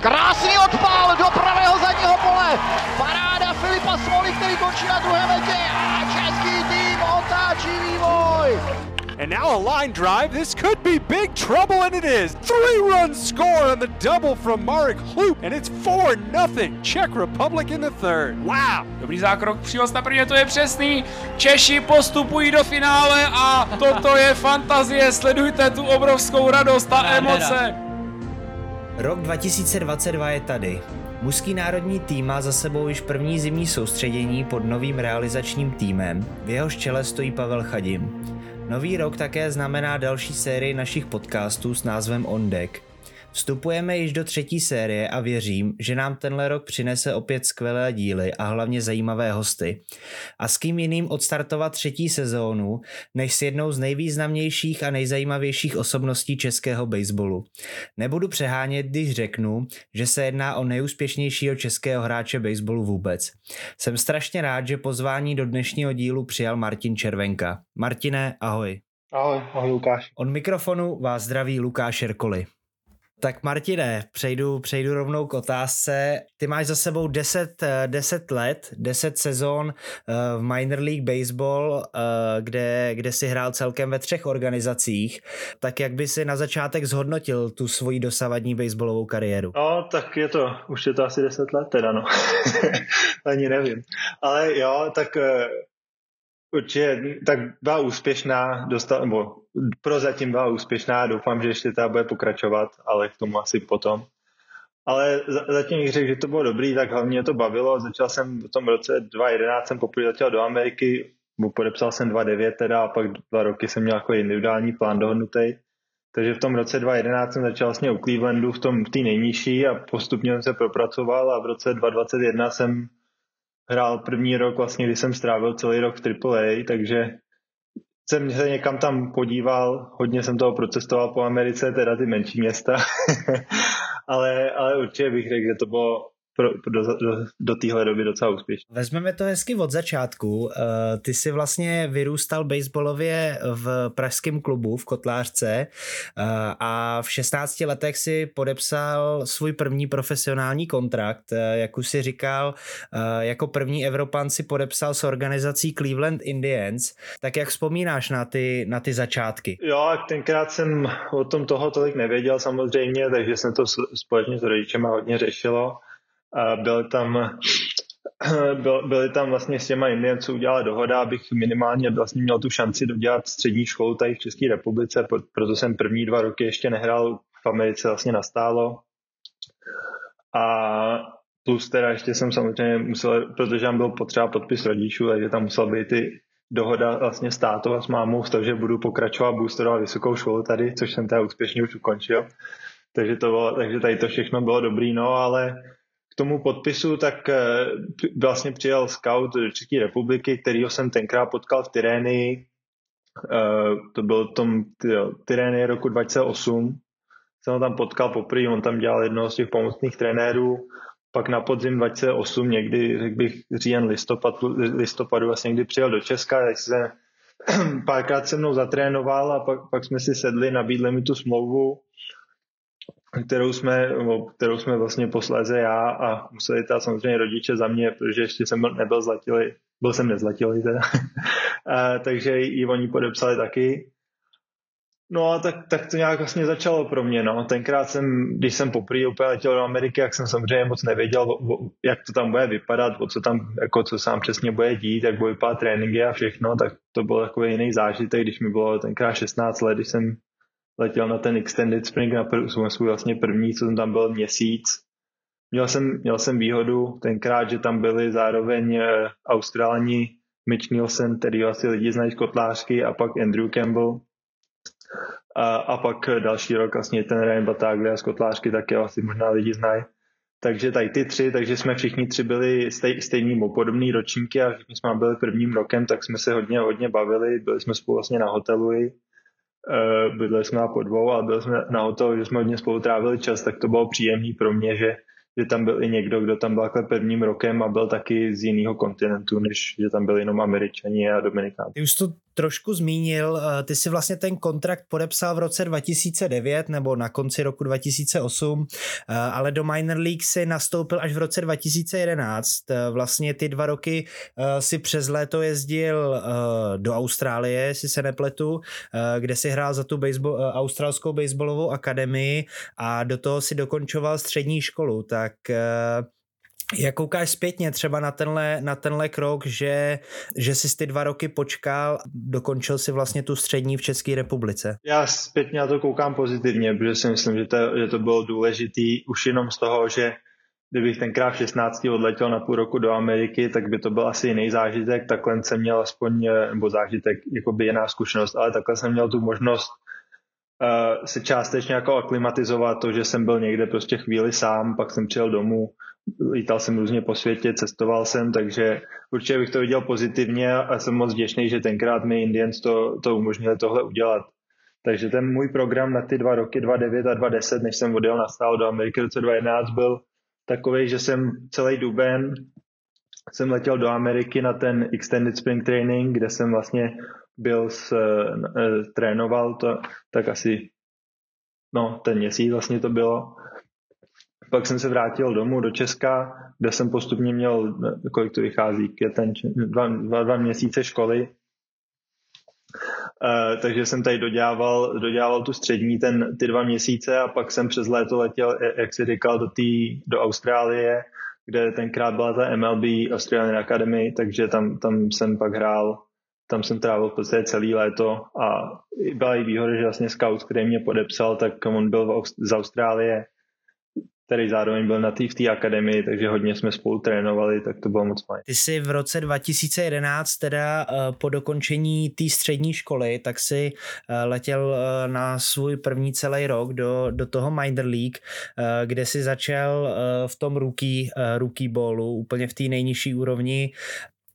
Krásný odpál do pravého zadního pole. Paráda Filipa Smoli, který končí na druhé metě. A český tým otáčí vývoj. And now a line drive. This could be big trouble, and it is. Three-run score on the double from Marek Hloop, and it's 4 nothing. Czech Republic in the third. Wow. Dobrý zákrok, přivoz na prvně, to je přesný. Češi postupují do finále a toto je fantazie. Sledujte tu obrovskou radost a emoce. Rok 2022 je tady. Mužský národní tým má za sebou již první zimní soustředění pod novým realizačním týmem. V jeho čele stojí Pavel Chadim. Nový rok také znamená další sérii našich podcastů s názvem On Deck. Vstupujeme již do třetí série a věřím, že nám tenhle rok přinese opět skvělé díly a hlavně zajímavé hosty. A s kým jiným odstartovat třetí sezónu, než s jednou z nejvýznamnějších a nejzajímavějších osobností českého baseballu. Nebudu přehánět, když řeknu, že se jedná o nejúspěšnějšího českého hráče baseballu vůbec. Jsem strašně rád, že pozvání do dnešního dílu přijal Martin Červenka. Martine, ahoj. Ahoj, ahoj Lukáš. Od mikrofonu vás zdraví Lukáš Erkoli. Tak Martine, přejdu, přejdu rovnou k otázce. Ty máš za sebou 10, 10 let, 10 sezon eh, v Minor League Baseball, eh, kde, kde si hrál celkem ve třech organizacích. Tak jak by si na začátek zhodnotil tu svoji dosavadní baseballovou kariéru? No, tak je to, už je to asi 10 let teda, no. Ani nevím. Ale jo, tak eh, určitě, tak byla úspěšná, dostal, nebo prozatím byla úspěšná, doufám, že ještě ta bude pokračovat, ale k tomu asi potom. Ale zatím bych řekl, že to bylo dobrý, tak hlavně to bavilo. Začal jsem v tom roce 2011, jsem poprvé letěl do Ameriky, podepsal jsem 2.9 teda a pak dva roky jsem měl jako individuální plán dohodnutý. Takže v tom roce 2011 jsem začal vlastně u Clevelandu v tom v té nejnižší a postupně jsem se propracoval a v roce 2021 jsem hrál první rok, vlastně, kdy jsem strávil celý rok v AAA, takže jsem se někam tam podíval, hodně jsem toho procestoval po Americe, teda ty menší města, ale, ale určitě bych řekl, že to bylo pro, do, do, do téhle doby docela úspěšný. Vezmeme to hezky od začátku. Eh, ty jsi vlastně vyrůstal baseballově v pražském klubu v Kotlářce eh, a v 16 letech si podepsal svůj první profesionální kontrakt. Eh, jak už si říkal, jako první Evropan si podepsal s organizací Cleveland Indians. Tak jak vzpomínáš na ty, na ty začátky? Jo, tenkrát jsem o tom toho tolik nevěděl samozřejmě, takže jsem to společně s rodičema hodně řešilo a byl tam byl, byli tam vlastně s těma Indienců udělala dohoda, abych minimálně vlastně měl tu šanci dodělat střední školu tady v České republice, proto jsem první dva roky ještě nehrál v Americe vlastně nastálo. A plus teda ještě jsem samozřejmě musel, protože tam byl potřeba podpis rodičů, takže tam musel být i dohoda vlastně s tátou a s mámou z toho, že budu pokračovat, budu studovat vysokou školu tady, což jsem teda úspěšně už ukončil. Takže, to bylo, takže tady to všechno bylo dobrý, no ale k tomu podpisu, tak eh, vlastně přijel scout České republiky, kterýho jsem tenkrát potkal v Tyrénii. Eh, to byl tom Tyrénii roku 2008. Jsem ho tam potkal poprvé, on tam dělal jednoho z těch pomocných trenérů. Pak na podzim 2008, někdy, řekl bych, říjen listopad, listopadu, vlastně někdy přijel do Česka, tak se párkrát se mnou zatrénoval a pak, pak jsme si sedli, nabídli mi tu smlouvu kterou jsme, kterou jsme vlastně posléze já a museli ta samozřejmě rodiče za mě, protože ještě jsem nebyl zlatilý, byl jsem nezlatilý teda, a, takže ji oni podepsali taky. No a tak, tak to nějak vlastně začalo pro mě, no. Tenkrát jsem, když jsem poprvé úplně letěl do Ameriky, jak jsem samozřejmě moc nevěděl, jak to tam bude vypadat, o co tam, jako co sám přesně bude dít, jak bude vypadat tréninky a všechno, tak to byl takový jiný zážitek, když mi bylo tenkrát 16 let, když jsem letěl na ten extended spring na svůj vlastně první, co jsem tam byl měsíc. Měl jsem, měl jsem výhodu tenkrát, že tam byli zároveň eh, Austrálani Mitch Nielsen, který asi lidi znají z kotlářky, a pak Andrew Campbell. A, a pak další rok vlastně ten Ryan Bataglia z kotlářky, taky asi možná lidi znají. Takže tady ty tři, takže jsme všichni tři byli stej, stejný podobný ročníky a všichni jsme byli prvním rokem, tak jsme se hodně, hodně bavili, byli jsme spolu vlastně na hotelu i Uh, bydleli jsme na podvou a byli jsme na hotelu, že jsme hodně spolu trávili čas, tak to bylo příjemný pro mě, že, že tam byl i někdo, kdo tam byl takhle prvním rokem a byl taky z jiného kontinentu, než že tam byli jenom američani a dominikáni. Ty už to trošku zmínil, eh, ty si vlastně ten kontrakt podepsal v roce 2009 nebo na konci roku 2008, eh, ale do minor league si nastoupil až v roce 2011. Eh, vlastně ty dva roky si přes léto jezdil do Austrálie, jestli se nepletu, kde si hrál za tu baseball, australskou baseballovou akademii a do toho si dokončoval střední školu, tak jak koukáš zpětně třeba na tenhle, na tenhle krok, že, že jsi ty dva roky počkal, dokončil si vlastně tu střední v České republice? Já zpětně na to koukám pozitivně, protože si myslím, že to, že to bylo důležitý už jenom z toho, že kdybych tenkrát v 16 odletěl na půl roku do Ameriky, tak by to byl asi jiný zážitek, takhle jsem měl aspoň, nebo zážitek, jako by jiná zkušenost, ale takhle jsem měl tu možnost uh, se částečně jako aklimatizovat to, že jsem byl někde prostě chvíli sám, pak jsem přijel domů, lítal jsem různě po světě, cestoval jsem, takže určitě bych to viděl pozitivně a jsem moc vděčný, že tenkrát mi Indians to, to umožnili tohle udělat. Takže ten můj program na ty dva roky, 2009 a 2010, než jsem odjel na stál do Ameriky roce 2011, byl takový, že jsem celý duben jsem letěl do Ameriky na ten Extended Spring Training, kde jsem vlastně byl s, e, trénoval to, tak asi no, ten měsíc vlastně to bylo pak jsem se vrátil domů do Česka, kde jsem postupně měl, kolik to vychází, ten, dva, dva, dva měsíce školy. Uh, takže jsem tady dodělával, dodělával tu střední ten, ty dva měsíce a pak jsem přes léto letěl, jak si říkal, do, tý, do Austrálie, kde tenkrát byla ta MLB Australian Academy, takže tam, tam jsem pak hrál, tam jsem trávil v podstatě celý léto a byla i výhoda, že vlastně scout, který mě podepsal, tak on byl z Austrálie, který zároveň byl na té v té akademii, takže hodně jsme spolu trénovali, tak to bylo moc fajn. Ty jsi v roce 2011, teda uh, po dokončení té střední školy, tak si uh, letěl uh, na svůj první celý rok do, do toho Minor League, kde si začal v tom rookie, rookie ballu, úplně v té nejnižší úrovni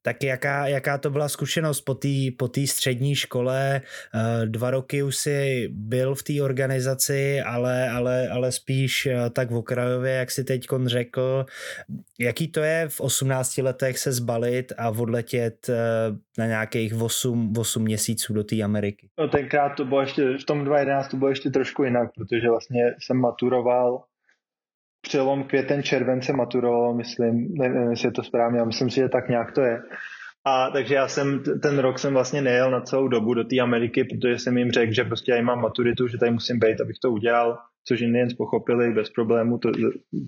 tak jaká, jaká to byla zkušenost po té po střední škole? Eh, dva roky už si byl v té organizaci, ale, ale, ale spíš eh, tak v okrajově, jak si teď řekl. Jaký to je v 18 letech se zbalit a odletět eh, na nějakých 8, 8 měsíců do té Ameriky? No tenkrát to bylo ještě, v tom 2011 to bylo ještě trošku jinak, protože vlastně jsem maturoval přelom květen července maturoval, myslím, nevím, jestli je to správně, ale myslím si, že tak nějak to je. A takže já jsem, ten rok jsem vlastně nejel na celou dobu do té Ameriky, protože jsem jim řekl, že prostě já mám maturitu, že tady musím být, abych to udělal, což jen pochopili bez problému, to,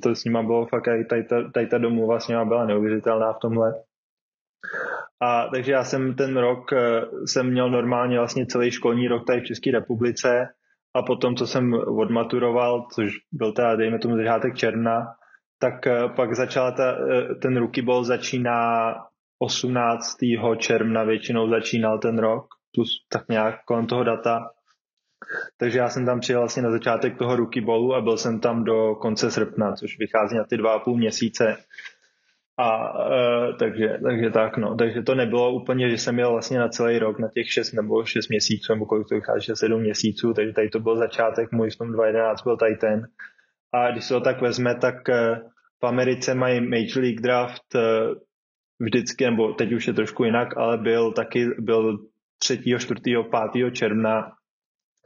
to s nima bylo fakt, tady, tady, ta, tady ta domluva s nima byla neuvěřitelná v tomhle. A takže já jsem ten rok, eh, jsem měl normálně vlastně celý školní rok tady v České republice, a potom, co jsem odmaturoval, což byl teda, dejme tomu, začátek června, tak eh, pak začala ta, eh, ten ball začíná 18. června většinou začínal ten rok, plus tak nějak kolem toho data. Takže já jsem tam přijel vlastně na začátek toho ballu a byl jsem tam do konce srpna, což vychází na ty dva a půl měsíce. A uh, takže, takže tak, no. Takže to nebylo úplně, že jsem měl vlastně na celý rok, na těch 6 nebo 6 měsíců, nebo kolik to vychází, 7 měsíců, takže tady to byl začátek, můj v tom 2011 byl tady ten. A když se to tak vezme, tak uh, v Americe mají Major League Draft uh, vždycky, nebo teď už je trošku jinak, ale byl taky, byl 3., 4., 5. června,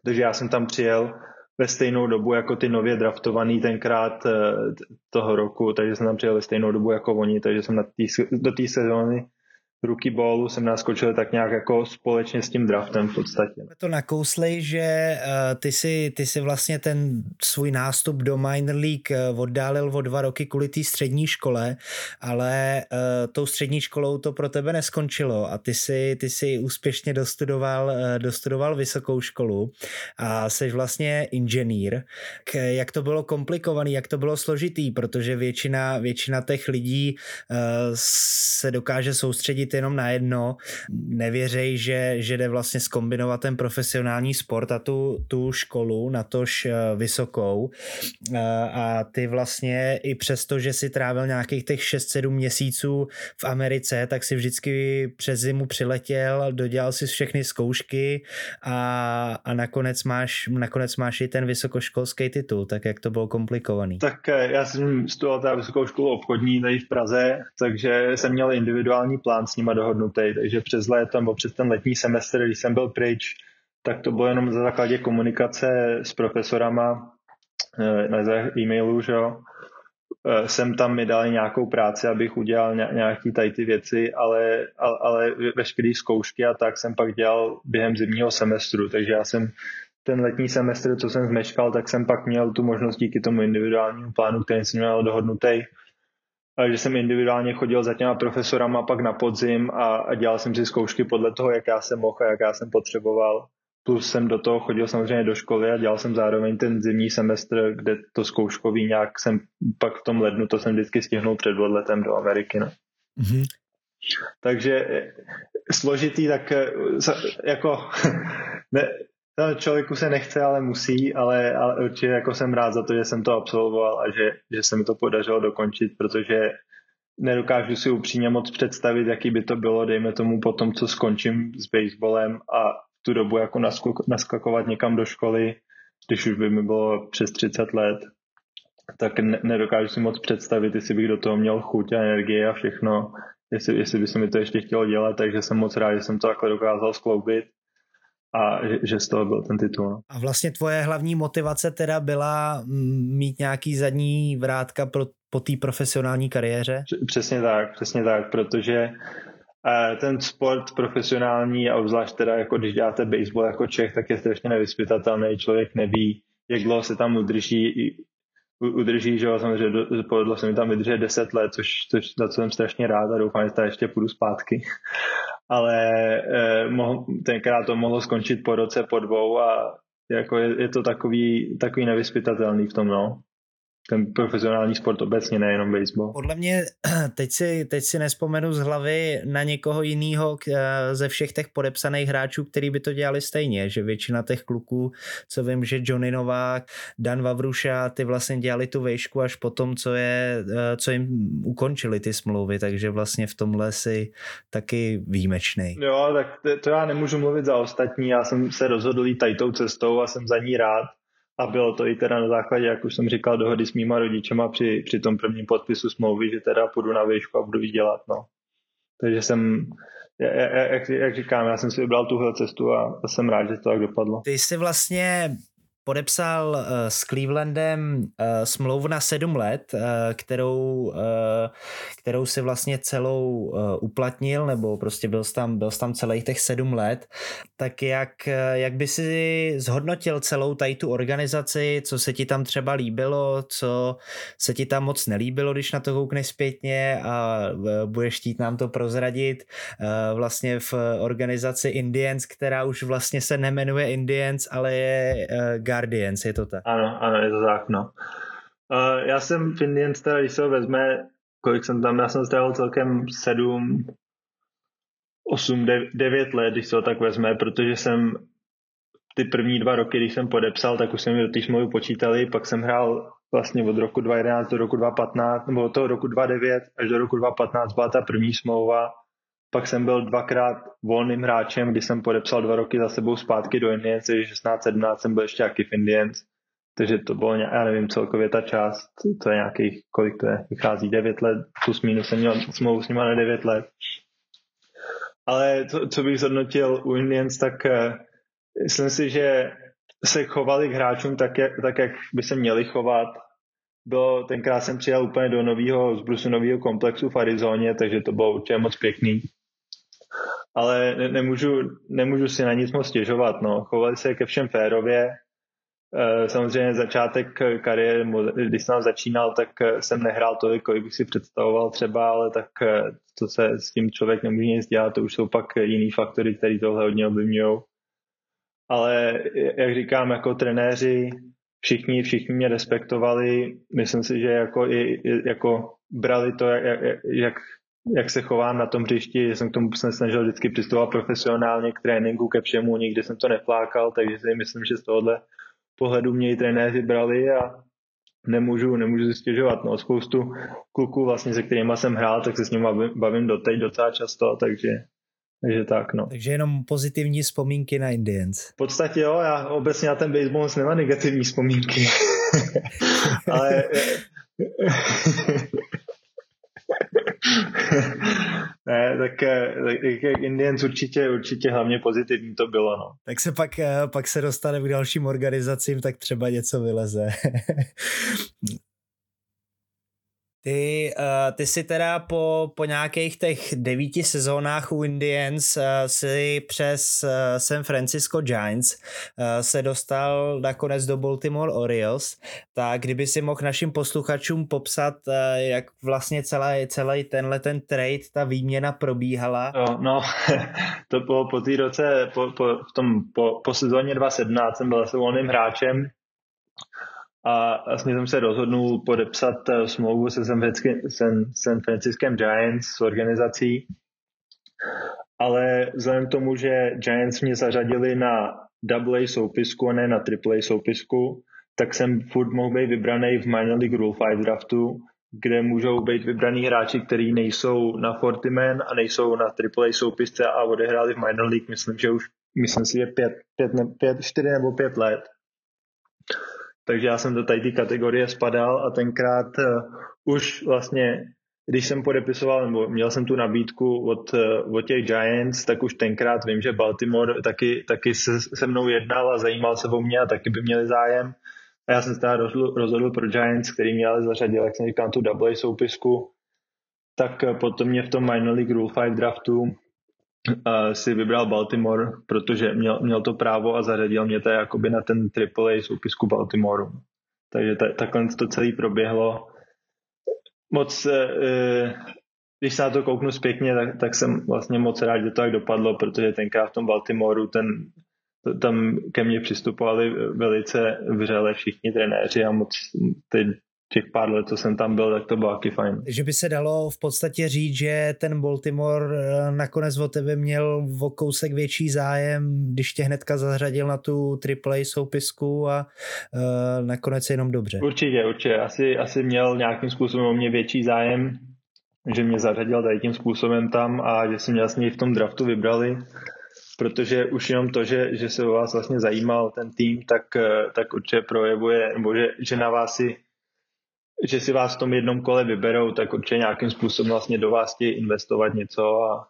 takže já jsem tam přijel ve stejnou dobu jako ty nově draftovaný tenkrát eh, toho roku, takže jsem tam přijel ve stejnou dobu jako oni, takže jsem na tý, do té sezóny rookie ballu jsem naskočil tak nějak jako společně s tím draftem v podstatě. To nakousli, že uh, ty, si, ty si vlastně ten svůj nástup do minor league uh, oddálil o dva roky kvůli té střední škole, ale uh, tou střední školou to pro tebe neskončilo a ty si, ty si úspěšně dostudoval, dostudoval vysokou školu a jsi vlastně inženýr. Jak to bylo komplikovaný, jak to bylo složitý, protože většina, většina těch lidí se dokáže soustředit soustředit jenom na jedno, nevěřej, že, že jde vlastně skombinovat ten profesionální sport a tu, tu školu, na tož eh, vysokou eh, a ty vlastně i přesto, že si trávil nějakých těch 6-7 měsíců v Americe, tak si vždycky přes zimu přiletěl, dodělal si všechny zkoušky a, a nakonec, máš, nakonec máš i ten vysokoškolský titul, tak jak to bylo komplikovaný? Tak eh, já jsem studoval vysokou školu obchodní tady v Praze, takže jsem měl individuální plán s nima dohodnutý, takže přes léto nebo přes ten letní semestr, když jsem byl pryč, tak to bylo jenom za základě komunikace s profesorama eh, na e-mailu, že jo. Eh, jsem tam mi dali nějakou práci, abych udělal nějaký tady ty věci, ale, ale, ale veškeré zkoušky a tak jsem pak dělal během zimního semestru, takže já jsem ten letní semestr, co jsem zmeškal, tak jsem pak měl tu možnost díky tomu individuálnímu plánu, který jsem měl dohodnutý, že jsem individuálně chodil za těma profesorama pak na podzim a, a dělal jsem si zkoušky podle toho, jak já jsem mohl a jak já jsem potřeboval. Plus jsem do toho chodil samozřejmě do školy a dělal jsem zároveň ten zimní semestr, kde to zkouškový nějak jsem pak v tom lednu, to jsem vždycky stihnul před odletem do Ameriky. No. Mm-hmm. Takže eh, složitý, tak eh, jako ne, No, člověku se nechce, ale musí, ale, ale určitě jako jsem rád za to, že jsem to absolvoval a že, že se mi to podařilo dokončit, protože nedokážu si upřímně moc představit, jaký by to bylo, dejme tomu po tom, co skončím s baseballem a tu dobu jako naskakovat někam do školy, když už by mi bylo přes 30 let, tak ne, nedokážu si moc představit, jestli bych do toho měl chuť a energie a všechno, jestli, jestli by se mi to ještě chtělo dělat, takže jsem moc rád, že jsem to takhle dokázal skloubit a že, že z toho byl ten titul. No. A vlastně tvoje hlavní motivace teda byla mm, mít nějaký zadní vrátka pro, po té profesionální kariéře? Přesně tak, přesně tak, protože eh, ten sport profesionální a obzvlášť teda jako když děláte baseball jako Čech, tak je strašně nevyspytatelný, člověk neví, jak dlouho se tam udrží, udrží, že jo, samozřejmě povedlo se mi tam vydržet 10 let, což, což za co jsem strašně rád a doufám, že tady ještě půjdu zpátky ale eh, mohl, tenkrát to mohlo skončit po roce, po dvou a jako je, je to takový, takový nevyspytatelný v tom, no ten profesionální sport obecně, nejenom baseball. Podle mě, teď si, teď si nespomenu z hlavy na někoho jiného eh, ze všech těch podepsaných hráčů, který by to dělali stejně, že většina těch kluků, co vím, že Johnny Novák, Dan Vavruša, ty vlastně dělali tu vejšku až potom, co, je, eh, co jim ukončili ty smlouvy, takže vlastně v tomhle si taky výjimečný. Jo, tak to, to já nemůžu mluvit za ostatní, já jsem se rozhodl jít tady tou cestou a jsem za ní rád a bylo to i teda na základě, jak už jsem říkal, dohody s mýma rodičema při, při tom prvním podpisu smlouvy, že teda půjdu na výšku a budu ji dělat. No. Takže jsem, jak, jak říkám, já jsem si vybral tuhle cestu a jsem rád, že to tak dopadlo. Ty jsi vlastně podepsal uh, s Clevelandem uh, smlouvu na sedm let, uh, kterou, kterou si vlastně celou uplatnil, nebo prostě byl tam, byl tam celých těch sedm let. Tak jak, jak by si zhodnotil celou tady tu organizaci, co se ti tam třeba líbilo, co se ti tam moc nelíbilo, když na to koukneš zpětně a budeš chtít nám to prozradit vlastně v organizaci Indians, která už vlastně se nemenuje Indians, ale je uh, Guardians, je to tak? Ano, ano, je to tak, no. Uh, já jsem v Indians, teda, když se ho vezme, kolik jsem tam, já jsem strávil celkem sedm, osm, devět let, když se ho tak vezme, protože jsem ty první dva roky, když jsem podepsal, tak už jsem do té smlouvy počítali, pak jsem hrál vlastně od roku 2011 do roku 2015, nebo od toho roku 2009 až do roku 2015 byla ta první smlouva pak jsem byl dvakrát volným hráčem, kdy jsem podepsal dva roky za sebou zpátky do Indians, takže 16-17 jsem byl ještě jaký v Indians. Takže to bylo, já nevím, celkově ta část, to je nějakých, kolik to je, vychází 9 let, plus minus jsem měl smlouvu s nimi na 9 let. Ale to, co bych zhodnotil u Indians, tak uh, myslím si, že se chovali k hráčům tak, jak, tak, jak by se měli chovat. Bylo, tenkrát jsem přijel úplně do nového zbrusu nového komplexu v Arizoně, takže to bylo určitě moc pěkný ale ne, nemůžu, nemůžu si na nic moc stěžovat. No. Chovali se ke všem férově. E, samozřejmě začátek kariéry, když jsem začínal, tak jsem nehrál tolik, kolik bych si představoval třeba, ale tak e, to se s tím člověk nemůže nic dělat, to už jsou pak jiný faktory, které tohle hodně ovlivňují. Ale jak říkám, jako trenéři, všichni, všichni mě respektovali, myslím si, že jako, i, jako brali to, jak, jak, jak se chovám na tom hřišti, že jsem k tomu jsem snažil vždycky přistupovat profesionálně k tréninku, ke všemu, nikdy jsem to neplákal, takže si myslím, že z tohohle pohledu mě i trenéři brali a nemůžu, nemůžu si stěžovat. No, spoustu kluků, vlastně, se kterými jsem hrál, tak se s nimi bavím, bavím doteď docela často, takže, takže tak, no. Takže jenom pozitivní vzpomínky na Indians. V podstatě jo, já obecně na ten baseball nemám negativní vzpomínky. Ale ne, tak, eh, tak Indians určitě, určitě hlavně pozitivní to bylo. No. Tak se pak, eh, pak se dostane k dalším organizacím, tak třeba něco vyleze. Ty, uh, ty si teda po, po nějakých těch devíti sezónách u Indians uh, si přes uh, San Francisco Giants uh, se dostal nakonec do Baltimore Orioles, tak kdyby si mohl našim posluchačům popsat, uh, jak vlastně celý, celý tenhle ten trade, ta výměna probíhala. No, no to bylo po té roce, po, po, v tom, po, po sezóně 2017 jsem byl zase volným hráčem a vlastně jsem se rozhodnul podepsat eh, smlouvu se San Franciskem Giants s organizací, ale vzhledem k tomu, že Giants mě zařadili na double soupisku a ne na triple soupisku, tak jsem furt mohl být vybraný v minor league Rule 5 draftu, kde můžou být vybraný hráči, kteří nejsou na 40 man a nejsou na triple A soupisce a odehráli v minor league, myslím, že už myslím si, že pět, pět, pět, čtyři nebo pět let takže já jsem do tady kategorie spadal a tenkrát uh, už vlastně, když jsem podepisoval, nebo měl jsem tu nabídku od, uh, od těch Giants, tak už tenkrát vím, že Baltimore taky, taky se, se mnou jednal a zajímal se o mě a taky by měli zájem. A já jsem se teda rozhodl, rozhodl pro Giants, který mě ale zařadil, jak jsem říkal, tu double soupisku. Tak uh, potom mě v tom minor league Rule 5 draftu uh, si vybral Baltimore, protože měl, měl to právo a zařadil mě to jakoby na ten AAA soupisku Baltimoreu. Takže ta, takhle to celé proběhlo. Moc, uh, když se na to kouknu zpětně, tak, tak jsem vlastně moc rád, že to tak dopadlo, protože tenkrát v tom Baltimoreu ten, tam ke mně přistupovali velice vřele všichni trenéři a moc teď těch pár let, co jsem tam byl, tak to bylo taky fajn. Že by se dalo v podstatě říct, že ten Baltimore eh, nakonec o tebe měl o kousek větší zájem, když tě hnedka zařadil na tu AAA soupisku a uh, nakonec jenom dobře. Určitě, určitě. Asi, asi měl nějakým způsobem o mě větší zájem, že mě zařadil tady tím způsobem tam a že si mě vlastně v tom draftu vybrali protože už jenom to, že, že se o vás vlastně zajímal ten tým, tak, eh, tak určitě projevuje, nebo že, že na vás si že si vás v tom jednom kole vyberou, tak určitě nějakým způsobem vlastně do vás chtějí investovat něco a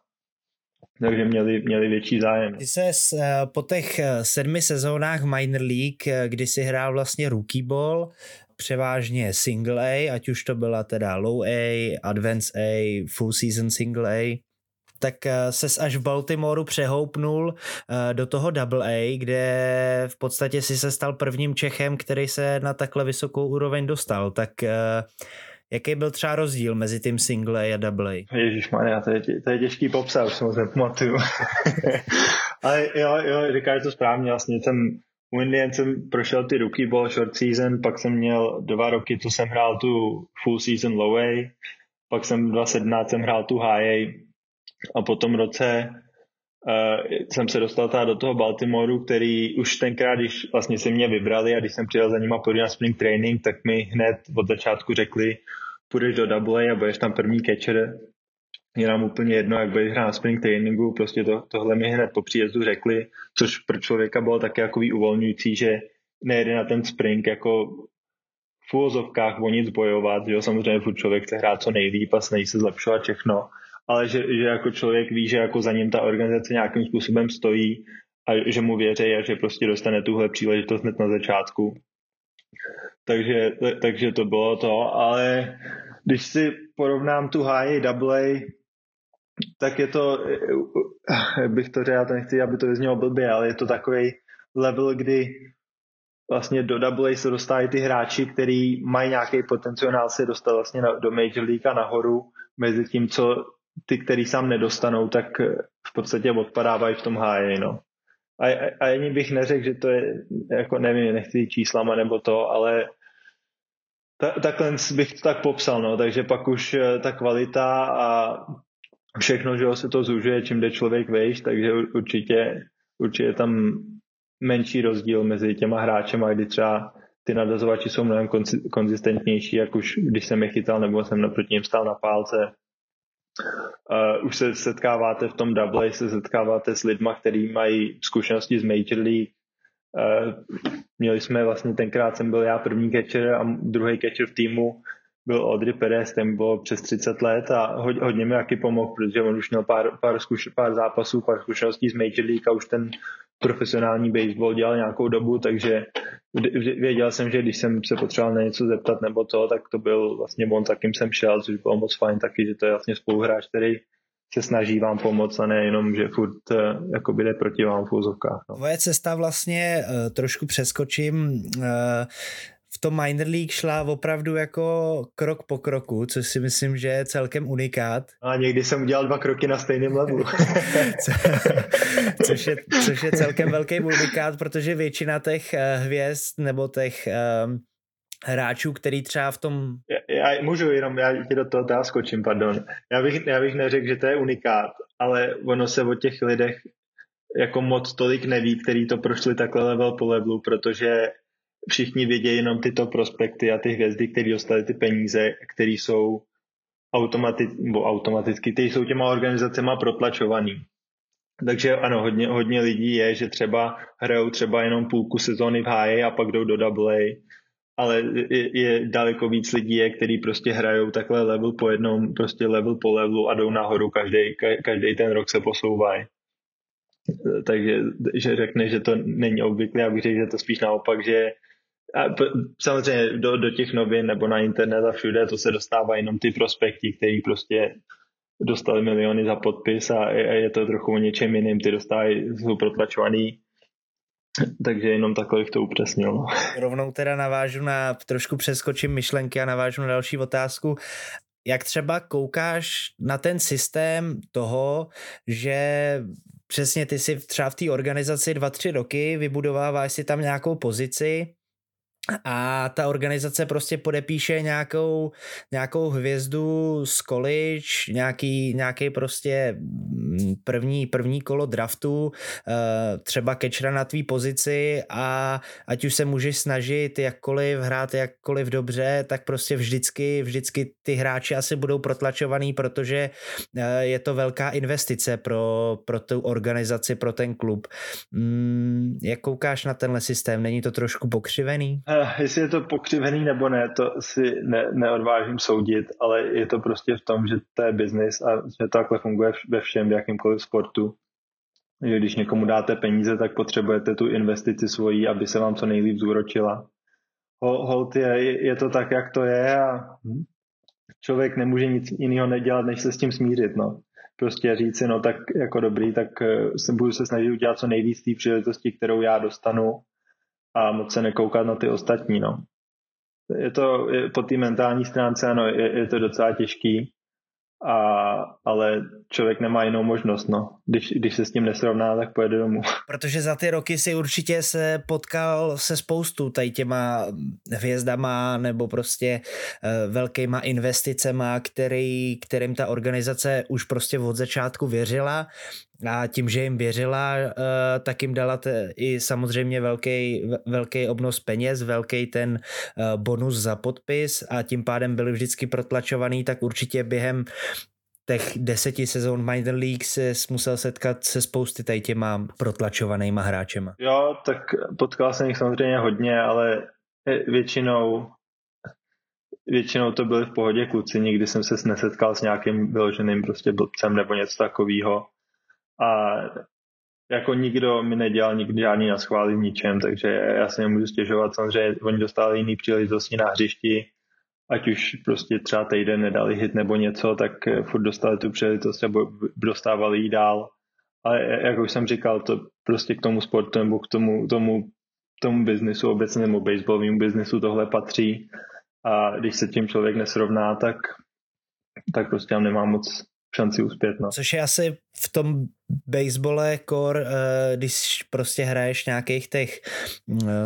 takže měli, měli větší zájem. Ty se eh, po těch eh, sedmi sezónách Minor League, eh, kdy si hrál vlastně rookie ball, převážně single A, ať už to byla teda low A, advance A, full season single A, tak eh, ses až v Baltimoreu přehoupnul eh, do toho Double A, kde v podstatě si se stal prvním Čechem, který se na takhle vysokou úroveň dostal. Tak eh, Jaký byl třeba rozdíl mezi tím single A double? Ježišmarja, to je, to je těžký popsat, už se moc nepamatuju. Ale jo, jo, říkáš to správně, vlastně jsem u Indian jsem prošel ty rookie ball short season, pak jsem měl dva roky, co jsem hrál tu full season low A, pak jsem 2017 jsem hrál tu high A, a po tom roce uh, jsem se dostal teda do toho Baltimoreu, který už tenkrát, když vlastně se mě vybrali a když jsem přijel za nima podívat na spring training, tak mi hned od začátku řekli, půjdeš do double a budeš tam první catcher. Je nám úplně jedno, jak budeš hrát na spring trainingu, prostě to, tohle mi hned po příjezdu řekli, což pro člověka bylo také jako uvolňující, že nejde na ten spring jako v úvozovkách o nic bojovat, jo, samozřejmě furt člověk chce hrát co nejlíp a snaží se zlepšovat všechno, ale že, že jako člověk ví, že jako za ním ta organizace nějakým způsobem stojí a že mu věří a že prostě dostane tuhle příležitost hned na začátku. Takže, takže to bylo to, ale když si porovnám tu high AA, tak je to, bych to řekl, já to nechci, aby to vyznělo blbě, ale je to takový level, kdy vlastně do AA se dostávají ty hráči, kteří mají nějaký potenciál se dostat vlastně do Major League a nahoru, mezi tím, co ty, který sám nedostanou, tak eh, v podstatě odpadávají v tom háji, no. A, a, a ani bych neřekl, že to je, jako nevím, nechci číslama nebo to, ale ta, takhle bych to tak popsal, no, takže pak už eh, ta kvalita a všechno, že se to zužuje, čím jde člověk vejš, takže určitě, určitě tam menší rozdíl mezi těma hráčema, kdy třeba ty nadazovači jsou mnohem konzistentnější, jak už když jsem je chytal nebo jsem naproti ním stál na pálce, Uh, už se setkáváte v tom double, se setkáváte s lidma, kteří mají zkušenosti z Major League. Uh, měli jsme vlastně tenkrát jsem byl já první catcher a druhý catcher v týmu, byl Audrey Perez, ten bylo přes 30 let a hodně mi taky pomohl, protože on už měl pár, pár, zkuš, pár zápasů, pár zkušeností z Major League a už ten profesionální baseball dělal nějakou dobu, takže věděl jsem, že když jsem se potřeboval na něco zeptat nebo to, tak to byl vlastně on, za jsem šel, což bylo moc fajn taky, že to je vlastně spoluhráč, který se snaží vám pomoct a nejenom, že furt jakoby jde proti vám v úzovkách. No. Tvoje cesta vlastně uh, trošku přeskočím. V tom minor league šla opravdu jako krok po kroku, což si myslím, že je celkem unikát. A někdy jsem udělal dva kroky na stejném levelu. což, je, což je celkem velký unikát, protože většina těch hvězd nebo těch um, hráčů, který třeba v tom... Já, já můžu jenom, já ti do toho teda skočím, pardon. Já bych, já bych neřekl, že to je unikát, ale ono se o těch lidech jako moc tolik neví, který to prošli takhle level po levelu, protože všichni vědějí jenom tyto prospekty a ty hvězdy, které dostali ty peníze, které jsou automaticky, nebo automaticky, které jsou těma organizacema protlačovaný. Takže ano, hodně, hodně lidí je, že třeba hrajou třeba jenom půlku sezóny v háji a pak jdou do AA ale je, je daleko víc lidí, je, který prostě hrajou takhle level po jednom, prostě level po levelu a jdou nahoru, každý, každý ten rok se posouvají. Takže že řekne, že to není obvyklé, já bych řekl, že to spíš naopak, že a samozřejmě do, do těch novin nebo na internet a všude to se dostává jenom ty prospekty, který prostě dostali miliony za podpis a je, to trochu o něčem jiným, ty dostávají, jsou protlačovaný takže jenom takhle bych to upřesnil. No. Rovnou teda navážu na, trošku přeskočím myšlenky a navážu na další otázku. Jak třeba koukáš na ten systém toho, že přesně ty si třeba v té organizaci dva, tři roky vybudováváš si tam nějakou pozici a ta organizace prostě podepíše nějakou, nějakou hvězdu z college, nějaký, nějaký prostě mm, první, první kolo draftu, eh, třeba kečra na tvý pozici a ať už se můžeš snažit jakkoliv hrát jakkoliv dobře, tak prostě vždycky, vždycky ty hráči asi budou protlačovaný, protože eh, je to velká investice pro, pro tu organizaci, pro ten klub. Mm, jak koukáš na tenhle systém? Není to trošku pokřivený? Uh, jestli je to pokřivený nebo ne, to si ne, neodvážím soudit, ale je to prostě v tom, že to je biznis a že to takhle funguje ve všem, v jakýmkoliv sportu. Že když někomu dáte peníze, tak potřebujete tu investici svojí, aby se vám co nejlíp zúročila. Hold je, je to tak, jak to je a člověk nemůže nic jiného nedělat, než se s tím smířit. No. Prostě říct si, no tak jako dobrý, tak eh, se budu se snažit udělat co nejvíc té příležitosti, kterou já dostanu a moc se nekoukat na ty ostatní. No. Je to je, po té mentální stránce, ano, je, je to docela těžký, a, ale člověk nemá jinou možnost, no. Když, když se s tím nesrovná, tak pojede domů. Protože za ty roky si určitě se potkal se spoustu tady těma hvězdama nebo prostě uh, velkýma investicema, který, kterým ta organizace už prostě od začátku věřila a tím, že jim věřila, uh, tak jim dala t- i samozřejmě velký, velký obnos peněz, velký ten uh, bonus za podpis a tím pádem byli vždycky protlačovaný, tak určitě během těch deseti sezon Minor League se musel setkat se spousty tady těma protlačovanýma hráčema. Jo, tak potkal jsem jich samozřejmě hodně, ale většinou většinou to byly v pohodě kluci, nikdy jsem se nesetkal s nějakým vyloženým prostě blbcem nebo něco takového a jako nikdo mi nedělal nikdy žádný naschvály v ničem, takže já se nemůžu stěžovat. Samozřejmě oni dostali jiný příležitosti na hřišti, ať už prostě třeba týden nedali hit nebo něco, tak furt dostali tu příležitost nebo dostávali jí dál. Ale jak už jsem říkal, to prostě k tomu sportu nebo k tomu, tomu, tomu biznisu obecně nebo baseballovému biznisu tohle patří. A když se tím člověk nesrovná, tak, tak prostě tam nemá moc šanci uspět. No. Což je asi v tom basebole kor, eh, když prostě hraješ nějakých těch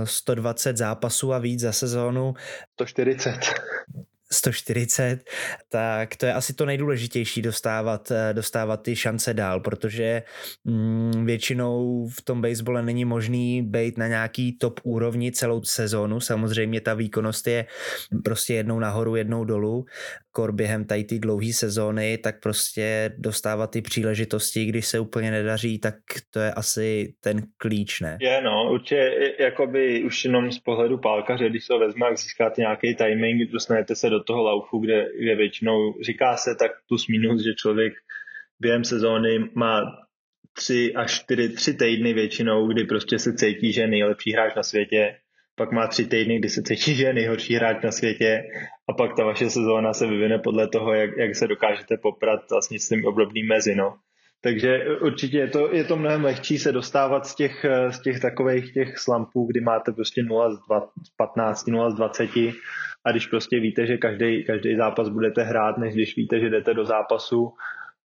120 eh, zápasů a víc za sezónu. 140. 140, tak to je asi to nejdůležitější dostávat, eh, dostávat ty šance dál, protože mm, většinou v tom basebole není možný být na nějaký top úrovni celou sezónu. Samozřejmě ta výkonnost je prostě jednou nahoru, jednou dolů. Kor během tady ty dlouhé sezóny, tak prostě dostávat ty příležitosti, když se úplně nedaří, tak to je asi ten klíč, ne? Je, no, určitě jakoby už jenom z pohledu pálkaře, když se ho vezme, jak získáte nějaký timing, dostanete se do toho laufu, kde, kde většinou říká se tak plus minus, že člověk během sezóny má tři až čtyři, tři týdny většinou, kdy prostě se cítí, že je nejlepší hráč na světě, pak má tři týdny, kdy se cítí, že je nejhorší hráč na světě a pak ta vaše sezóna se vyvine podle toho, jak, jak se dokážete poprat vlastně s tím obdobným mezi, no. Takže určitě je to, je to mnohem lehčí se dostávat z těch, z těch takových těch slampů, kdy máte prostě 0 z 15, 0 z 20 a když prostě víte, že každý, každý zápas budete hrát, než když víte, že jdete do zápasu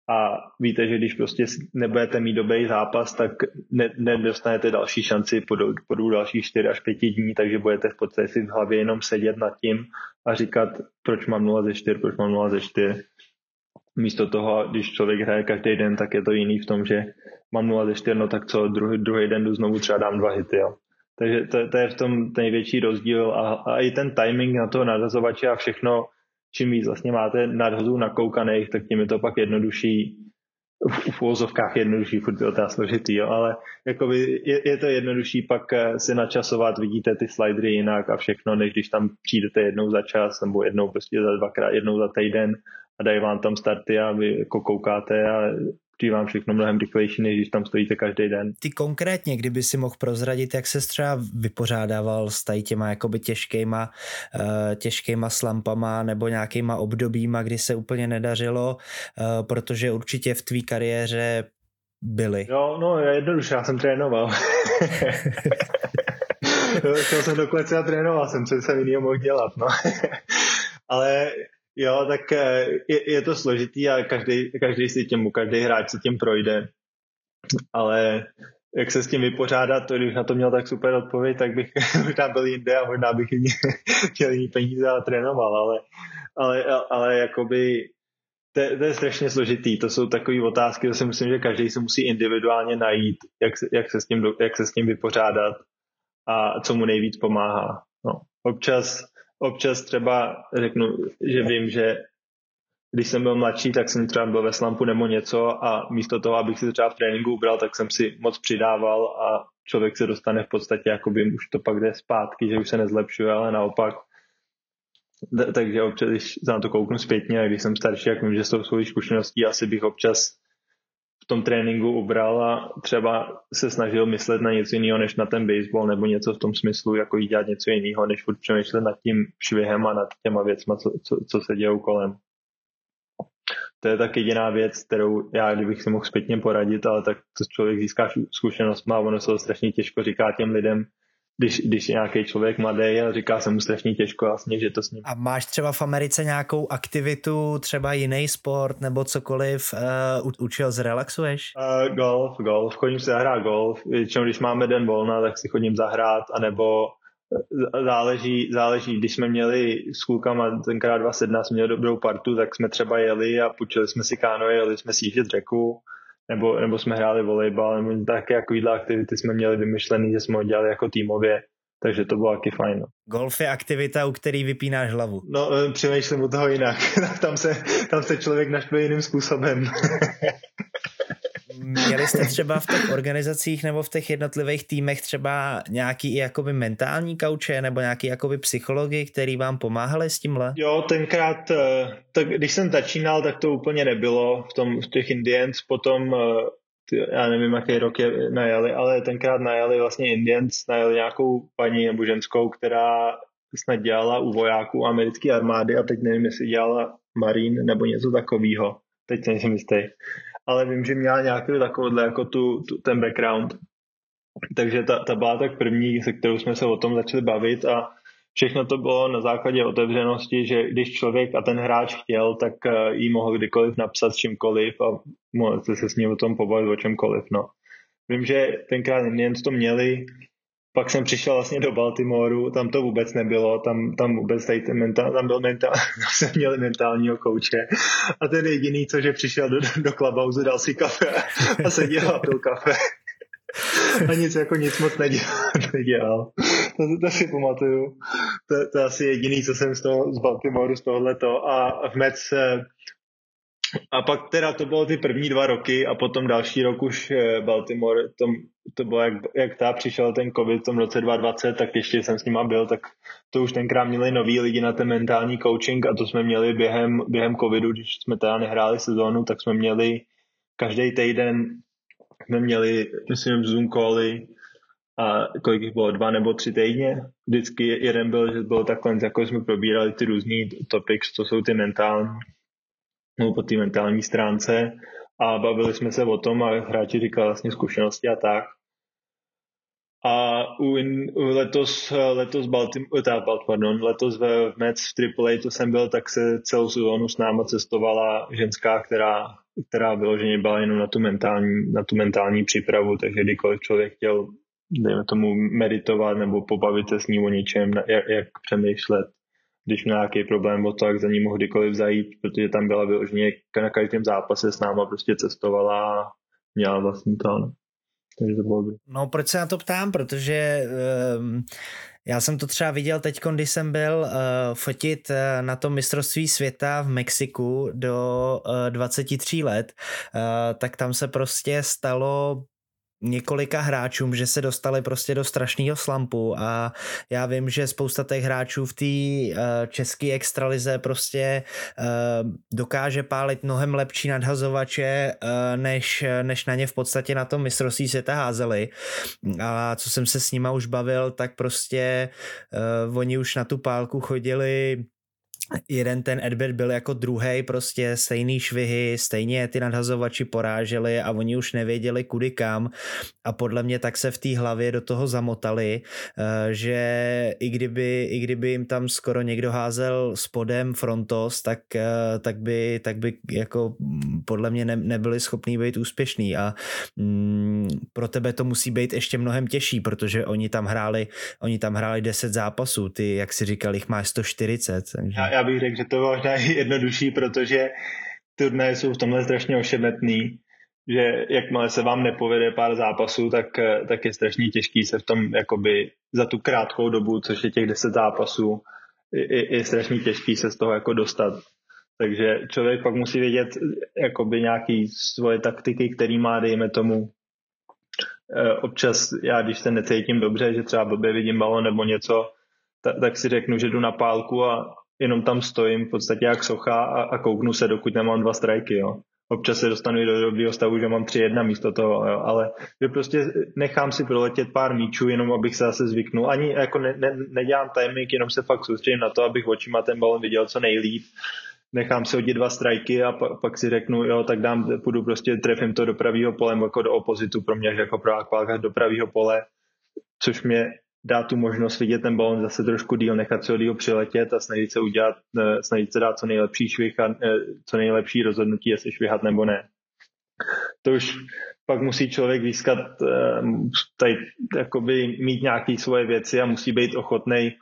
a víte, že když prostě nebudete mít dobrý zápas, tak ne, nedostanete další šanci po, po dalších 4 až 5 dní, takže budete v podstatě si v hlavě jenom sedět nad tím a říkat, proč mám 0 ze 4, proč mám 0 ze 4. Místo toho, když člověk hraje každý den, tak je to jiný v tom, že mám 0 ze 4, no tak co, druhý, druhý den jdu znovu třeba dám dva hity, jo. Takže to, to je v tom největší rozdíl a, a i ten timing na toho nadazovače a všechno, čím víc vlastně máte nadhozů nakoukaných, tak tím je to pak jednodušší, v, v úvozovkách jednodušší, furt je to složitý, jo, ale jakoby je, je, to jednodušší pak eh, si načasovat, vidíte ty slidery jinak a všechno, než když tam přijdete jednou za čas nebo jednou prostě za dvakrát, jednou za týden a dají vám tam starty a vy jako koukáte a přijde vám všechno mnohem rychlejší, než když tam stojíte každý den. Ty konkrétně, kdyby si mohl prozradit, jak se třeba vypořádával s tady těma jakoby těžkýma, uh, těžkýma slampama nebo nějakýma obdobíma, kdy se úplně nedařilo, uh, protože určitě v tvý kariéře byly. Jo, no jednoduše, já jsem trénoval. Chtěl jsem do klece a trénoval jsem, co jsem jiného mohl dělat, no. Ale Jo, tak eh, je, je to složitý a každý, každý si tím, každý hráč si tím projde. Ale jak se s tím vypořádat, to když na to měl tak super odpověď, tak bych možná byl jinde a možná bych měl jiný peníze a trénoval, ale, ale, ale jakoby to, to je strašně složitý. To jsou takové otázky, to si myslím, že každý se musí individuálně najít, jak se, jak se, s, tím, jak se s tím vypořádat a co mu nejvíc pomáhá. No. Občas občas třeba řeknu, že vím, že když jsem byl mladší, tak jsem třeba byl ve slampu nebo něco a místo toho, abych si třeba v tréninku ubral, tak jsem si moc přidával a člověk se dostane v podstatě, jako by už to pak jde zpátky, že už se nezlepšuje, ale naopak. Takže občas, když se na to kouknu zpětně, a když jsem starší, jak vím, že s tou svojí zkušeností asi bych občas tom tréninku ubral a třeba se snažil myslet na něco jiného než na ten baseball nebo něco v tom smyslu, jako jí dělat něco jiného, než furt přemýšlet nad tím švihem a nad těma věcma, co, co, co se dějou kolem. To je tak jediná věc, kterou já, kdybych si mohl zpětně poradit, ale tak to člověk získá zkušenost má, ono se to strašně těžko říká těm lidem, když, když je nějaký člověk mladý a říká se mu strašně těžko vlastně, že to s ním. A máš třeba v Americe nějakou aktivitu, třeba jiný sport nebo cokoliv, uh, učil zrelaxuješ? Uh, golf, golf, chodím si zahrát golf, většinou když máme den volna, tak si chodím zahrát, anebo eh, záleží, záleží, když jsme měli s klukama tenkrát 2017 jsme měli dobrou partu, tak jsme třeba jeli a půjčili jsme si kánoje, jeli jsme si jíždět řeku, nebo, nebo jsme hráli volejbal, nebo také takovýhle aktivity jsme měli vymyšlený, že jsme ho dělali jako týmově, takže to bylo taky fajn. No. Golf je aktivita, u který vypínáš hlavu. No, eh, přemýšlím u toho jinak. tam, se, tam se člověk naštve jiným způsobem. Měli jste třeba v těch organizacích nebo v těch jednotlivých týmech třeba nějaký jakoby mentální kauče nebo nějaký jakoby psychologi, který vám pomáhali s tímhle? Jo, tenkrát, eh, tak když jsem začínal, tak to úplně nebylo v, tom, v těch Indians, potom eh, já nevím, jaký rok je najeli, ale tenkrát najeli vlastně Indians, najeli nějakou paní nebo ženskou, která snad dělala u vojáků americké armády a teď nevím, jestli dělala Marine nebo něco takového. Teď nejsem jistý ale vím, že měla nějaký takovýhle jako tu, tu, ten background. Takže ta, ta byla tak první, se kterou jsme se o tom začali bavit a všechno to bylo na základě otevřenosti, že když člověk a ten hráč chtěl, tak eh, jí mohl kdykoliv napsat čímkoliv a mohl se s ním o tom pobavit o čemkoliv. No. Vím, že tenkrát Indians to měli, pak jsem přišel vlastně do Baltimoru, tam to vůbec nebylo, tam, tam vůbec tady ten mentál, tam byl mentál, tam jsem měl mentálního kouče a ten jediný, co že přišel do, do clubhouse, dal si kafe a seděl a pil kafe. A nic jako nic moc nedělal. nedělal. To, to, si pamatuju. To, to asi jediný, co jsem z toho z Baltimoreu, z tohleto. A v Mets a pak teda to bylo ty první dva roky a potom další rok už eh, Baltimore, to, to bylo jak, jak ta přišel ten covid v tom roce 2020, tak ještě jsem s nima byl, tak to už tenkrát měli noví lidi na ten mentální coaching a to jsme měli během, během covidu, když jsme teda nehráli sezónu, tak jsme měli každý týden jsme měli, myslím, Zoom cally a kolik jich bylo, dva nebo tři týdně. Vždycky jeden byl, že bylo takhle, jako jsme probírali ty různý topics, co jsou ty mentální nebo po té mentální stránce a bavili jsme se o tom a hráči říkali vlastně zkušenosti a tak. A u, in, letos, letos, Baltimore, teda, pardon, letos v Mets v AAA, to jsem byl, tak se celou sezónu s náma cestovala ženská, která, která vyloženě byla jenom na tu, mentální, na tu mentální přípravu, takže kdykoliv člověk chtěl, dejme tomu, meditovat nebo pobavit se s ní o něčem, jak, jak přemýšlet, když měl nějaký problém o to, jak za ní mohl kdykoliv zajít, protože tam byla vyloženě na každém zápase s náma prostě cestovala a měla vlastně to. No. Takže to bylo No proč se na to ptám, protože um, já jsem to třeba viděl teď, když jsem byl uh, fotit uh, na tom mistrovství světa v Mexiku do uh, 23 let, uh, tak tam se prostě stalo několika hráčům, že se dostali prostě do strašného slampu a já vím, že spousta těch hráčů v té uh, české extralize prostě uh, dokáže pálit mnohem lepší nadhazovače, uh, než, než na ně v podstatě na tom mistrovství světa házeli. A co jsem se s nima už bavil, tak prostě oni už na tu pálku chodili jeden ten Edbert byl jako druhý, prostě stejný švihy, stejně ty nadhazovači poráželi a oni už nevěděli kudy kam a podle mě tak se v té hlavě do toho zamotali, eh, že i kdyby, i kdyby jim tam skoro někdo házel spodem frontos, tak, eh, tak, by, tak by jako podle mě ne, nebyli schopní být úspěšný a mm, pro tebe to musí být ještě mnohem těžší, protože oni tam hráli, oni tam hráli 10 zápasů, ty, jak si říkal, jich máš 140. Takže... Já, já bych řekl, že to je možná jednodušší, protože turnaje jsou v tomhle strašně ošemetný, že jakmile se vám nepovede pár zápasů, tak, tak je strašně těžký se v tom jakoby za tu krátkou dobu, což je těch 10 zápasů, je, je strašně těžký se z toho jako dostat. Takže člověk pak musí vědět jakoby nějaký svoje taktiky, který má, dejme tomu, e, občas já, když se necítím dobře, že třeba blbě vidím balon nebo něco, tak si řeknu, že jdu na pálku a jenom tam stojím v podstatě jak socha a, a kouknu se, dokud nemám dva strajky, jo. Občas se dostanu i do dobrého stavu, že mám tři jedna místo toho, jo. ale že prostě nechám si proletět pár míčů, jenom abych se zase zvyknul. Ani jako ne, ne, nedělám timing, jenom se fakt soustředím na to, abych očima ten balon viděl co nejlíp. Nechám si hodit dva strajky a pa, pak si řeknu, jo, tak dám, půjdu prostě, trefím to do pravého pole, jako do opozitu, pro mě jako pro do pravého pole, což mě dá tu možnost vidět ten balon zase trošku díl, nechat si ho díl přiletět a snažit se udělat, eh, snažit se dát co nejlepší švih a eh, co nejlepší rozhodnutí, jestli švihat nebo ne. To už pak musí člověk získat, eh, tady, jakoby mít nějaké svoje věci a musí být ochotný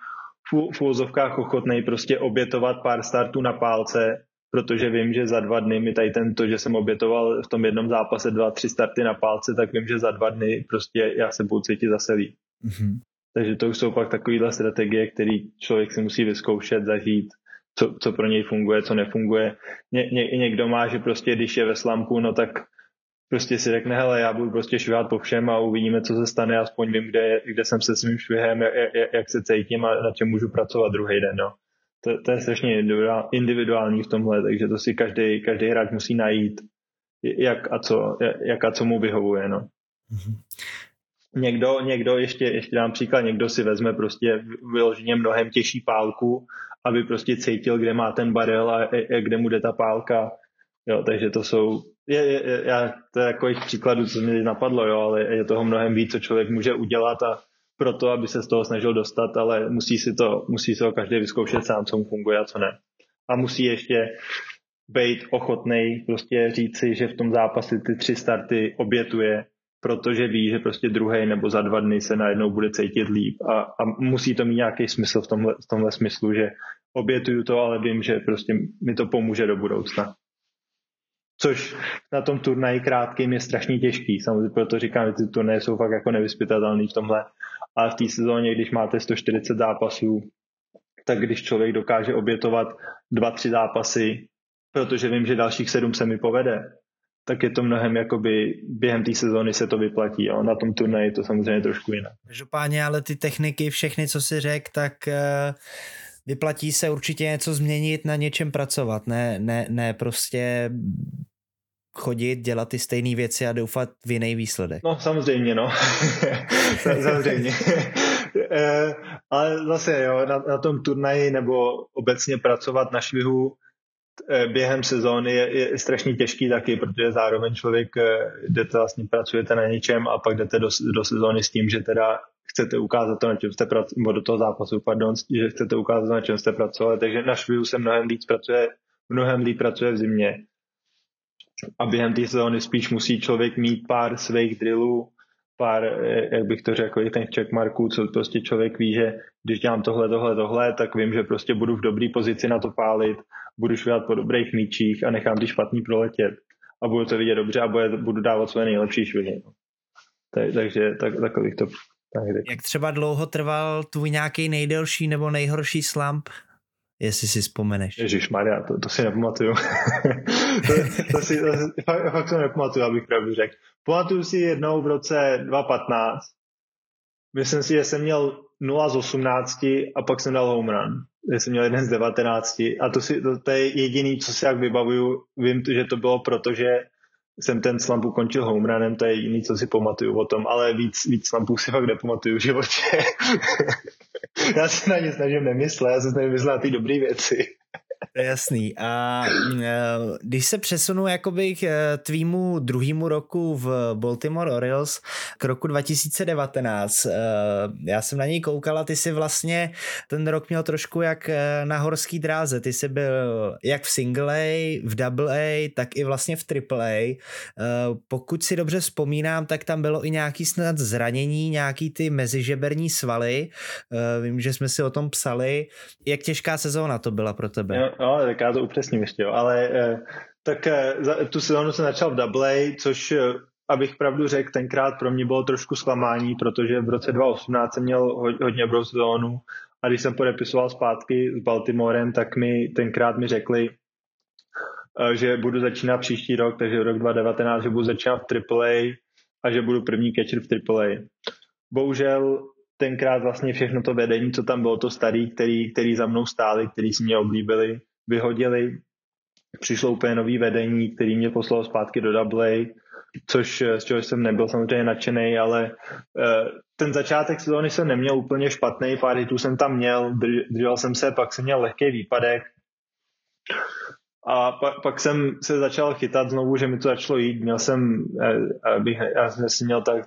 v úvozovkách ochotný prostě obětovat pár startů na pálce, protože vím, že za dva dny mi tady tento, že jsem obětoval v tom jednom zápase dva, tři starty na pálce, tak vím, že za dva dny prostě já se budu cítit zase líp. Mm-hmm. Takže to už jsou pak takovéhle strategie, které člověk si musí vyzkoušet, zažít, co, co pro něj funguje, co nefunguje. Ně, ně, někdo má, že prostě když je ve slampu, no tak prostě si řekne, hele, já budu prostě švihat po všem a uvidíme, co se stane, aspoň vím, kde, kde jsem se svým švihem, jak, jak se cítím a na čem můžu pracovat druhý den. No. To, to je strašně individuální v tomhle, takže to si každý, každý hráč musí najít, jak a co, jak a co mu vyhovuje. No. Někdo, někdo ještě, ještě dám příklad, někdo si vezme prostě vyloženě mnohem těžší pálku, aby prostě cítil, kde má ten barel a, a kde mu jde ta pálka. Jo, takže to jsou, je, je, já, to je jako jich příkladů, co mi napadlo, jo, ale je toho mnohem víc, co člověk může udělat a proto, aby se z toho snažil dostat, ale musí si to, musí se ho každý vyzkoušet sám, co mu funguje a co ne. A musí ještě být ochotný prostě říci, že v tom zápase ty tři starty obětuje protože ví, že prostě druhý nebo za dva dny se najednou bude cítit líp a, a musí to mít nějaký smysl v tomhle, v tomhle smyslu, že obětuju to, ale vím, že prostě mi to pomůže do budoucna. což na tom turnaji krátkým je strašně těžký. Samozřejmě proto říkám, že ty turnaje jsou fakt jako nevyspytatelný v tomhle. Ale v té sezóně, když máte 140 zápasů, tak když člověk dokáže obětovat dva, tři zápasy, protože vím, že dalších sedm se mi povede, tak je to mnohem jakoby během té sezóny se to vyplatí. Jo. Na tom turnaji je to samozřejmě trošku jinak. Každopádně, ale ty techniky, všechny, co si řekl, tak uh, vyplatí se určitě něco změnit, na něčem pracovat, ne, ne, ne prostě chodit, dělat ty stejné věci a doufat v jiný výsledek. No samozřejmě, no. samozřejmě. Eh, ale zase, jo, na, na tom turnaji nebo obecně pracovat na švihu eh, během sezóny je, je strašně těžký taky, protože zároveň člověk eh, jdete vlastně pracujete na něčem a pak jdete do, do sezóny s tím, že teda chcete ukázat to, na čem jste pracovali, do toho zápasu, pardon, že chcete ukázat, na čem jste pracovali, takže na švihu se mnohem líp pracuje, mnohem líp pracuje v zimě. A během té sezóny spíš musí člověk mít pár svých drillů, pár, jak bych to řekl, i těch checkmarků, co prostě člověk ví, že když dělám tohle, tohle, tohle, tak vím, že prostě budu v dobré pozici na to pálit, budu švihat po dobrých míčích a nechám ty špatný proletět a budu to vidět dobře a budu dávat svoje nejlepší švihy. Tak, takže tak, takových to tak. Jak třeba dlouho trval tvůj nějaký nejdelší nebo nejhorší slump? Jestli si vzpomeneš. Ježíš Maria, to, to si nepamatuju. to, to, si, to, fakt, fakt to nepamatuju, abych pravdu řekl. Pamatuju si jednou v roce 2015. Myslím si, že jsem měl 0 z 18 a pak jsem dal home run. Jsem měl jeden z 19 a to, si, to, to je jediný, co si jak vybavuju. Vím, že to bylo proto, že jsem ten slump ukončil home to je jediný, co si pamatuju o tom, ale víc, víc slumpů si fakt nepamatuju v životě. já se na ně snažím nemyslet, já se snažím myslet na ty dobré věci. Jasný. A e, když se přesunu jakoby k e, tvýmu druhému roku v Baltimore Orioles k roku 2019, e, já jsem na něj koukal a ty si vlastně ten rok měl trošku jak na horský dráze. Ty jsi byl jak v single A, v double A, tak i vlastně v triple A. Pokud si dobře vzpomínám, tak tam bylo i nějaký snad zranění, nějaký ty mezižeberní svaly. Vím, že jsme si o tom psali. Jak těžká sezóna to byla pro tebe? Jo, jo tak já to upřesním ještě, jo. ale eh, tak eh, za, tu sezónu jsem začal v Double což eh, abych pravdu řekl, tenkrát pro mě bylo trošku zklamání, protože v roce 2018 jsem měl hodně dobrou sezónu a když jsem podepisoval zpátky s Baltimorem, tak mi tenkrát mi řekli, že budu začínat příští rok, takže rok 2019, že budu začínat v AAA a že budu první catcher v AAA. Bohužel tenkrát vlastně všechno to vedení, co tam bylo, to starý, který, který za mnou stáli, který si mě oblíbili, vyhodili. Přišlo úplně nový vedení, který mě poslal zpátky do Double což z čeho jsem nebyl samozřejmě nadšený, ale uh, ten začátek sezóny jsem neměl úplně špatný, pár hitů jsem tam měl, držel jsem se, pak jsem měl lehký výpadek, a pak, pak jsem se začal chytat znovu, že mi to začalo jít. Měl jsem, eh, abych, já jsem měl tak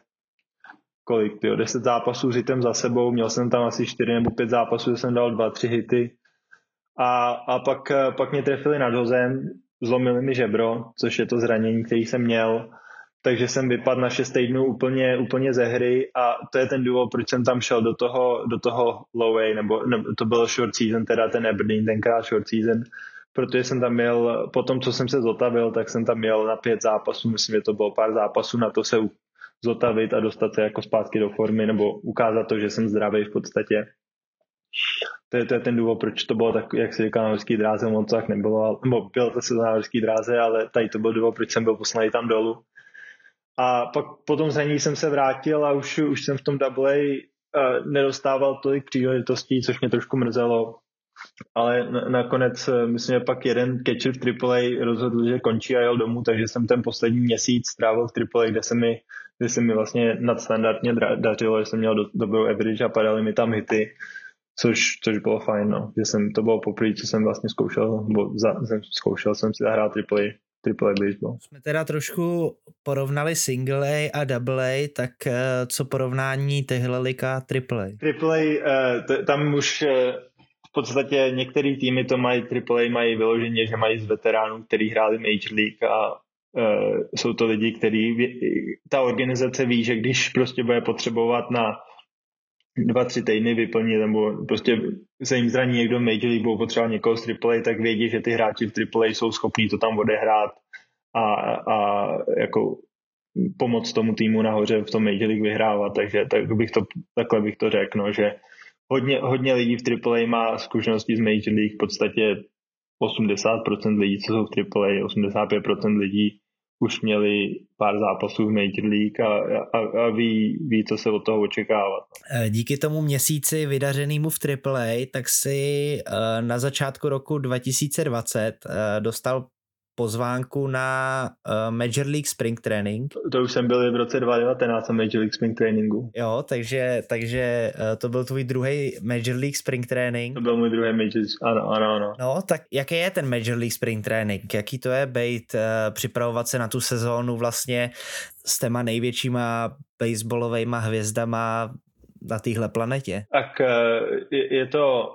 kolik, tyjo, 10 zápasů s hitem za sebou, měl jsem tam asi 4 nebo 5 zápasů, jsem dal 2-3 hity. A, a pak, pak mě trefili nad hozem, zlomili mi žebro, což je to zranění, který jsem měl, takže jsem vypadl na 6 týdnů úplně, úplně ze hry a to je ten důvod, proč jsem tam šel do toho, do toho low way, nebo, nebo to byl short season, teda ten Aberdeen, tenkrát short season, protože jsem tam měl, po tom, co jsem se zotavil, tak jsem tam měl na pět zápasů, myslím, že to bylo pár zápasů na to se zotavit a dostat se jako zpátky do formy nebo ukázat to, že jsem zdravý v podstatě. To je, to je ten důvod, proč to bylo tak, jak se říká na horský dráze, to tak nebylo, nebo bylo to se na horský dráze, ale tady to byl důvod, proč jsem byl poslaný tam dolů. A pak po tom zranění jsem se vrátil a už, už jsem v tom double uh, nedostával tolik příležitostí, což mě trošku mrzelo. Ale na, nakonec, eh, myslím, že pak jeden catcher v AAA rozhodl, že končí a jel domů, takže jsem ten poslední měsíc strávil v AAA, kde se mi kdy se mi vlastně nadstandardně dařilo, že jsem měl do, dobrou average a padaly mi tam hity, což, což bylo fajn, no. Že jsem, to bylo poprvé, co jsem vlastně zkoušel, nebo za, jsem, zkoušel jsem si zahrát AAA, AAA baseball. Jsme teda trošku porovnali single A a double A, tak uh, co porovnání téhle lika AAA? AAA, uh, t- tam už uh, v podstatě některé týmy to mají, AAA mají vyloženě, že mají z veteránů, který hráli Major League a Uh, jsou to lidi, který ta organizace ví, že když prostě bude potřebovat na dva, tři týdny vyplnit, nebo prostě se jim zraní někdo Major League, budou potřebovat někoho z AAA, tak vědí, že ty hráči v AAA jsou schopní to tam odehrát a, a jako pomoct tomu týmu nahoře v tom Major League vyhrávat, takže tak bych to, takhle bych to řekl, no, že hodně, hodně lidí v AAA má zkušenosti z Major League, v podstatě 80% lidí, co jsou v AAA, 85% lidí už měli pár zápasů v Major League a, a, a ví, ví, co se od toho očekávat. Eh, díky tomu měsíci vydařenému v AAA, tak si eh, na začátku roku 2020 eh, dostal pozvánku na uh, Major League Spring Training. To, už jsem byl v roce 2019 na Major League Spring Trainingu. Jo, takže, takže uh, to byl tvůj druhý Major League Spring Training. To byl můj druhý Major ano, ano, ano. No, tak jaký je ten Major League Spring Training? Jaký to je být, uh, připravovat se na tu sezónu vlastně s těma největšíma baseballovými hvězdama na téhle planetě? Tak je to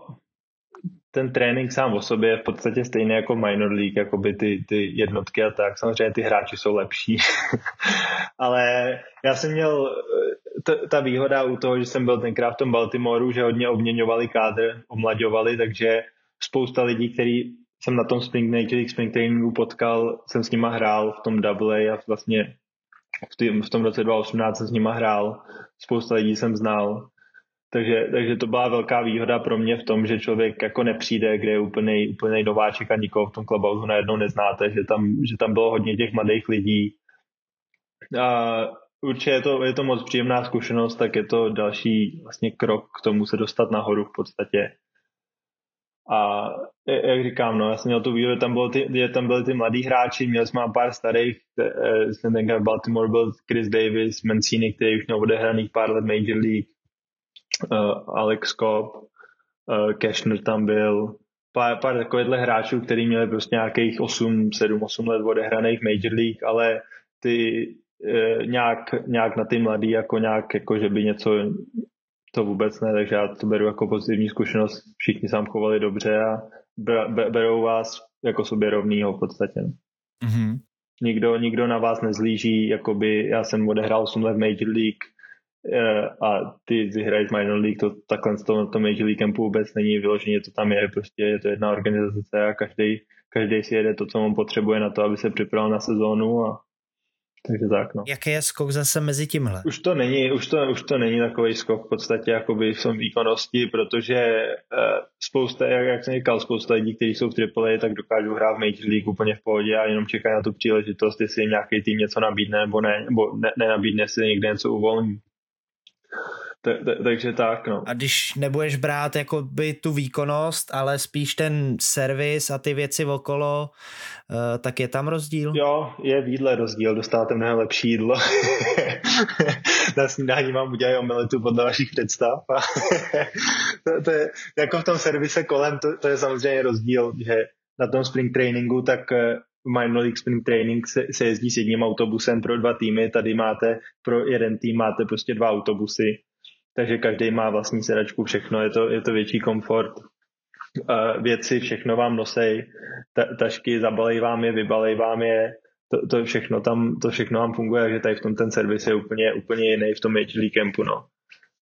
ten trénink sám o sobě je v podstatě stejný jako minor league, jako by ty, ty jednotky a tak. Samozřejmě ty hráči jsou lepší. Ale já jsem měl t- ta výhoda u toho, že jsem byl tenkrát v tom Baltimoru, že hodně obměňovali kádr, omlaďovali, takže spousta lidí, který jsem na tom Spring League Spring Trainingu potkal, jsem s nima hrál v tom double a vlastně v, tým, v tom roce 2018 jsem s nima hrál. Spousta lidí jsem znal takže, takže to byla velká výhoda pro mě v tom, že člověk jako nepřijde, kde je úplný, úplný nováček a nikoho v tom clubhouse najednou neznáte, že tam, že tam bylo hodně těch mladých lidí. A určitě je to, je to moc příjemná zkušenost, tak je to další vlastně krok k tomu se dostat nahoru v podstatě. A jak říkám, no, já jsem měl tu výhodu, tam, bylo ty, tam byli ty mladí hráči, měl jsme pár starých, jsem tenkrát Baltimore byl Chris Davis, Mancini, který už měl odehraných pár let Major League, uh, Alex Cobb, uh, Cashner tam byl, pár, pár takovýchhle hráčů, kteří měli prostě nějakých 8, 7, 8 let odehraných Major League, ale ty uh, nějak, nějak na ty mladý jako nějak, jako že by něco to vůbec ne, takže já to beru jako pozitivní zkušenost. Všichni sám chovali dobře a berou vás jako sobě rovnýho v podstatě. Mm-hmm. Nikdo, nikdo na vás nezlíží, jakoby já jsem odehrál 8 let Major League, Eh, a ty vyhrají minor league, to takhle z toho to Major League Campu vůbec není vyloženě, to tam je, prostě je to jedna organizace a každý, každý si jede to, co on potřebuje na to, aby se připravil na sezónu a takže tak, no. Jaký je skok zase mezi tímhle? Už to není, už to, už to není takový skok v podstatě jakoby v tom výkonnosti, protože uh, spousta, jak, jak jsem říkal, spousta lidí, kteří jsou v AAA, tak dokážou hrát v Major League úplně v pohodě a jenom čekají na tu příležitost, jestli jim nějaký tým něco nabídne nebo ne, nebo ne, nenabídne, jestli někde něco uvolní takže tak, no. A když nebudeš brát jakoby tu výkonnost, ale spíš ten servis a ty věci okolo, uh, tak je tam rozdíl? Jo, je v jídle rozdíl, dostáváte mnohem lepší jídlo. Na snídání mám udělat omeletu podle vašich představ. to, to, je, jako v tom servise kolem, to, to je samozřejmě rozdíl, že na tom spring trainingu, tak eh, Minor League Spring Training se, se jezdí s jedním autobusem pro dva týmy, tady máte pro jeden tým máte prostě dva autobusy, takže každý má vlastní sedačku, všechno, je to, je to větší komfort. Uh, věci, všechno vám nosej, ta, tašky, zabalej vám je, vybalej vám je, to, to, všechno tam, to všechno vám funguje, takže tady v tom ten servis je úplně, úplně jiný v tom League Campu, no.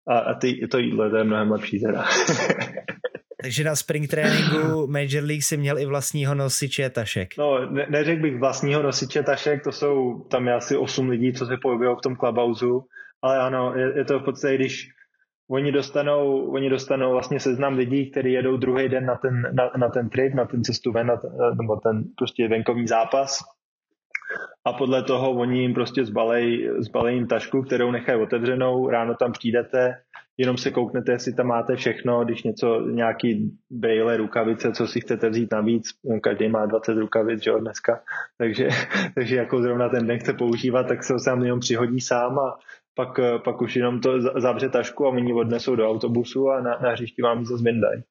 A, a ty, to jídlo, to je mnohem lepší teda. Takže na spring tréninku Major League si měl i vlastního nosiče tašek. No, ne, neřekl bych vlastního nosiče tašek, to jsou tam asi 8 lidí, co se pohybují v tom clubhouse, ale ano, je, je to v podstatě, když oni dostanou, oni dostanou vlastně seznam lidí, kteří jedou druhý den na ten, na, na ten trip, na ten cestu ven, na ten, nebo ten prostě venkovní zápas. A podle toho oni jim prostě zbalej, zbalej jim tašku, kterou nechají otevřenou, ráno tam přijdete, jenom se kouknete, jestli tam máte všechno, když něco, nějaký brejle, rukavice, co si chcete vzít navíc, no, každý má 20 rukavic, že jo, dneska, takže, takže jako zrovna ten den chce používat, tak se ho sám jenom přihodí sám a pak, pak už jenom to zavře tašku a oni odnesou do autobusu a na, na hřišti vám zase vyndají.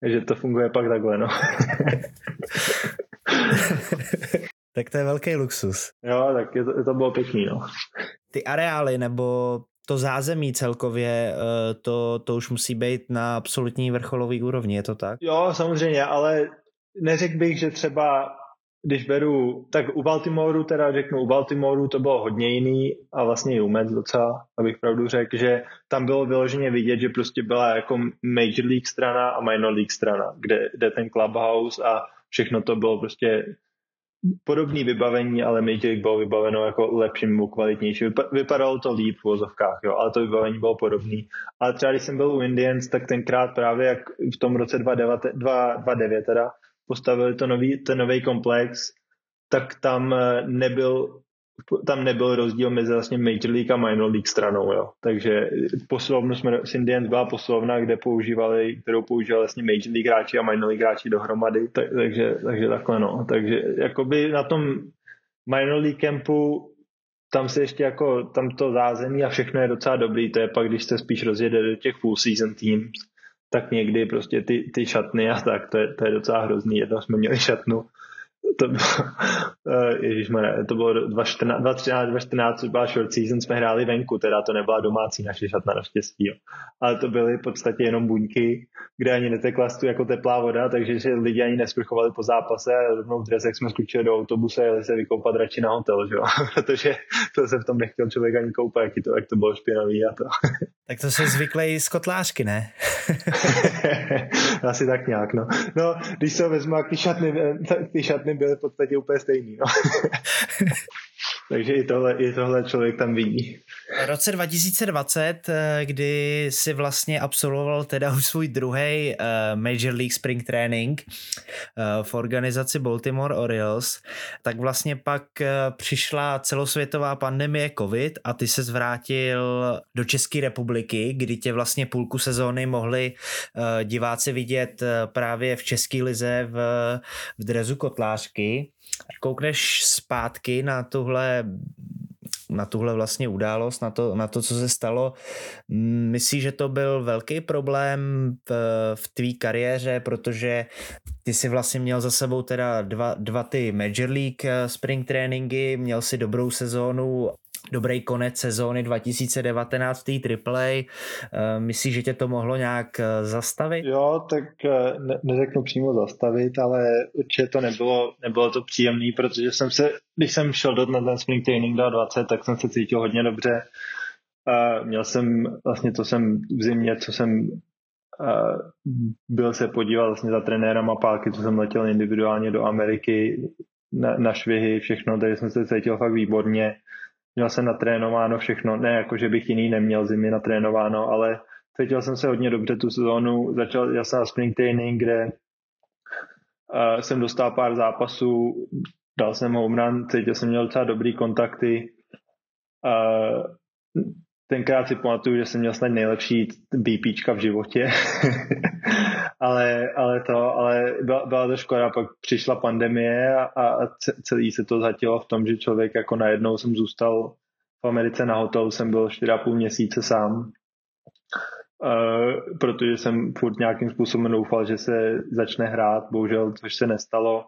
Takže to funguje pak takhle, no. tak to je velký luxus. Jo, tak je to, je to bylo pěkný, no. Ty areály nebo to zázemí celkově, eh, to, to už musí být na absolutní vrcholový úrovni, je to tak? Jo, samozřejmě, ale neřekl bych, že třeba když beru, tak u Baltimoru teda řeknu, u Baltimoru to bylo hodně jiný a vlastně i u Mets docela, abych pravdu řekl, že tam bylo vyloženě vidět, že prostě byla jako Major League strana a Minor League strana, kde, kde ten clubhouse a všechno to bylo prostě podobné vybavení, ale Major bylo vybaveno jako lepším nebo kvalitnějším. Vypadalo to líp v vozovkách, jo, ale to vybavení bylo podobné. Ale třeba když jsem byl u Indians, tak tenkrát právě jak v tom roce 2009 teda postavili to nový, ten nový komplex, tak tam eh, nebyl tam nebyl rozdíl mezi vlastně Major League a Minor League stranou, jo. Takže poslovnu jsme, s Indians byla poslovna, kde používali, kterou používali vlastně Major League hráči a Minor League hráči dohromady, tak, takže, takže takhle no. Takže jakoby na tom Minor League campu tam se ještě jako, tam to zázemí a všechno je docela dobrý, to je pak, když se spíš rozjede do těch full season teams, tak někdy prostě ty, ty šatny a tak, to je, to je docela hrozný. Jednou jsme měli šatnu, to bylo, ježišmarja, to bylo 2014, 2014, což byla short season, jsme hráli venku, teda to nebyla domácí naše šatna naštěstí, jo. ale to byly v podstatě jenom buňky, kde ani netekla tu jako teplá voda, takže se lidi ani nesprchovali po zápase a rovnou v dresech jsme skočili do autobuse a jeli se vykoupat radši na hotel, že jo? protože to se v tom nechtěl člověk ani koupat, jak to, jak to bylo špinavý a to. Tak to se zvyklej z kotlářky, ne? Asi tak nějak, no. No, když se vezmu, jak ty šatny, ty šatny byly v podstatě úplně stejný, no. Takže i tohle, i tohle člověk tam vidí. V roce 2020, eh, kdy si vlastně absolvoval teda už svůj druhý uh, Major League Spring Training uh, v organizaci Baltimore Orioles, tak vlastně pak přišla celosvětová pandemie COVID a ty se zvrátil do České republiky, kdy tě vlastně půlku sezóny mohli diváci vidět právě v České lize v, v drezu kotlářky. Koukneš zpátky na tuhle na tuhle vlastně událost, na to, na to, co se stalo. Myslíš, že to byl velký problém v, v tvý kariéře, protože ty si vlastně měl za sebou teda dva, dva ty Major League eh, spring tréninky, měl si dobrou sezónu dobrý konec sezóny 2019 v té AAA. Eh, myslíš, že tě to mohlo nějak eh, zastavit? Jo, tak eh, ne, neřeknu přímo zastavit, ale určitě to nebylo, nebylo to příjemný, protože jsem se, když jsem šel do, na ten spring training 20, tak jsem se cítil hodně dobře. A měl jsem, vlastně to jsem v zimě, co jsem byl se podívat vlastně za trenérem a pálky, co jsem letěl individuálně do Ameriky na, na švihy, všechno, takže jsem se cítil fakt výborně měl jsem natrénováno všechno, ne jako, že bych jiný neměl zimy natrénováno, ale cítil jsem se hodně dobře tu sezónu, začal já jsem na spring training, kde uh, jsem dostal pár zápasů, dal jsem home run, cítil jsem měl docela dobrý kontakty, uh, tenkrát si pamatuju, že jsem měl snad nejlepší BPčka v životě, ale, ale to, ale byla, byla to škoda, pak přišla pandemie a, a celý se to zatilo v tom, že člověk jako najednou jsem zůstal v Americe na hotelu, jsem byl 4,5 měsíce sám, Uh, protože jsem furt nějakým způsobem doufal, že se začne hrát, bohužel, což se nestalo.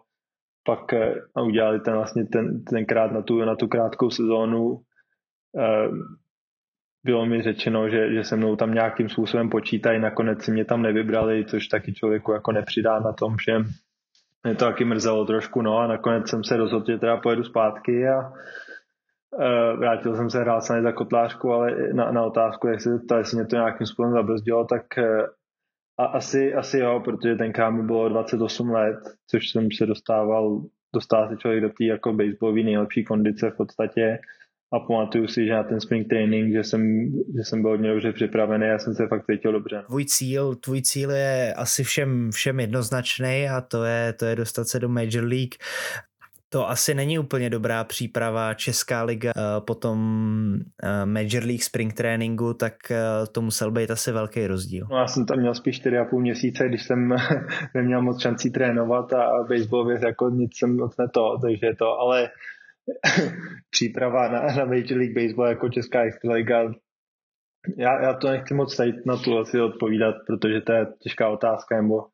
Pak uh, udělali ten vlastně ten, tenkrát na tu, na tu krátkou sezónu. Uh, bylo mi řečeno, že, že se mnou tam nějakým způsobem počítají, nakonec si mě tam nevybrali, což taky člověku jako nepřidá na tom všem. Mě to taky mrzelo trošku, no a nakonec jsem se rozhodl, že teda pojedu zpátky a uh, vrátil jsem se, hrál jsem za kotlářku, ale na, na otázku, jak se to, jestli mě to nějakým způsobem zabrzdilo, tak uh, a asi, asi jo, protože tenkrát mi bylo 28 let, což jsem se dostával, dostal se člověk do té jako baseballové nejlepší kondice v podstatě a pamatuju si, že na ten spring training, že jsem, že jsem byl hodně dobře připravený a jsem se fakt cítil dobře. Tvůj cíl, tvůj cíl je asi všem, všem jednoznačný a to je, to je dostat se do Major League. To asi není úplně dobrá příprava Česká liga eh, po tom eh, Major League Spring tréninku, tak eh, to musel být asi velký rozdíl. No, já jsem tam měl spíš 4,5 měsíce, když jsem neměl moc šancí trénovat a baseball jako nic jsem moc neto, takže to, ale příprava na, na Major League Baseball jako Česká extraliga. Já, já to nechci moc tady na tu asi odpovídat, protože to je těžká otázka, nebo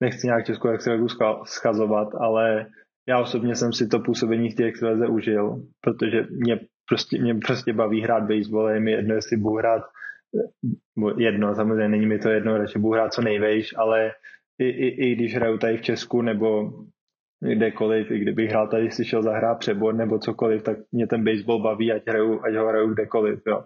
nechci nějak Českou extraligu schazovat, ale já osobně jsem si to působení v té extralize užil, protože mě prostě, mě prostě baví hrát baseball, je mi jedno, jestli budu hrát jedno, samozřejmě není mi to jedno, radši budu hrát co nejvejš, ale i, i, i když hraju tady v Česku nebo kdekoliv, i kdybych hrál tady, si šel zahrát přebor nebo cokoliv, tak mě ten baseball baví, ať, hraju, ať ho hraju kdekoliv, jo.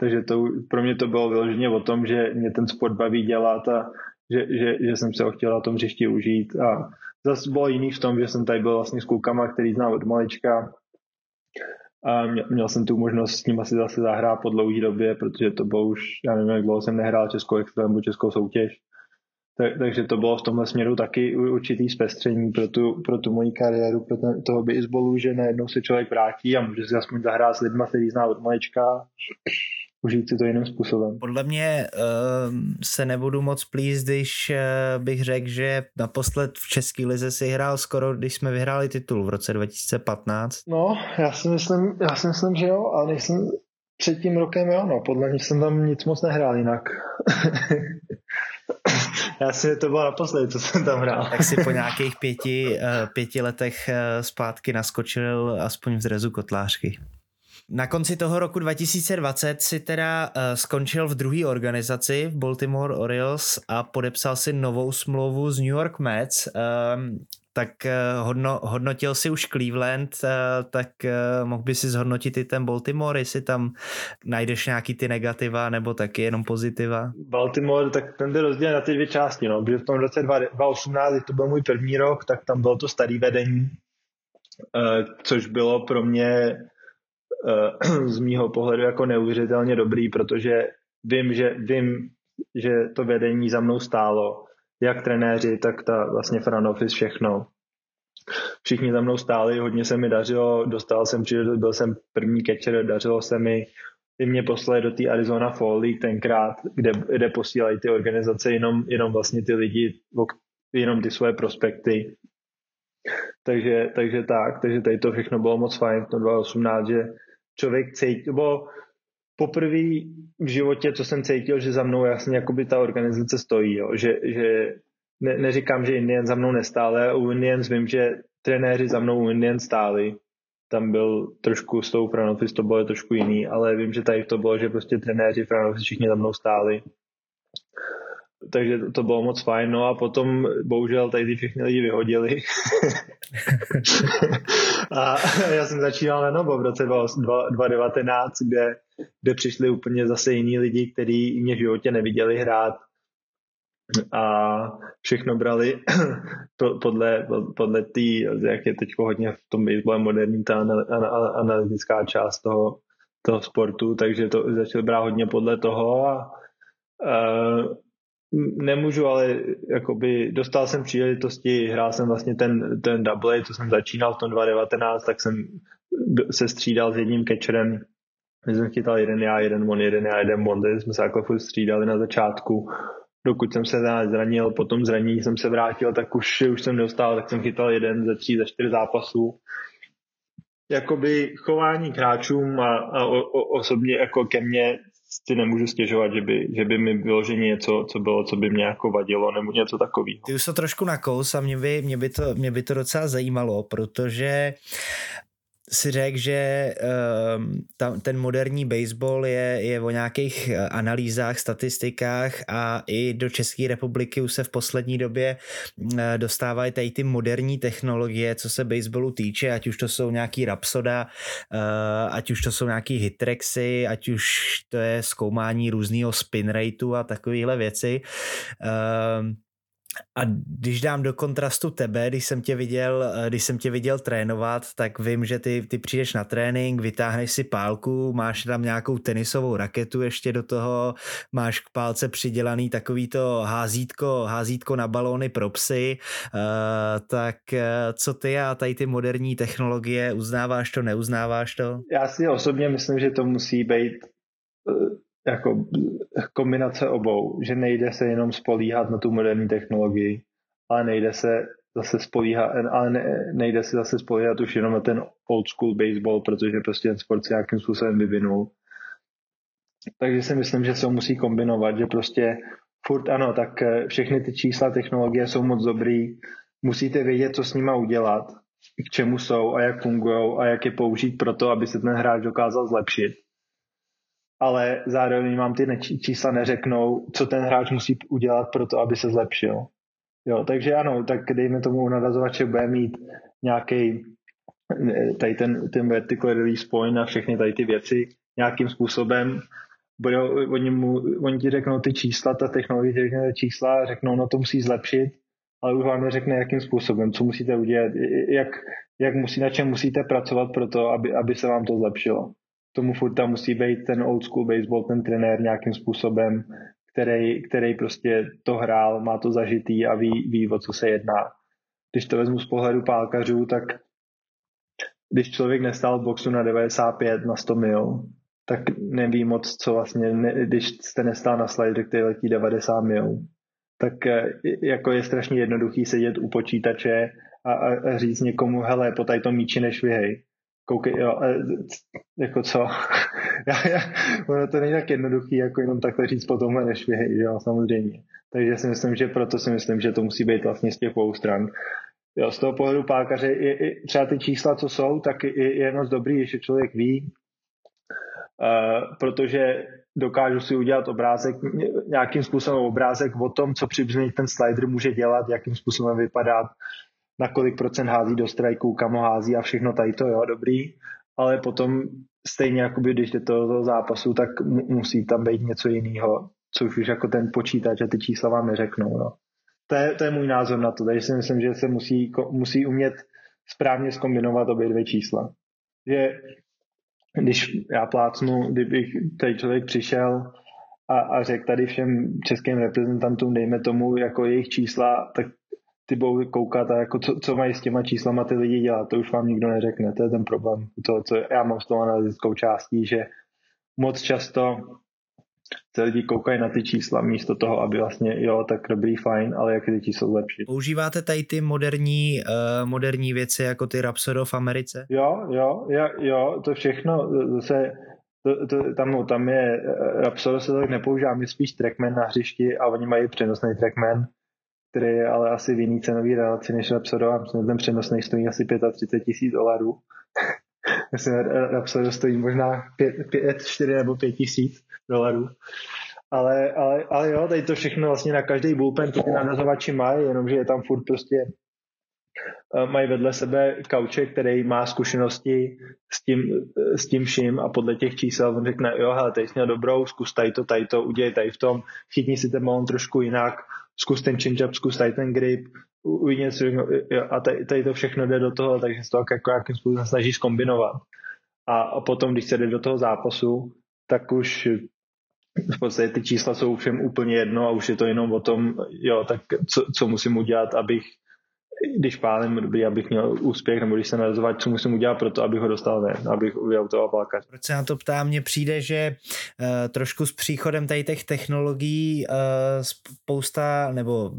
Takže to, pro mě to bylo vyloženě o tom, že mě ten sport baví dělat a že, že, že jsem se ho chtěl na tom hřišti užít a zase bylo jiný v tom, že jsem tady byl vlastně s klukama, který znal od malička a měl jsem tu možnost s ním asi zase zahrát po dlouhé době, protože to bylo už, já nevím, jak dlouho jsem nehrál českou extremu, českou soutěž. Tak, takže to bylo v tomhle směru taky určitý zpestření pro tu, pro tu moji kariéru, pro ten, toho baseballu, že najednou se člověk vrátí a může si aspoň zahrát s lidmi, který zná od malička užít si to jiným způsobem. Podle mě uh, se nebudu moc plíst, když uh, bych řekl, že naposled v České lize si hrál skoro, když jsme vyhráli titul v roce 2015. No, já si myslím, já si myslím že jo, ale nejsem před tím rokem, jo, no, podle mě jsem tam nic moc nehrál jinak. já si to bylo naposledy, co jsem tam hrál. tak si po nějakých pěti, uh, pěti letech uh, zpátky naskočil aspoň v zrezu kotlářky. Na konci toho roku 2020 si teda uh, skončil v druhé organizaci v Baltimore Orioles a podepsal si novou smlouvu z New York Mets. Um, tak uh, hodno, hodnotil si už Cleveland, uh, tak uh, mohl by si zhodnotit i ten Baltimore, jestli tam najdeš nějaký ty negativa nebo taky jenom pozitiva? Baltimore, tak ten byl rozdělen na ty dvě části, no. Protože v tom roce 2018, to byl můj první rok, tak tam bylo to starý vedení, což bylo pro mě Eh, z mýho pohledu jako neuvěřitelně dobrý, protože vím, že, vím, že to vedení za mnou stálo, jak trenéři, tak ta vlastně front office, všechno. Všichni za mnou stáli, hodně se mi dařilo, dostal jsem příležitost, byl jsem první catcher, dařilo se mi, i mě poslali do té Arizona Fall League tenkrát, kde, kde posílají ty organizace jenom, jenom vlastně ty lidi, jenom ty svoje prospekty takže, takže tak, takže tady to všechno bylo moc fajn v tom 2018, že člověk cítil, bo poprvé v životě, co jsem cítil, že za mnou jasně jakoby ta organizace stojí, jo? že, že ne, neříkám, že Indian za mnou nestále, u Indians vím, že trenéři za mnou u Indians stáli, tam byl trošku s tou front to bylo trošku jiný, ale vím, že tady to bylo, že prostě trenéři front všichni za mnou stáli takže to, to bylo moc fajn. No a potom bohužel tady ty všechny lidi vyhodili. a já jsem začínal na novo v roce 2019, kde, kde přišli úplně zase jiní lidi, kteří mě v životě neviděli hrát a všechno brali podle, podle té, jak je teď hodně v tom baseballu moderní ta analytická část toho, toho sportu, takže to začal brát hodně podle toho a, a Nemůžu, ale jakoby dostal jsem příležitosti, hrál jsem vlastně ten, ten double, co jsem začínal v tom 2019, tak jsem se střídal s jedním catcherem, my jsme chytal jeden já, jeden on, jeden já, jeden on, takže jsme se jako furt střídali na začátku, dokud jsem se zranil, potom zranění jsem se vrátil, tak už, už jsem dostal, tak jsem chytal jeden ze tří, ze čtyř zápasů. Jakoby chování k hráčům a, a o, o, osobně jako ke mně si nemůžu stěžovat, že by, že by mi vyloženě něco, co bylo, co by mě jako vadilo, nebo něco takového. Ty už to trošku nakous a mě by, mě by, to, mě by to docela zajímalo, protože si řekl, že uh, ta, ten moderní baseball je, je o nějakých eh, analýzách, statistikách a i do České republiky už se v poslední době uh, dostávají tady ty moderní technologie, co se baseballu týče, ať už to jsou nějaký Rapsoda, uh, ať už to jsou nějaký hitrexy, ať už to je zkoumání různého spin rateu a takovéhle věci. Uh, a když dám do kontrastu tebe, když jsem tě viděl, eh, když jsem tě viděl trénovat, tak vím, že ty, ty přijdeš na trénink, vytáhneš si pálku, máš tam nějakou tenisovou raketu ještě do toho, máš k pálce přidělaný takový to házítko, házítko na balóny pro psy, uh, tak uh, co ty a tady ty moderní technologie, uznáváš to, neuznáváš to? Já si osobně myslím, že to musí být jako kombinace obou, že nejde se jenom spolíhat na tu moderní technologii, ale nejde se zase spolíhat, ale ne, nejde se zase spolíhat už jenom na ten old school baseball, protože prostě ten sport se nějakým způsobem vyvinul. Takže si myslím, že se ho musí kombinovat, že prostě furt ano, tak eh, všechny ty čísla technologie jsou moc dobrý, musíte vědět, co s nima udělat, k čemu jsou a jak fungují a jak je použít pro to, aby se ten hráč dokázal zlepšit ale zároveň vám ty čísla neřeknou, co ten hráč musí udělat pro to, aby se zlepšil. Jo, takže ano, tak dejme tomu nadazovače bude mít nějaký tady ten, ten vertical release point a všechny tady ty věci nějakým způsobem budou, oni, mu, oni ti řeknou ty čísla, ta technologie ti řekne čísla, řeknou, no to musí zlepšit ale už vám neřekne, jakým způsobem, co musíte udělat, jak, jak musí, na čem musíte pracovat pro to, aby, aby se vám to zlepšilo. Tomu furt tam musí být ten old school baseball, ten trenér nějakým způsobem, který, který prostě to hrál, má to zažitý a ví, ví, o co se jedná. Když to vezmu z pohledu pálkařů, tak když člověk nestál v boxu na 95, na 100 mil, tak neví moc, co vlastně, ne, když jste nestál na slider, který letí 90 mil, tak eh, jako je strašně jednoduchý sedět u počítače a, a, říct někomu, hele, po tady to míči nešvihej. Koukej, jo, jako co? já, já, ono to není tak jednoduchý, jako jenom takhle říct po tomhle nešvihej, jo, samozřejmě. Takže si myslím, že proto si myslím, že to musí být vlastně z těch obou stran. Jo, z toho pohledu pákaře, je, je, třeba ty čísla, co jsou, tak je, je moc dobrý, že člověk ví, uh, protože dokážu si udělat obrázek, nějakým způsobem obrázek o tom, co přibližně ten slider může dělat, jakým způsobem vypadá, na kolik procent hází do strajků, kam ho hází a všechno tady to, jo, dobrý. Ale potom stejně, jakoby, když jde do zápasu, tak musí tam být něco jiného, což už jako ten počítač a ty čísla vám neřeknou. No. To, je, to je můj názor na to, takže si myslím, že se musí, musí umět správně skombinovat obě dvě čísla. Že když já plácnu, kdybych tady člověk přišel a, a řekl tady všem českým reprezentantům, dejme tomu, jako jejich čísla, tak ty budou koukat a jako co, co mají s těma číslama ty lidi dělat, to už vám nikdo neřekne, to je ten problém. To, co já mám s tou analytickou částí, že moc často ty lidi koukají na ty čísla místo toho, aby vlastně, jo, tak dobrý, fajn, ale jak ty čísla zlepšit. Používáte tady ty moderní, uh, moderní věci jako ty Rapsodo v Americe? Jo, jo, jo, jo to všechno, zase to, to, tam, tam je, eh, Rapsodo se tak nepoužívá, my spíš trackman na hřišti a oni mají přenosný trackman, který je ale asi v jiný cenový relaci než Rapsodo a ten přenosný stojí asi 35 tisíc dolarů. Myslím, Rapsodo stojí možná 5, 5, 4 nebo 5 tisíc dolarů. Ale, ale, ale jo, tady to všechno vlastně na každý bullpen ty nadazovači mají, jenomže je tam furt prostě eh, mají vedle sebe kauče, který má zkušenosti s tím, s tím vším a podle těch čísel on řekne, jo, hele, tady jsi měl dobrou, zkus tady to, tady to, udělej tady v tom, chytni si ten balon trošku jinak, zkus ten change-up, zkus tady ten grip, uvidí něco, a tady, tady, to všechno jde do toho, takže se to jako jakým způsobem snažíš kombinovat. A, a potom, když se jde do toho zápasu, tak už v podstatě ty čísla jsou všem úplně jedno a už je to jenom o tom, jo, tak co, co musím udělat, abych když pálím dobrý, abych měl úspěch, nebo když se nazvat, co musím udělat pro to, abych ho dostal ven, abych udělal toho palkař. Proč se na to ptám? Mně přijde, že uh, trošku s příchodem tady těch technologií uh, spousta, nebo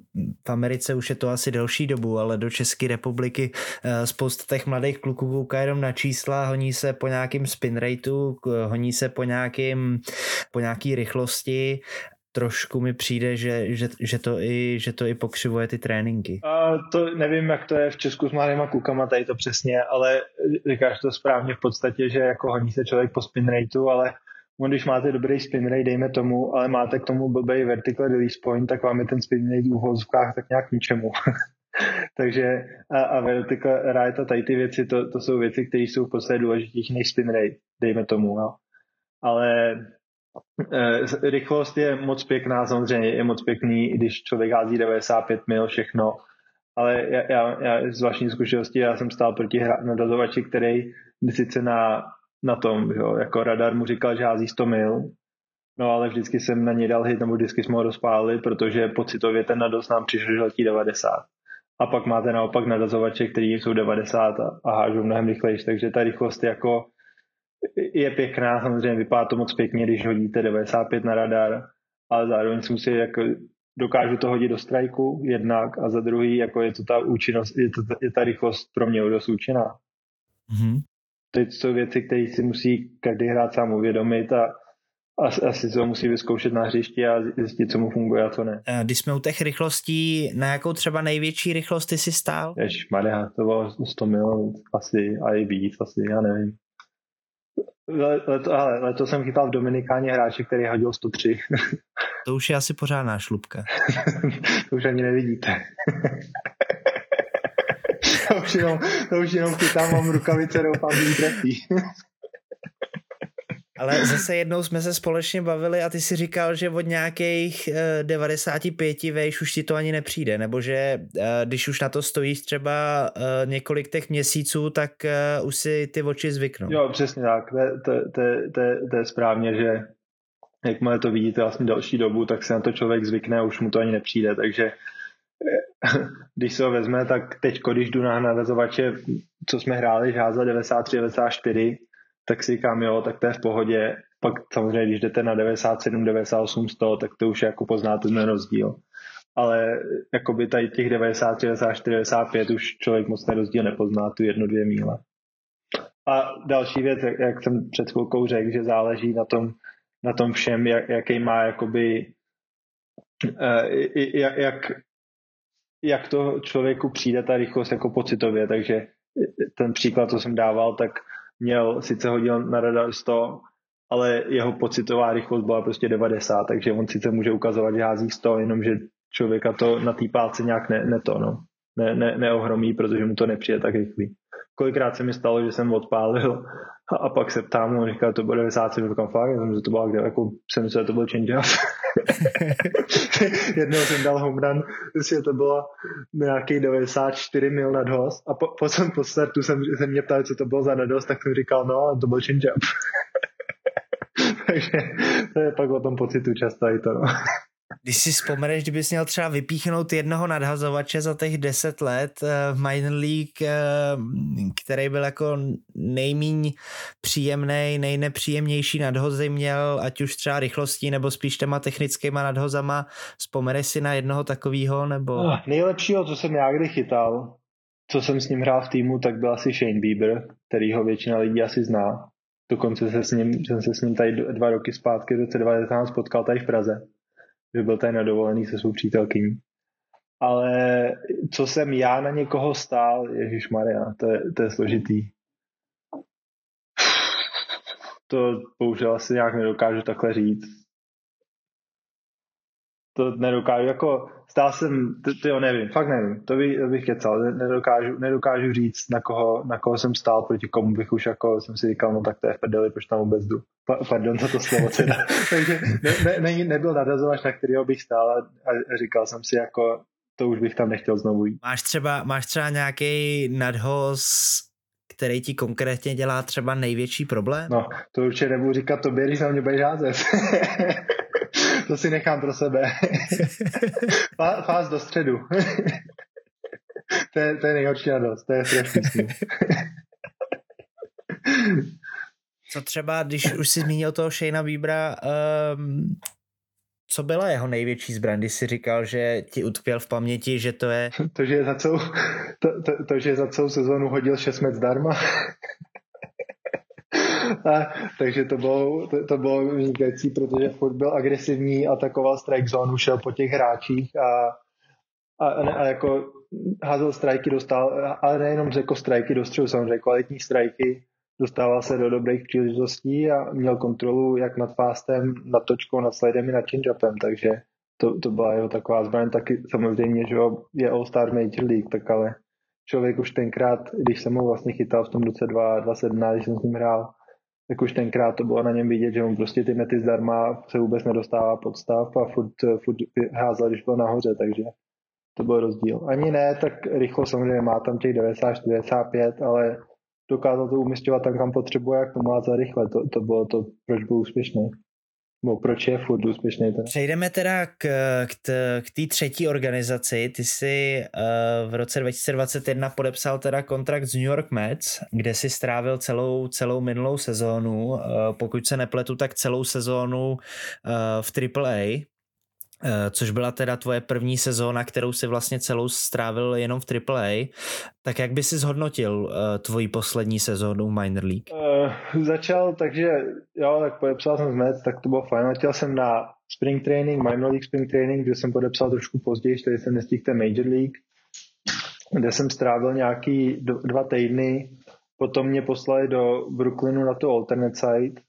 v Americe už je to asi delší dobu, ale do České republiky uh, spousta těch mladých kluků kouká jenom na čísla, honí se po nějakým spin rateu, honí se po nějakým, po nějaký rychlosti trošku mi přijde, že, že, že, to, i, že to i pokřivuje ty tréninky. A to nevím, jak to je v Česku s mladýma klukama, tady to přesně, ale říkáš to správně v podstatě, že jako honí se člověk po spin rateu, ale on, když máte dobrý spin rate, dejme tomu, ale máte k tomu blbý vertical release point, tak vám je ten spin rate v tak nějak ničemu. Takže a, a vertical rate a tady ty věci, to, to jsou věci, které jsou v podstatě důležitější než spin rate, dejme tomu. No. Ale rychlost je moc pěkná, samozřejmě je moc pěkný, když člověk hází 95 mil, všechno, ale já, já, já z vlastní zkušenosti, já jsem stál proti nadazovači, který sice na, na tom, jo, jako radar mu říkal, že hází 100 mil, no ale vždycky jsem na něj dal hit, nebo vždycky jsme ho rozpálili, protože pocitově ten nadoz nám přišel, že letí 90. A pak máte naopak nadazovače, který jsou 90 a, a hážou mnohem rychlejší, takže ta rychlost jako je pěkná, samozřejmě vypadá to moc pěkně, když hodíte 95 na radar, ale zároveň si musí jako dokážu to hodit do strajku jednak a za druhý jako je to ta účinnost, je, to, je ta rychlost pro mě dost účinná. Mm-hmm. Teď jsou věci, které si musí každý hrát sám uvědomit a asi to musí vyzkoušet na hřišti a zjistit, co mu funguje a co ne. Eh, když jsme u těch rychlostí, na jakou třeba největší rychlost ty jsi stál? Jež, to bylo 100 mil asi a i víc, asi, já nevím. Leto, ale leto jsem chytal v Dominikáně hráče, který hodil 103. to už je asi pořádná šlubka. to už ani nevidíte. to, už jenom, to už jenom chytám, mám rukavice, doufám, že trefí. Ale zase jednou jsme se společně bavili a ty si říkal, že od nějakých 95 vejš už ti to ani nepřijde, nebo že když už na to stojíš třeba několik těch měsíců, tak už si ty oči zvyknou. Jo, přesně tak. To, to, to, to, to je správně, že jakmile to vidíte vlastně další dobu, tak se na to člověk zvykne a už mu to ani nepřijde, takže když se ho vezme, tak teď, když jdu na navazovače, co jsme hráli, žházel 93, 94, tak si říkám, jo, tak to je v pohodě. Pak samozřejmě, když jdete na 97, 98, 100, tak to už jako poznáte ten rozdíl. Ale jakoby tady těch 90, 94, 95 už člověk moc ten rozdíl nepozná, tu jednu, dvě míle. A další věc, jak jsem před chvilkou řekl, že záleží na tom, na tom všem, jak, jaký má jakoby, jak, jak, jak to člověku přijde ta rychlost jako pocitově, takže ten příklad, co jsem dával, tak měl, sice hodil na radar 100, ale jeho pocitová rychlost byla prostě 90, takže on sice může ukazovat, že hází 100, jenomže člověka to na té pálce nějak ne, ne to, no. Ne, ne, neohromí, protože mu to nepřijde tak rychlý. Kolikrát se mi stalo, že jsem odpálil a, a pak se ptám, on říká, to bylo 97, říkám fakt, jsem, že to bylo, kde, jako jsem myslel, to byl change Jednou jsem dal home run, že to bylo nějaký 94 mil nad host a po, po, po startu jsem, se mě ptal, co to bylo za nadost, tak jsem říkal, no, to byl change. Takže to je pak o tom pocitu často i to, no. Když si vzpomeneš, kdybys měl třeba vypíchnout jednoho nadhazovače za těch deset let eh, v minor league, eh, který byl jako nejmíň příjemný, nejnepříjemnější nadhozy měl, ať už třeba rychlostí nebo spíš těma technickýma nadhozama, vzpomeneš si na jednoho takového nebo... No, nejlepšího, co jsem já kdy chytal, co jsem s ním hrál v týmu, tak byl asi Shane Bieber, který ho většina lidí asi zná. Dokonce se s ním, jsem se s ním tady dva roky zpátky v roce 19 potkal tady v Praze že byl tady na dovolený se svou přítelkyní. Ale co jsem já na někoho stál, Ježíš Maria, to je, to je složitý. To bohužel asi nějak nedokážu takhle říct to nedokážu, jako stál jsem, to, jo, nevím, fakt nevím, to, by, to bych kecal, nedokážu, nedokážu říct, na koho, na koho jsem stál, proti komu bych už jako jsem si říkal, no tak to je v prdeli, proč tam vůbec jdu. Pa, pardon za to slovo teda. Takže ne, ne, ne, nebyl nadazovač, na kterého bych stál a, a říkal jsem si jako, to už bych tam nechtěl znovu jít. Máš třeba, máš třeba nějaký nadhoz, který ti konkrétně dělá třeba největší problém? No, to určitě nebudu říkat tobě, když na mě budeš házet. to si nechám pro sebe. Fáz do středu. to, je, to je nejhorší radost, to je strašný Co třeba, když už jsi zmínil toho Shayna Bíbra, um, co byla jeho největší zbraň, když jsi říkal, že ti utkvěl v paměti, že to je... To, že za celou, to, to, to že za celou sezónu hodil 6 met zdarma. A, takže to bylo, to, to bylo vynikající, protože furt byl agresivní, atakoval strike zónu, šel po těch hráčích a, a, a jako házel strajky, dostal, ale nejenom jako strajky dostřel, samozřejmě kvalitní strajky, dostával se do dobrých příležitostí a měl kontrolu jak nad fastem, nad točkou, nad slidem i nad change-upem, takže to, to byla jeho taková zbraň, taky samozřejmě, že je All-Star Major League, tak ale člověk už tenkrát, když jsem ho vlastně chytal v tom roce 2017, když jsem s ním hrál, tak už tenkrát to bylo na něm vidět, že on prostě ty mety zdarma se vůbec nedostává pod stav a furt, furt házel, když byl nahoře, takže to byl rozdíl. Ani ne, tak rychlo samozřejmě má tam těch 94, 95, ale dokázal to umistovat tam, kam potřebuje, jak to má za rychle. To, to bylo to, proč byl úspěšný. No, proč je furt úspěšný ten? Přejdeme teda k, k, té třetí organizaci. Ty jsi uh, v roce 2021 podepsal teda kontrakt s New York Mets, kde si strávil celou, celou minulou sezónu. Uh, pokud se nepletu, tak celou sezónu uh, v AAA. Eh, což byla teda tvoje první sezóna, kterou si vlastně celou strávil jenom v AAA, tak jak by si zhodnotil uh, tvoji poslední sezónu Minor League? Uh, začal, takže jo, tak podepsal jsem Mets, tak to bylo fajn. Letěl jsem na Spring Training, Minor League Spring Training, kde jsem podepsal trošku později, tady jsem nestihl ten Major League, kde jsem strávil nějaký dva týdny, potom mě poslali do Brooklynu na to alternate site,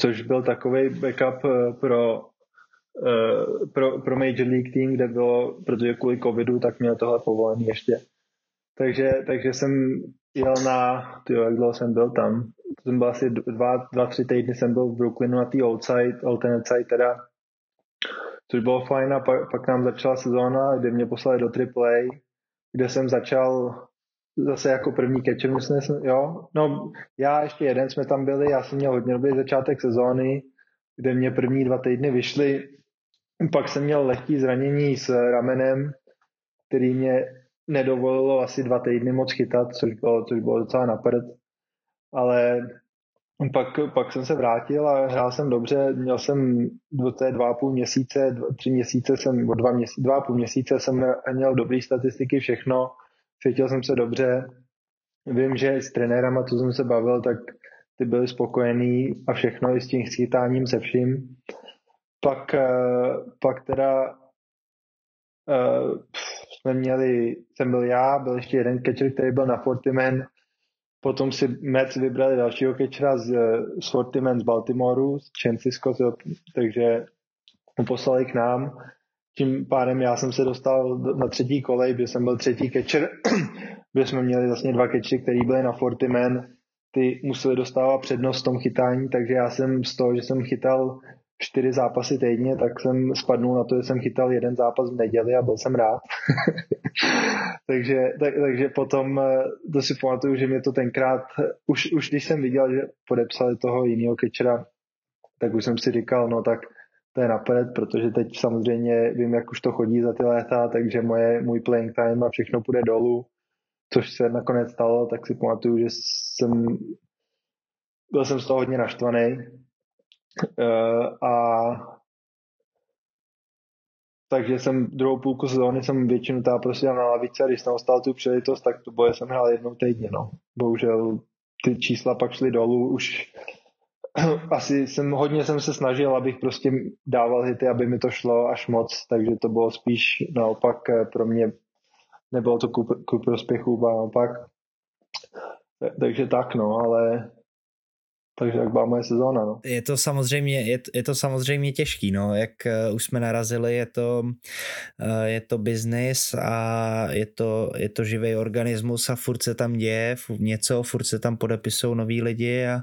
což byl takový backup pro Eh, pro, pro Major League Team, kde bylo, protože kvůli covidu, tak měl tohle povolený ještě. takže, takže jsem jel na, tyjo, jak dlouho jsem byl tam, to jsem byl asi dva, dva, tři týdny jsem byl v Brooklynu na té outside, alternate side teda, což bylo fajn a pak, pak nám začala sezóna, kde mě poslali do AAA, kde jsem začal zase jako první catcher, myslím, jo. No, já ještě jeden jsme tam byli, já jsem měl hodně dobrý začátek sezóny, kde mě první dva týdny vyšly, pak jsem měl lehký zranění s ramenem, který mě nedovolilo asi dva týdny moc chytat, což bylo, což bylo docela naprd. Ale pak, pak jsem se vrátil a hrál jsem dobře. Měl jsem do té dva a půl měsíce, dva, tři měsíce jsem, o dva, měsíce, dva a půl měsíce jsem měl dobré statistiky, všechno. Cítil jsem se dobře. Vím, že s trenérama, co jsem se bavil, tak ty byli spokojení a všechno i s tím schytáním se vším. Pak, eh, pak teda uh, jsme měli, jsem byl já, byl ještě jeden catcher, který byl na Fortiman, potom si Mets vybrali dalšího catchera z, z Fortiman z Baltimoreu, z Francisco, takže mu poslali k nám. Tím pádem já jsem se dostal na třetí kolej, kde jsem byl třetí catcher, kde jsme měli vlastně dva catchery, který byli na Fortiman, ty museli dostávat přednost v tom chytání, takže já jsem z toho, že jsem chytal čtyři zápasy týdně, tak jsem spadnul na to, že jsem chytal jeden zápas v neděli a byl jsem rád. takže, tak, takže potom eh, to si pamatuju, že mě to tenkrát, už, už když jsem viděl, že podepsali toho jiného catchera, tak už jsem si říkal, no tak to je napřed, protože teď samozřejmě vím, jak už to chodí za ty léta, takže moje, můj playing time a všechno půjde dolů, což se nakonec stalo, tak si pamatuju, že jsem byl jsem z toho hodně naštvaný, a takže jsem druhou půlku sezóny jsem většinu tá prostě na lavici a když jsem ostal tu příležitost, tak to boje jsem hrál jednou týdně, no. Bohužel ty čísla pak šly dolů, už asi jsem, hodně jsem se snažil, abych prostě dával hity, aby mi to šlo až moc, takže to bylo spíš naopak eh, pro mě, nebylo to ku, ku prospěchu, naopak. Takže tak, no, ale takže jak byla moje sezóna. No. Je to samozřejmě, je, je to samozřejmě těžký, no, jak uh, už jsme narazili, je to, uh, je to business a je to, je to živý organismus a furt se tam děje něco, furt se tam podepisují noví lidi a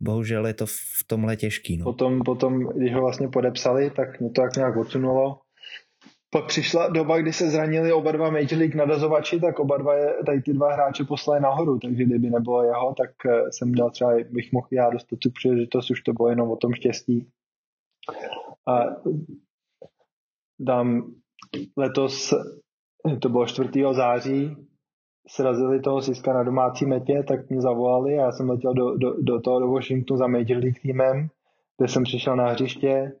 bohužel je to v tomhle těžký. No. Potom, potom, když ho vlastně podepsali, tak mě to tak nějak odsunulo pak přišla doba, kdy se zranili oba dva Major League nadazovači, tak oba dva, tady ty dva hráče poslali nahoru, takže kdyby nebylo jeho, tak eh, jsem měl třeba, bych mohl já dostat tu příležitost, už to bylo jenom o tom štěstí. A dám letos, to bylo 4. září, srazili toho Siska na domácí metě, tak mě zavolali a já jsem letěl do, do, do toho do Washingtonu za Major League týmem, kde jsem přišel na hřiště,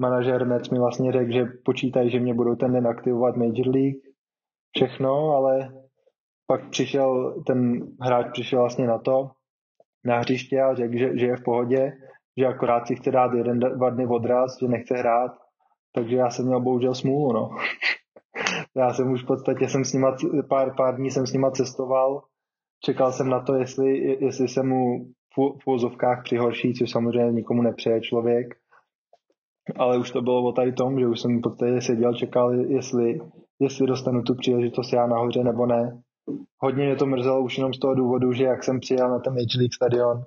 manažer Mets mi vlastně řekl, že počítají, že mě budou ten den aktivovat Major League, všechno, ale pak přišel, ten hráč přišel vlastně na to, na hřiště a řekl, že, že je v pohodě, že akorát si chce dát jeden, dva dny odraz, že nechce hrát, takže já jsem měl bohužel smůlu, no. já jsem už v podstatě jsem s nima, pár, pár dní jsem s nima cestoval, čekal jsem na to, jestli, jestli se mu v, v úzovkách přihorší, což samozřejmě nikomu nepřeje člověk, ale už to bylo o tady tom, že už jsem v podstatě seděl, čekal, jestli, jestli dostanu tu příležitost já nahoře nebo ne. Hodně mě to mrzelo už jenom z toho důvodu, že jak jsem přijel na ten Major League stadion,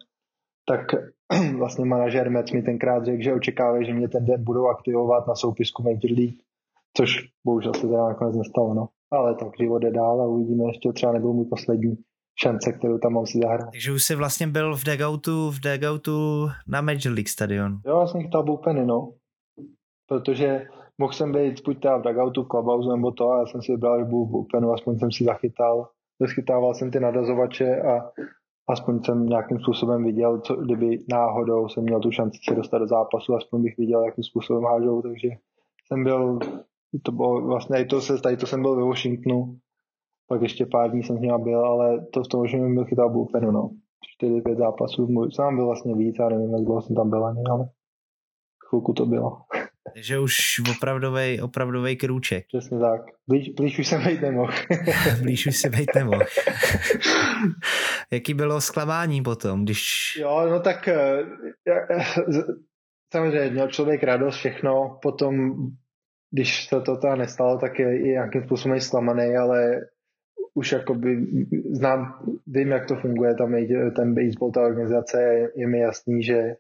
tak vlastně manažer Mets mi tenkrát řekl, že očekávají, že mě ten den budou aktivovat na soupisku Major League, což bohužel se teda nakonec nestalo, no. Ale tak život jde dál a uvidíme, ještě třeba nebyl můj poslední šance, kterou tam mám si zahrát. Takže už jsi vlastně byl v dugoutu, v dugoutu na Major League stadion. Jo, já jsem chytal bullpeny, no protože mohl jsem být buď teda v dugoutu, v clubhouse nebo to a já jsem si vybral, že budu v aspoň jsem si zachytal, zachytával jsem ty nadazovače a aspoň jsem nějakým způsobem viděl, co, kdyby náhodou jsem měl tu šanci se dostat do zápasu, aspoň bych viděl, jakým způsobem hážou, takže jsem byl, to bylo vlastně, to se, tady to jsem byl ve Washingtonu, pak ještě pár dní jsem s ním byl, ale to v tom Washingtonu byl chytal bullpenu, no. 4-5 zápasů, sám byl vlastně víc, já nevím, jak dlouho jsem tam byl ani, ale chvilku to bylo. Takže už opravdový, opravdový krůček. Přesně tak. Blíž, blíž už jsem vejít nemohl. blíž už se vejít nemohl. Jaký bylo zklamání potom, když... Jo, no tak eh, samozřejmě měl člověk radost, všechno, potom když se to teda nestalo, tak je i nějakým způsobem zklamaný, ale už jakoby znám, vím, jak to funguje, tam ten baseball, ta organizace, je, je mi jasný, že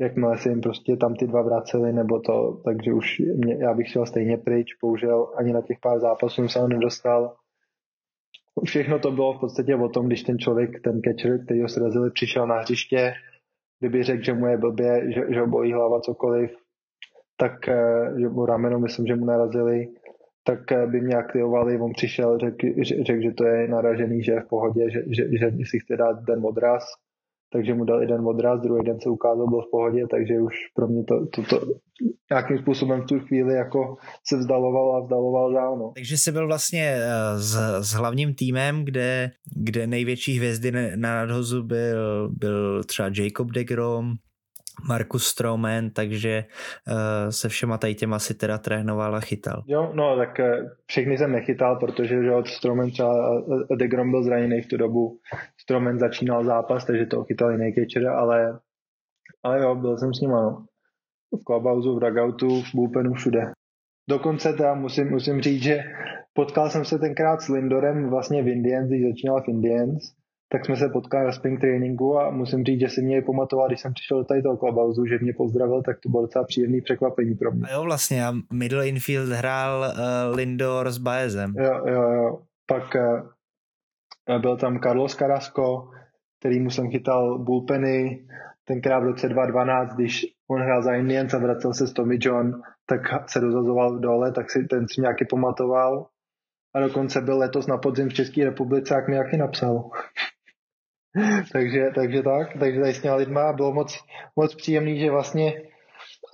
jakmile se jim prostě tam ty dva vraceli nebo to, takže už mě, já bych šel stejně pryč, bohužel ani na těch pár zápasů jsem se nedostal. Všechno to bylo v podstatě o tom, když ten člověk, ten catcher, který ho srazili, přišel na hřiště, kdyby řekl, že mu je blbě, že, že ho bolí hlava, cokoliv, tak eh, že mu rameno, myslím, že mu narazili, tak eh, by mě aktivovali, on přišel, řekl, řek, že to je naražený, že je v pohodě, že, že, že si chce dát den odraz, takže mu dal jeden odraz, druhý den se ukázal, byl v pohodě, takže už pro mě to, to, to nějakým způsobem v tu chvíli jako se vzdaloval a vzdaloval dál. No. Takže jsi byl vlastně eh, s, s hlavním týmem, kde, kde největší hvězdy na nadhozu byl, byl třeba Jacob de Grom, Markus Stroman, takže uh, se všema tady těma si teda trénoval a chytal. Jo, no tak uh, všechny jsem nechytal, protože že od Stroman třeba uh, Degrom byl zraněný v tu dobu. Stroman začínal zápas, takže to chytal jiný catcher, ale, ale jo, byl jsem s ním, ano. V clubhouse, v dugoutu, v bullpenu, všude. Dokonce teda musím, musím říct, že potkal jsem se tenkrát s Lindorem vlastně v Indians, když začínal v Indians tak jsme se potkali na spring tréninku a musím říct, že si mě pamatoval, když jsem přišel do tady toho clubhouse, že mě pozdravil, tak to bylo docela příjemný překvapení pro mě. A jo, vlastně, a middle infield hrál uh, Lindor s Baezem. Jo, jo, jo. Pak uh, byl tam Carlos Carrasco, kterýmu jsem chytal bullpeny, tenkrát v roce 2012, když on hrál za Indians a vracel se s Tommy John, tak se dozazoval dole, tak si ten si nějaký pamatoval. A dokonce byl letos na podzim v České republice, jak mi jaký napsal. takže, takže tak, takže tady s těma lidma bylo moc, moc příjemný, že vlastně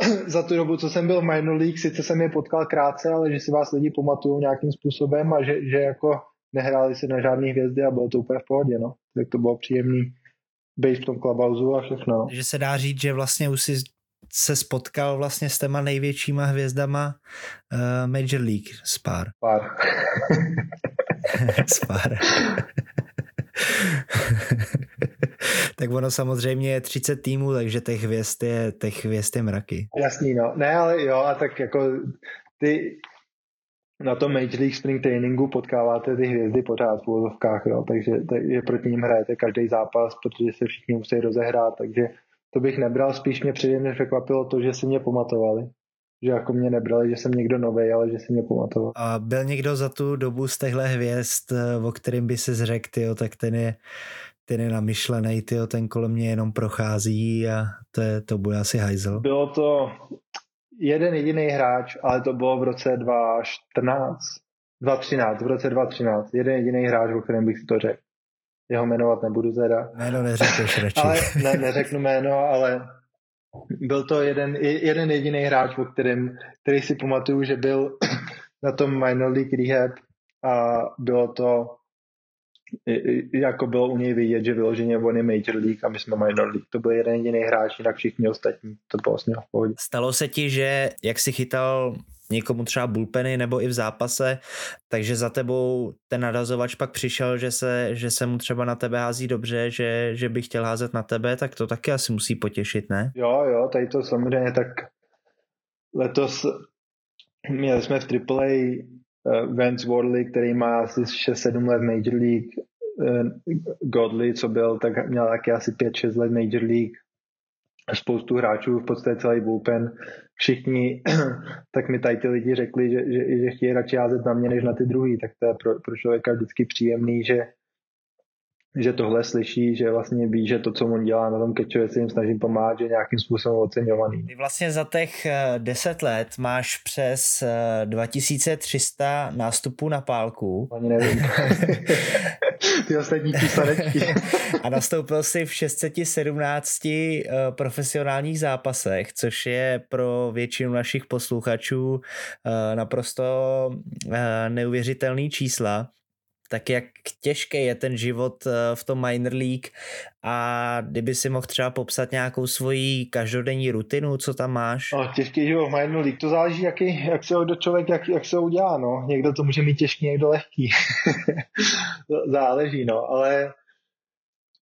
za tu dobu, co jsem byl v minor league, sice jsem je potkal krátce, ale že si vás lidi pamatují nějakým způsobem a že, že jako nehráli si na žádné hvězdy a bylo to úplně v pohodě, no. Tak to bylo příjemný být v tom clubhouse a všechno. Že se dá říct, že vlastně už si se spotkal vlastně s těma největšíma hvězdama uh, Major League Spar. Spar. Spar. tak ono samozřejmě je 30 týmů, takže těch hvězd je, těch hvězd je mraky. Jasný, no. Ne, ale jo, a tak jako ty na tom Major League Spring Trainingu potkáváte ty hvězdy pořád v úvodovkách, no, takže, takže proti ním hrajete každý zápas, protože se všichni musí rozehrát, takže to bych nebral, spíš mě předevně překvapilo to, že si mě pamatovali že jako mě nebrali, že jsem někdo nový, ale že si mě pamatoval. A byl někdo za tu dobu z těchto hvězd, eh, o kterým by se zřekl, tyjo, tak ten je, ten je namyšlený, tyjo, ten kolem mě jenom prochází a to, je, to bude asi hajzel. Bylo to jeden jediný hráč, ale to bylo v roce 2014, 2013, v roce 2013, jeden jediný hráč, o kterém bych si to řekl. Jeho jmenovat nebudu teda. Jméno neřekneš radši. ale ne, neřeknu jméno, ale byl to jeden, jeden jediný hráč, o kterém, který si pamatuju, že byl na tom minor league rehab a bylo to jako bylo u něj vidět, že vyloženě on je Major League a my jsme Minor League. To byl jeden jediný hráč, jinak všichni ostatní. To bylo vlastně v pohodě. Stalo se ti, že jak si chytal někomu třeba bulpeny nebo i v zápase, takže za tebou ten nadazovač pak přišel, že se, že se mu třeba na tebe hází dobře, že, že by chtěl házet na tebe, tak to taky asi musí potěšit, ne? Jo, jo, tady to samozřejmě tak letos měli jsme v AAA uh, Vance Worley, který má asi 6-7 let Major League, uh, Godley, co byl, tak měl taky asi 5-6 let Major League, spoustu hráčů, v podstatě celý bullpen, všichni, tak mi tady ty lidi řekli, že, že, že chtějí radši házet na mě, než na ty druhý, tak to je pro, pro člověka vždycky příjemný, že že tohle slyší, že vlastně ví, že to, co on dělá na tom kečově, se jim snažím pomáhat, že nějakým způsobem oceňovaný. Ty vlastně za těch 10 eh, let máš přes 2300 eh, nástupů na pálku. Ani nevím. Ty ostatní písanečky. A nastoupil si v 617 eh, profesionálních zápasech, což je pro většinu našich posluchačů naprosto neuvěřitelný čísla tak jak těžký je ten život eh, v tom minor league a kdyby si mohl třeba popsat nějakou svoji každodenní rutinu, co tam máš? No, těžký život v minor league, to záleží, jaký, jak se do člověk, jak, jak se udělá, no. Někdo to může mít těžký, někdo lehký. záleží, no, ale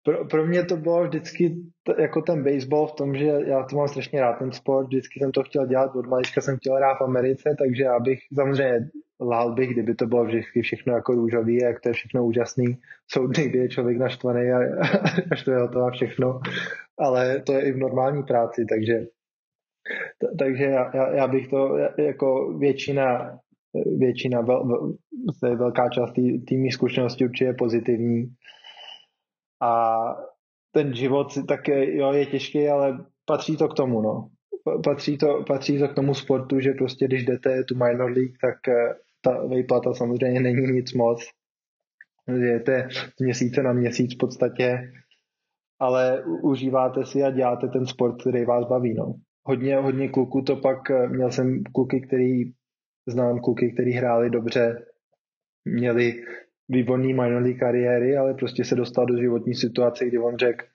pro, pro mě to bylo vždycky t- jako ten baseball v tom, že já to mám strašně rád, ten sport, vždycky jsem to chtěl dělat, od malička jsem chtěl hrát v Americe, takže abych samozřejmě lál bych, kdyby to bylo vždycky všechno jako růžový, jak to je všechno úžasný. Jsou dny, kdy je člověk naštvaný a až to je hotová všechno, ale to je i v normální práci, takže takže já, já bych to jako většina, většina vel, vel, velká část té zkušenosti určitě je pozitivní. A ten život tak je, jo, je těžký, ale patří to k tomu, no. Patří to, patří to k tomu sportu, že prostě když jdete tu minor league, tak eh, ta vejplata samozřejmě není nic moc. Jdete z měsíce na měsíc v podstatě, ale užíváte si a děláte ten sport, který vás baví, no hodně, hodně kluků to pak, měl jsem kluky, který, znám kluky, který hráli dobře, měli výborný minor kariéry, ale prostě se dostal do životní situace, kdy on řekl,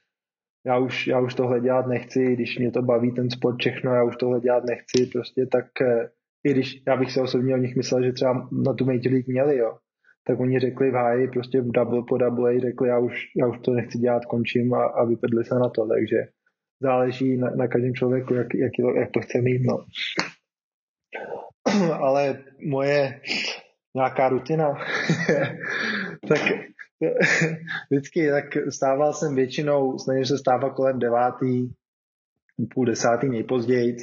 já už, já už tohle dělat nechci, když mě to baví ten sport všechno, já už tohle dělat nechci, prostě tak eh, i když já bych se osobně o nich myslel, že třeba na tu Major League měli, jo, tak oni řekli v háji, prostě v double po double, řekli, já už, já už to nechci dělat, končím a, a vypadli se na to, takže záleží na, na každém člověku, jak, jak, jak to chce mít. No. Ale moje nějaká rutina, tak vždycky tak stával jsem většinou, snažím se stávat kolem devátý, půl desátý nejpozději.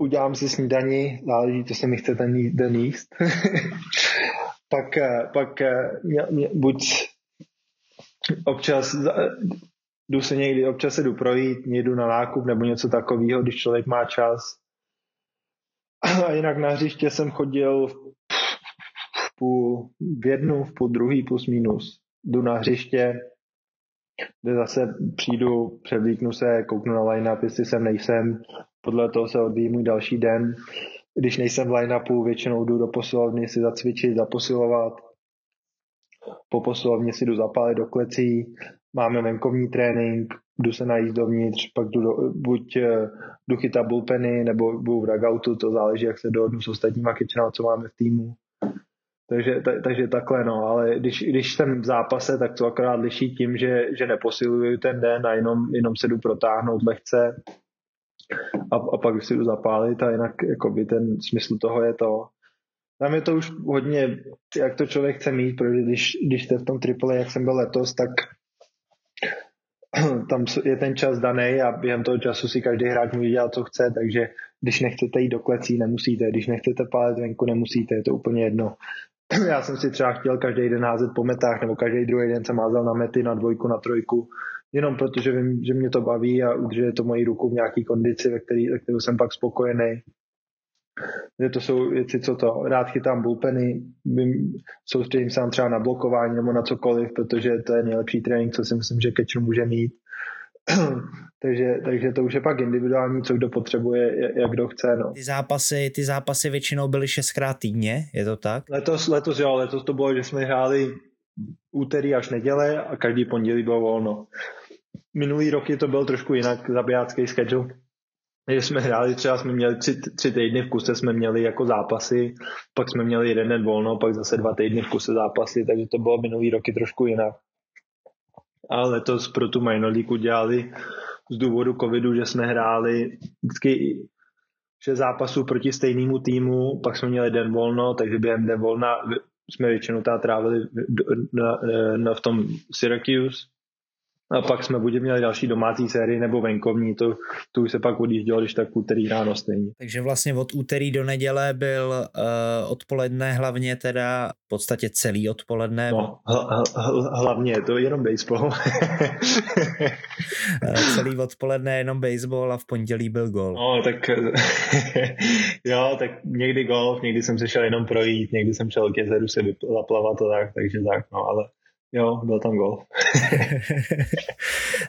Udělám si snídani, záleží, co se mi chce ten den jíst. pak, pak mě, mě, buď občas jdu se někdy, občas se jdu projít, jdu na nákup nebo něco takového, když člověk má čas. A jinak na hřiště jsem chodil v půl, v jednu, v půl druhý plus minus. Jdu na hřiště, kde zase přijdu, převlíknu se, kouknu na line-up, jestli jsem nejsem, podle toho se odvíjí můj další den. Když nejsem v line-upu, většinou jdu do posilovny si zacvičit, zaposilovat. Po posilovně si jdu zapálit do klecí, máme venkovní trénink, jdu se najít dovnitř, pak jdu do, buď eh, jdu chytat bullpeny, nebo budu v dugoutu, to záleží, jak se dohodnu s ostatníma kitchenama, co máme v týmu. Takže, ta, takže takhle, no, ale když, když jsem v zápase, tak to akorát liší tím, že, že neposiluju ten den a jenom, jenom se jdu protáhnout lehce a, a pak si jdu zapálit a jinak jakoby ten smysl toho je to. Tam je to už hodně, jak to člověk chce mít, protože když, když jste v tom triple, jak jsem byl letos, tak tam je ten čas daný a během toho času si každý hráč může dělat, co chce, takže když nechcete jít do klecí, nemusíte, když nechcete pálit venku, nemusíte, je to úplně jedno. Já jsem si třeba chtěl každý den házet po metách, nebo každý druhý den jsem házel na mety, na dvojku, na trojku, jenom protože vím, že mě to baví a udržuje to moji ruku v nějaký kondici, ve, který, ve kterou jsem pak spokojený že to jsou věci, co to, rád chytám bullpeny, soustředím se třeba na blokování nebo na cokoliv, protože to je nejlepší trénink, co si myslím, že catcher může mít. takže, takže to už je pak individuální, co kdo potřebuje, jak kdo chce. No. Ty zápasy, ty zápasy většinou byly šestkrát týdně, je to tak? Letos, letos jo, letos to bylo, že jsme hráli úterý až neděle a každý pondělí bylo volno. Minulý roky to byl trošku jinak zabijácký schedule že jsme hráli, třeba jsme měli tři, tři týdny v kuse, jsme měli jako zápasy, pak jsme měli jeden den volno, pak zase dva týdny v kuse zápasy, takže to bylo minulý roky trošku jinak. A letos pro tu minor league udělali z důvodu covidu, že jsme hráli vždycky šest zápasů proti stejnému týmu, pak jsme měli den volno, takže během den volna jsme většinou trávili na, na, na, v tom Syracuse a pak jsme buď měli další domácí sérii nebo venkovní, to, to už se pak odjíždělo, když tak úterý ráno stejně. Takže vlastně od úterý do neděle byl uh, odpoledne hlavně teda v podstatě celý odpoledne. No, hl, hl, hlavně, to je jenom baseball. Eh, celý odpoledne jenom baseball a v pondělí byl gol. No, tak jo, tak někdy golf, někdy jsem se šel jenom projít, někdy jsem šel k jezeru se zaplavat a tak, takže tak, no, ale Jo, byl tam gol.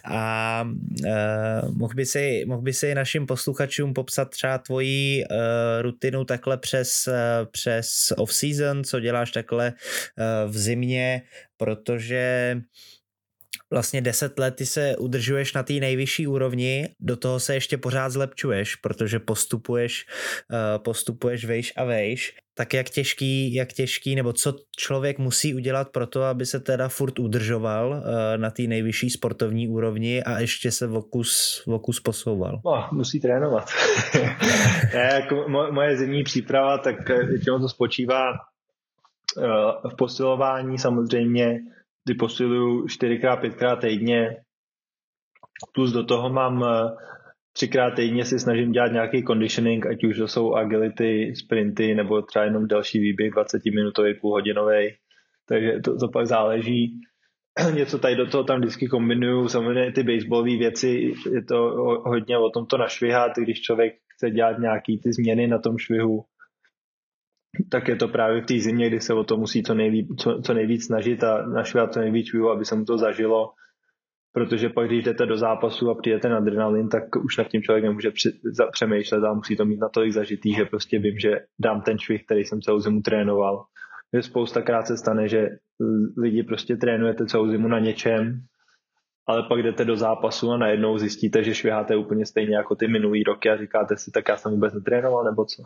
a uh, mohl, by si, mohl by si našim posluchačům popsat třeba tvoji uh, rutinu takhle přes, uh, přes off-season, co děláš takhle uh, v zimě, protože vlastně 10 let ty se udržuješ na té nejvyšší úrovni, do toho se ještě pořád zlepčuješ, protože postupuješ, uh, postupuješ vejš a vejš, tak jak těžký, jak těžký, nebo co člověk musí udělat pro to, aby se teda furt udržoval uh, na té nejvyšší sportovní úrovni a ještě se vokus, vokus posouval? No, musí trénovat. ne, jako moje zimní příprava, tak většinou to spočívá v posilování samozřejmě, kdy posiluju 4x, 5x týdně, plus do toho mám eh, třikrát týdně si snažím dělat nějaký conditioning, ať už to jsou agility, sprinty, nebo třeba jenom další výběh 20 minutový, půlhodinový. Takže to, to pak záleží. Něco tady do toho tam vždycky kombinuju. Samozřejmě ty baseballové věci, je to hodně o tom to našvihat, když člověk chce dělat nějaký ty změny na tom švihu, tak je to právě v té zimě, kdy se o to musí co nejvíc, co, co nejvíc snažit a našvat co nejvíc švihu, aby se mu to zažilo. Protože pak, když jdete do zápasu a přijete na adrenalin, tak už nad tím člověk nemůže přemýšlet a musí to mít natolik zažitý, že prostě vím, že dám ten švih, který jsem celou zimu trénoval. Že spoustakrát se stane, že lidi prostě trénujete celou zimu na něčem, ale pak jdete do zápasu a najednou zjistíte, že šviháte úplně stejně jako ty minulý roky a říkáte si, tak já jsem vůbec netrénoval, nebo co.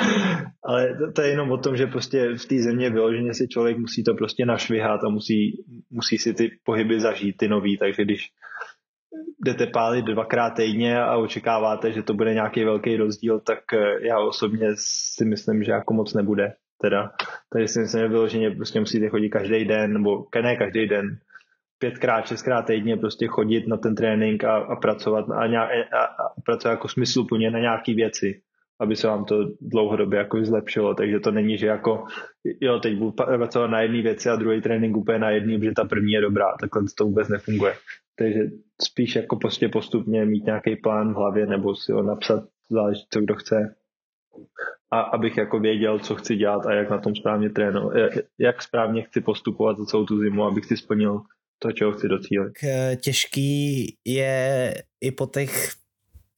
Ale to, to je jenom o tom, že prostě v té země vyloženě si člověk musí to prostě našvihat a musí, musí si ty pohyby zažít, ty nový, takže když jdete pálit dvakrát týdně a očekáváte, že to bude nějaký velký rozdíl, tak eh, já osobně si myslím, že jako moc nebude. Teda. Takže si myslím, že vyloženě prostě musíte chodit každý den, nebo ne každý den, pětkrát, šestkrát týdně prostě chodit na ten trénink a, a pracovat a, nějak, a, a pracovat jako smysluplně na nějaké věci aby se vám to dlouhodobě jako zlepšilo, takže to není, že jako jo, teď budu pracovat na jedné věci a druhý trénink úplně na jedný, protože ta první je dobrá, takhle to vůbec nefunguje. Takže spíš jako prostě postupně mít nějaký plán v hlavě nebo si ho napsat, záleží, co kdo chce. A abych jako věděl, co chci dělat a jak na tom správně trénovat, jak správně chci postupovat za celou tu zimu, abych si splnil to, čeho chci docílit. Těžký je i po těch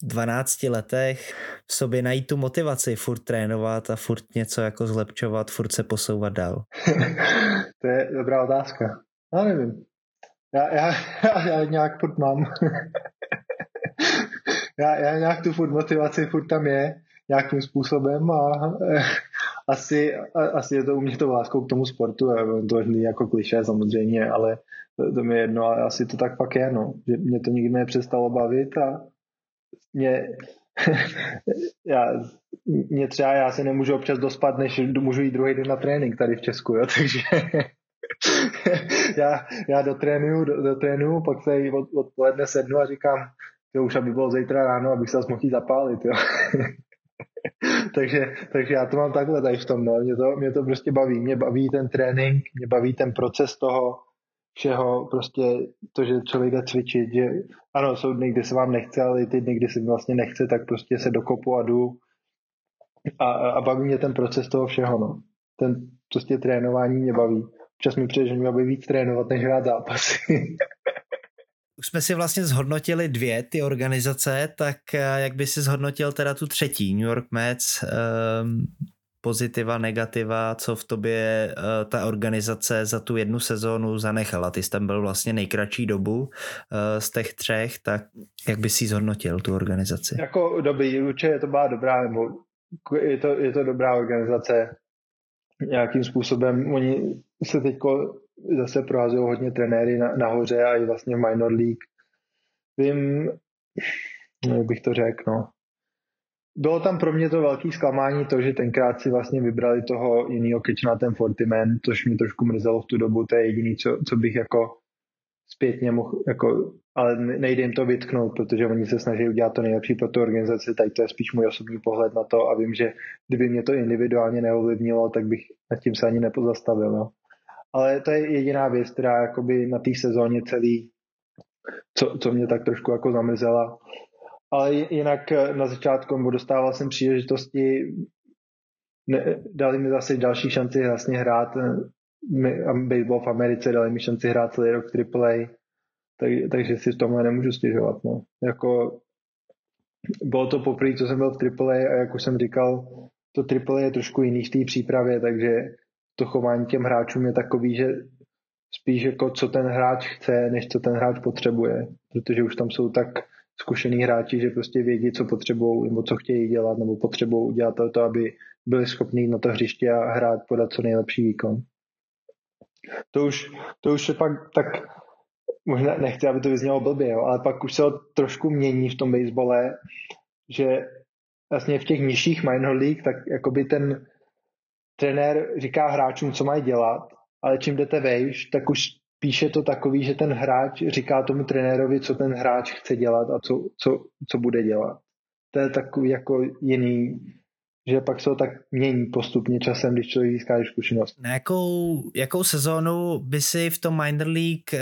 12 letech v sobě najít tu motivaci, furt trénovat a furt něco jako zlepčovat, furt se posouvat dál? to je dobrá otázka. Já nevím. Já, já, já, já nějak furt mám. já, já nějak tu furt motivaci furt tam je nějakým způsobem a asi, a, asi je to u mě to láskou k tomu sportu a to je jako kliše samozřejmě, ale to, to mi je jedno a asi to tak pak je, no. Že mě to nikdy nepřestalo bavit a mě, já, mě třeba já se nemůžu občas dospat, než můžu jít druhý den na trénink tady v Česku, jo, takže já, já dotrénuju, do, dotrénuju, pak se od, odpoledne sednu a říkám, že už aby bylo zítra ráno, abych se mohl zapálit, jo. takže, takže já to mám takhle tady v tom, no. mě, to, mě to prostě baví, mě baví ten trénink, mě baví ten proces toho, všeho, prostě to, že člověk jde cvičit, že ano, jsou dny, kdy se vám nechce, ale ty dny, kdy se vlastně nechce, tak prostě se dokopu a jdu a, a baví mě ten proces toho všeho, no. Ten prostě trénování mě baví. Čas mi přijde, že mě baví víc trénovat, než hrát zápasy. Už jsme si vlastně zhodnotili dvě ty organizace, tak eh, jak by si zhodnotil teda tu třetí, New York Mets, um, pozitiva, negativa, co v tobě uh, ta organizace za tu jednu sezónu zanechala. Ty jsi tam byl vlastně nejkratší dobu uh, z těch třech, tak jak bys si zhodnotil tu organizaci? Jako doby, určitě to byla dobrá, nebo je to, je to dobrá organizace. Nějakým způsobem oni se teď zase prohazují hodně trenéry na, nahoře a i vlastně minor league. Vím, jak bych to řekl, no bylo tam pro mě to velký zklamání to, že tenkrát si vlastně vybrali toho jiného na ten Fortiman, což mě trošku mrzelo v tu dobu, to je jediný, co, co bych jako zpětně mohl, jako, ale nejde jim to vytknout, protože oni se snaží udělat to nejlepší pro tu organizaci, tady to je spíš můj osobní pohled na to a vím, že kdyby mě to individuálně neovlivnilo, tak bych nad tím se ani nepozastavil. No. Ale to je jediná věc, která jakoby na té sezóně celý, co, co mě tak trošku jako zamrzela, ale jinak eh, na začátku dostával jsem příležitosti, ne, dali mi zase další šanci vlastně hrát eh, baseball v Americe, dali mi šanci hrát celý rok AAA, tak, takže si v tomhle nemůžu stěžovat. No. Jako, bylo to poprvé, co jsem byl v AAA a jak už jsem říkal, to AAA je trošku jiný v té přípravě, takže to chování těm hráčům je takový, že spíš jako co ten hráč chce, než co ten hráč potřebuje, protože už tam jsou tak zkušený hráči, že prostě vědí, co potřebují, nebo co chtějí dělat, nebo potřebují udělat to, aby byli schopní na to hřiště a hrát, podat co nejlepší výkon. To už, to už je pak tak, možná nechci, aby to vyznělo blbě, jo, ale pak už se to trošku mění v tom basebale, že vlastně v těch nižších minor league, tak jakoby ten trenér říká hráčům, co mají dělat, ale čím jdete vejš, tak už píše to takový, že ten hráč říká tomu trenérovi, co ten hráč chce dělat a co, co, co bude dělat. To je takový jako jiný, že pak se to tak mění postupně časem, když člověk získá zkušenost. Na jakou, jakou sezónu by si v tom Minor League uh,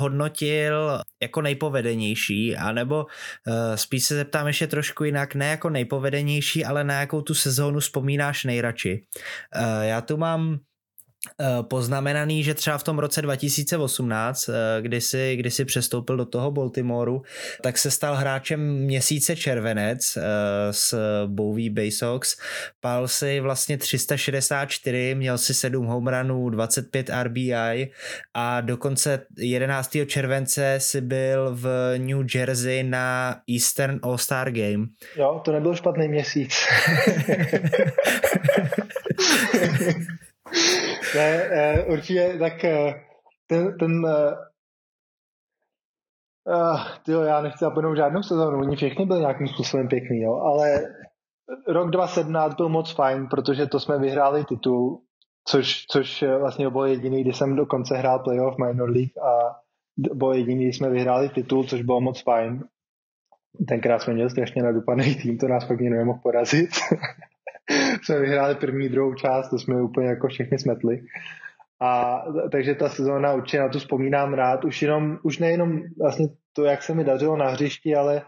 hodnotil jako nejpovedenější, anebo uh, spíš se zeptám ještě trošku jinak, ne jako nejpovedenější, ale na jakou tu sezónu vzpomínáš nejradši. Uh, já tu mám Eh, poznamenaný, že třeba v tom roce 2018, eh, kdy si, kdy si přestoupil do toho Baltimoreu, tak se stal hráčem měsíce červenec eh, s Bowie Bay Sox. Pal si vlastně 364, měl si 7 home runů, 25 RBI a dokonce 11. července si byl v New Jersey na Eastern All-Star Game. Jo, to nebyl špatný měsíc. ne, uh, určitě, tak uh, ten, ten uh, uh, tyjo, já nechci zapomenout žádnou sezónu, oni všechny byly nějakým způsobem pěkný, jo, ale rok 2017 byl moc fajn, protože to jsme vyhráli titul, což, což vlastně byl jediný, kdy jsem dokonce hrál playoff minor league a byl jediný, kdy jsme vyhráli titul, což bylo moc fajn. Tenkrát jsme měli strašně nadupaný tým, to nás nikdo nemohl porazit. jsme vyhráli první, druhou část, to jsme úplně jako všechny smetli. A takže ta sezóna určitě na to vzpomínám rád, už jenom, už nejenom vlastně to, jak se mi dařilo na hřišti, ale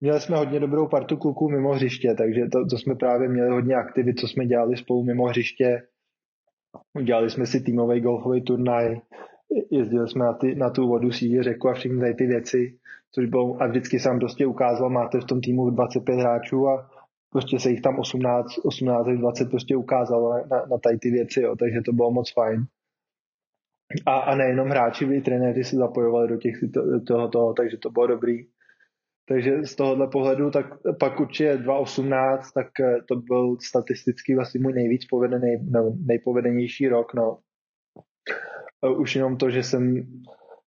měli jsme hodně dobrou partu kluků mimo hřiště, takže to, to jsme právě měli hodně aktivit, co jsme dělali spolu mimo hřiště. Udělali jsme si týmový golfový turnaj, jezdili jsme na, ty, na tu vodu, sídě řeku a všechny tady ty věci, což bylo, a vždycky jsem prostě ukázal, máte v tom týmu 25 hráčů a prostě se jich tam 18, 18 až 20 prostě ukázalo na, na, na tady ty věci, jo, takže to bylo moc fajn. A, a nejenom hráči, i trenéři se zapojovali do těch to, toho, toho, takže to bylo dobrý. Takže z tohohle pohledu, tak pak určitě 2018, tak eh, to byl statisticky vlastně můj nejvíc povedený, no, nejpovedenější rok, no. Už jenom to, že jsem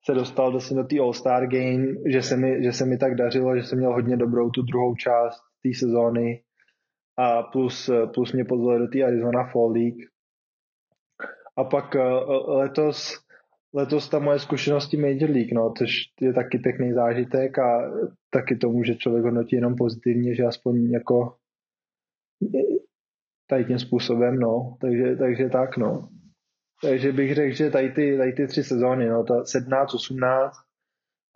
se dostal vlastně do té All-Star Game, že se, mi, že se mi tak dařilo, že jsem měl hodně dobrou tu druhou část té sezóny, a plus, plus mě pozvali do té Arizona Fall League. A pak eh, letos, letos ta moje zkušenosti Major League, no, což je taky pěkný zážitek a taky to může člověk hodnotit jenom pozitivně, že aspoň jako tady tím způsobem, no, takže, takže tak, no. Takže bych řekl, že tady ty, tady ty tři sezóny, no, ta 17, 18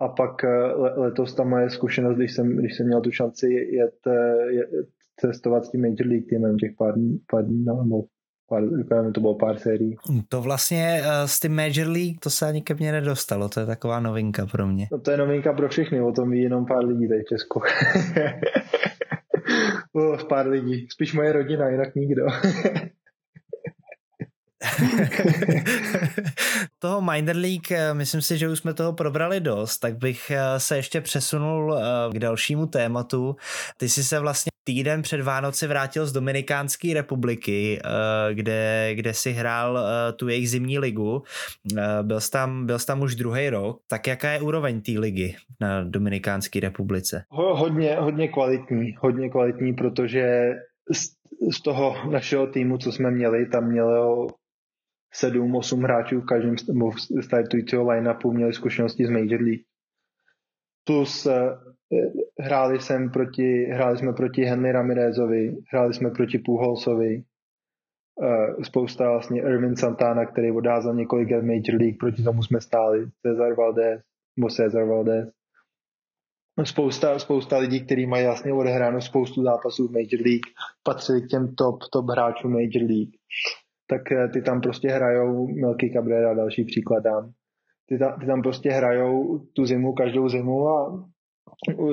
a pak eh, letos ta moje zkušenost, když jsem, když jsem měl tu šanci jet, eh, jet, cestovat s tím Major League týmem těch pár, pár dní, no, nebo pár, to bylo pár sérií. To vlastně uh, s tím Major League, to se ani ke mně nedostalo, to je taková novinka pro mě. No to je novinka pro všechny, o tom ví jenom pár lidí tady v Česku. o, pár lidí, spíš moje rodina, jinak nikdo. toho Minder League, eh, myslím si, že už jsme toho probrali dost, tak bych eh, se ještě přesunul eh, k dalšímu tématu. Ty jsi se vlastně týden před Vánoci vrátil z Dominikánské republiky, kde, kde si hrál tu jejich zimní ligu. Byl jsi tam, byl jsi tam už druhý rok. Tak jaká je úroveň té ligy na Dominikánské republice? Hodně, hodně kvalitní, hodně kvalitní, protože z, z toho našeho týmu, co jsme měli, tam mělo sedm, osm hráčů v každém startujícího line-upu měli zkušenosti z Major League. Plus eh, hráli, jsem proti, hráli jsme proti Henry Ramirezovi, hráli jsme proti Puholsovi, eh, spousta vlastně Irvin Santana, který odházal několik Major League, proti tomu jsme stáli, Cesar Valdez, nebo Cesar Valdez. Spousta, spousta lidí, kteří mají vlastně odehráno spoustu zápasů v Major League, patřili k těm top, top hráčům Major League tak eh, ty tam prostě hrajou, Milky Cabrera, další příklad dám, ty, ta, ty tam prostě hrajou tu zimu, každou zimu a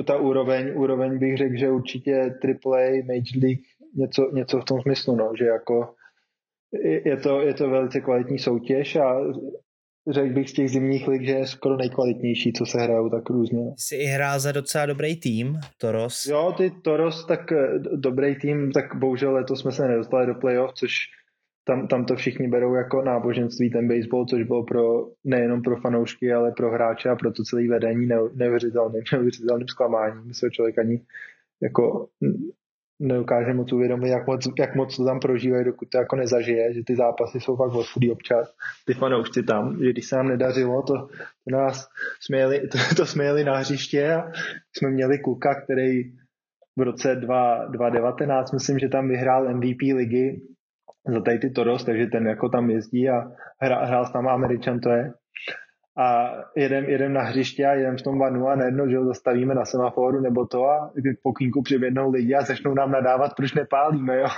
ta úroveň, úroveň bych řekl, že určitě AAA, Major League, něco, něco v tom smyslu, no, že jako je to, je to velice kvalitní soutěž a řekl bych z těch zimních lig, že je skoro nejkvalitnější, co se hrajou tak různě. Jsi i hrál za docela dobrý tým, Toros. Jo, ty Toros, tak eh, dobrý tým, tak bohužel letos jsme se nedostali do playoff, což tam, tam to všichni berou jako náboženství, ten baseball, což bylo pro, nejenom pro fanoušky, ale pro hráče a pro to celé vedení neuvěřitelným, neuvěřitelným zklamáním. Se člověk ani jako nedokáže moc uvědomit, jak moc, jak moc to tam prožívají, dokud to jako nezažije, že ty zápasy jsou fakt odchudý občas, ty fanoušci tam, že když se nám nedařilo, to, to nás jsme jeli, to, to jsme jeli na hřiště a jsme měli kluka, který v roce 2019, myslím, že tam vyhrál MVP ligy za tady ty Toros, takže ten jako tam jezdí a hrál, hrál s náma Američan to je a jedem, jedem na hřiště a jedem v tom vanu a najednou, že ho zastavíme na semaforu nebo to a k pokýnku přibědnou lidi a začnou nám nadávat, proč nepálíme, jo.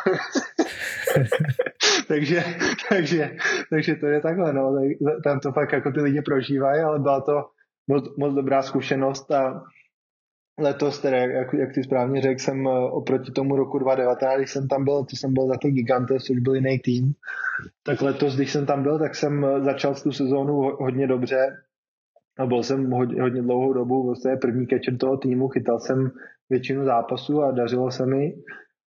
takže, takže, takže to je takhle, no. Tam to fakt jako ty lidi prožívají, ale byla to moc, moc dobrá zkušenost a letos, teda, jak, jak ty správně řekl, jsem eh, oproti tomu roku 2019, když jsem tam byl, to jsem byl za ty Gigantes, což byl jiný tým, tak letos, když jsem tam byl, tak jsem eh, začal tu sezónu hodně dobře a byl jsem hodně, hodně dlouhou dobu vlastně první catcher toho týmu, chytal jsem většinu zápasů a dařilo se mi,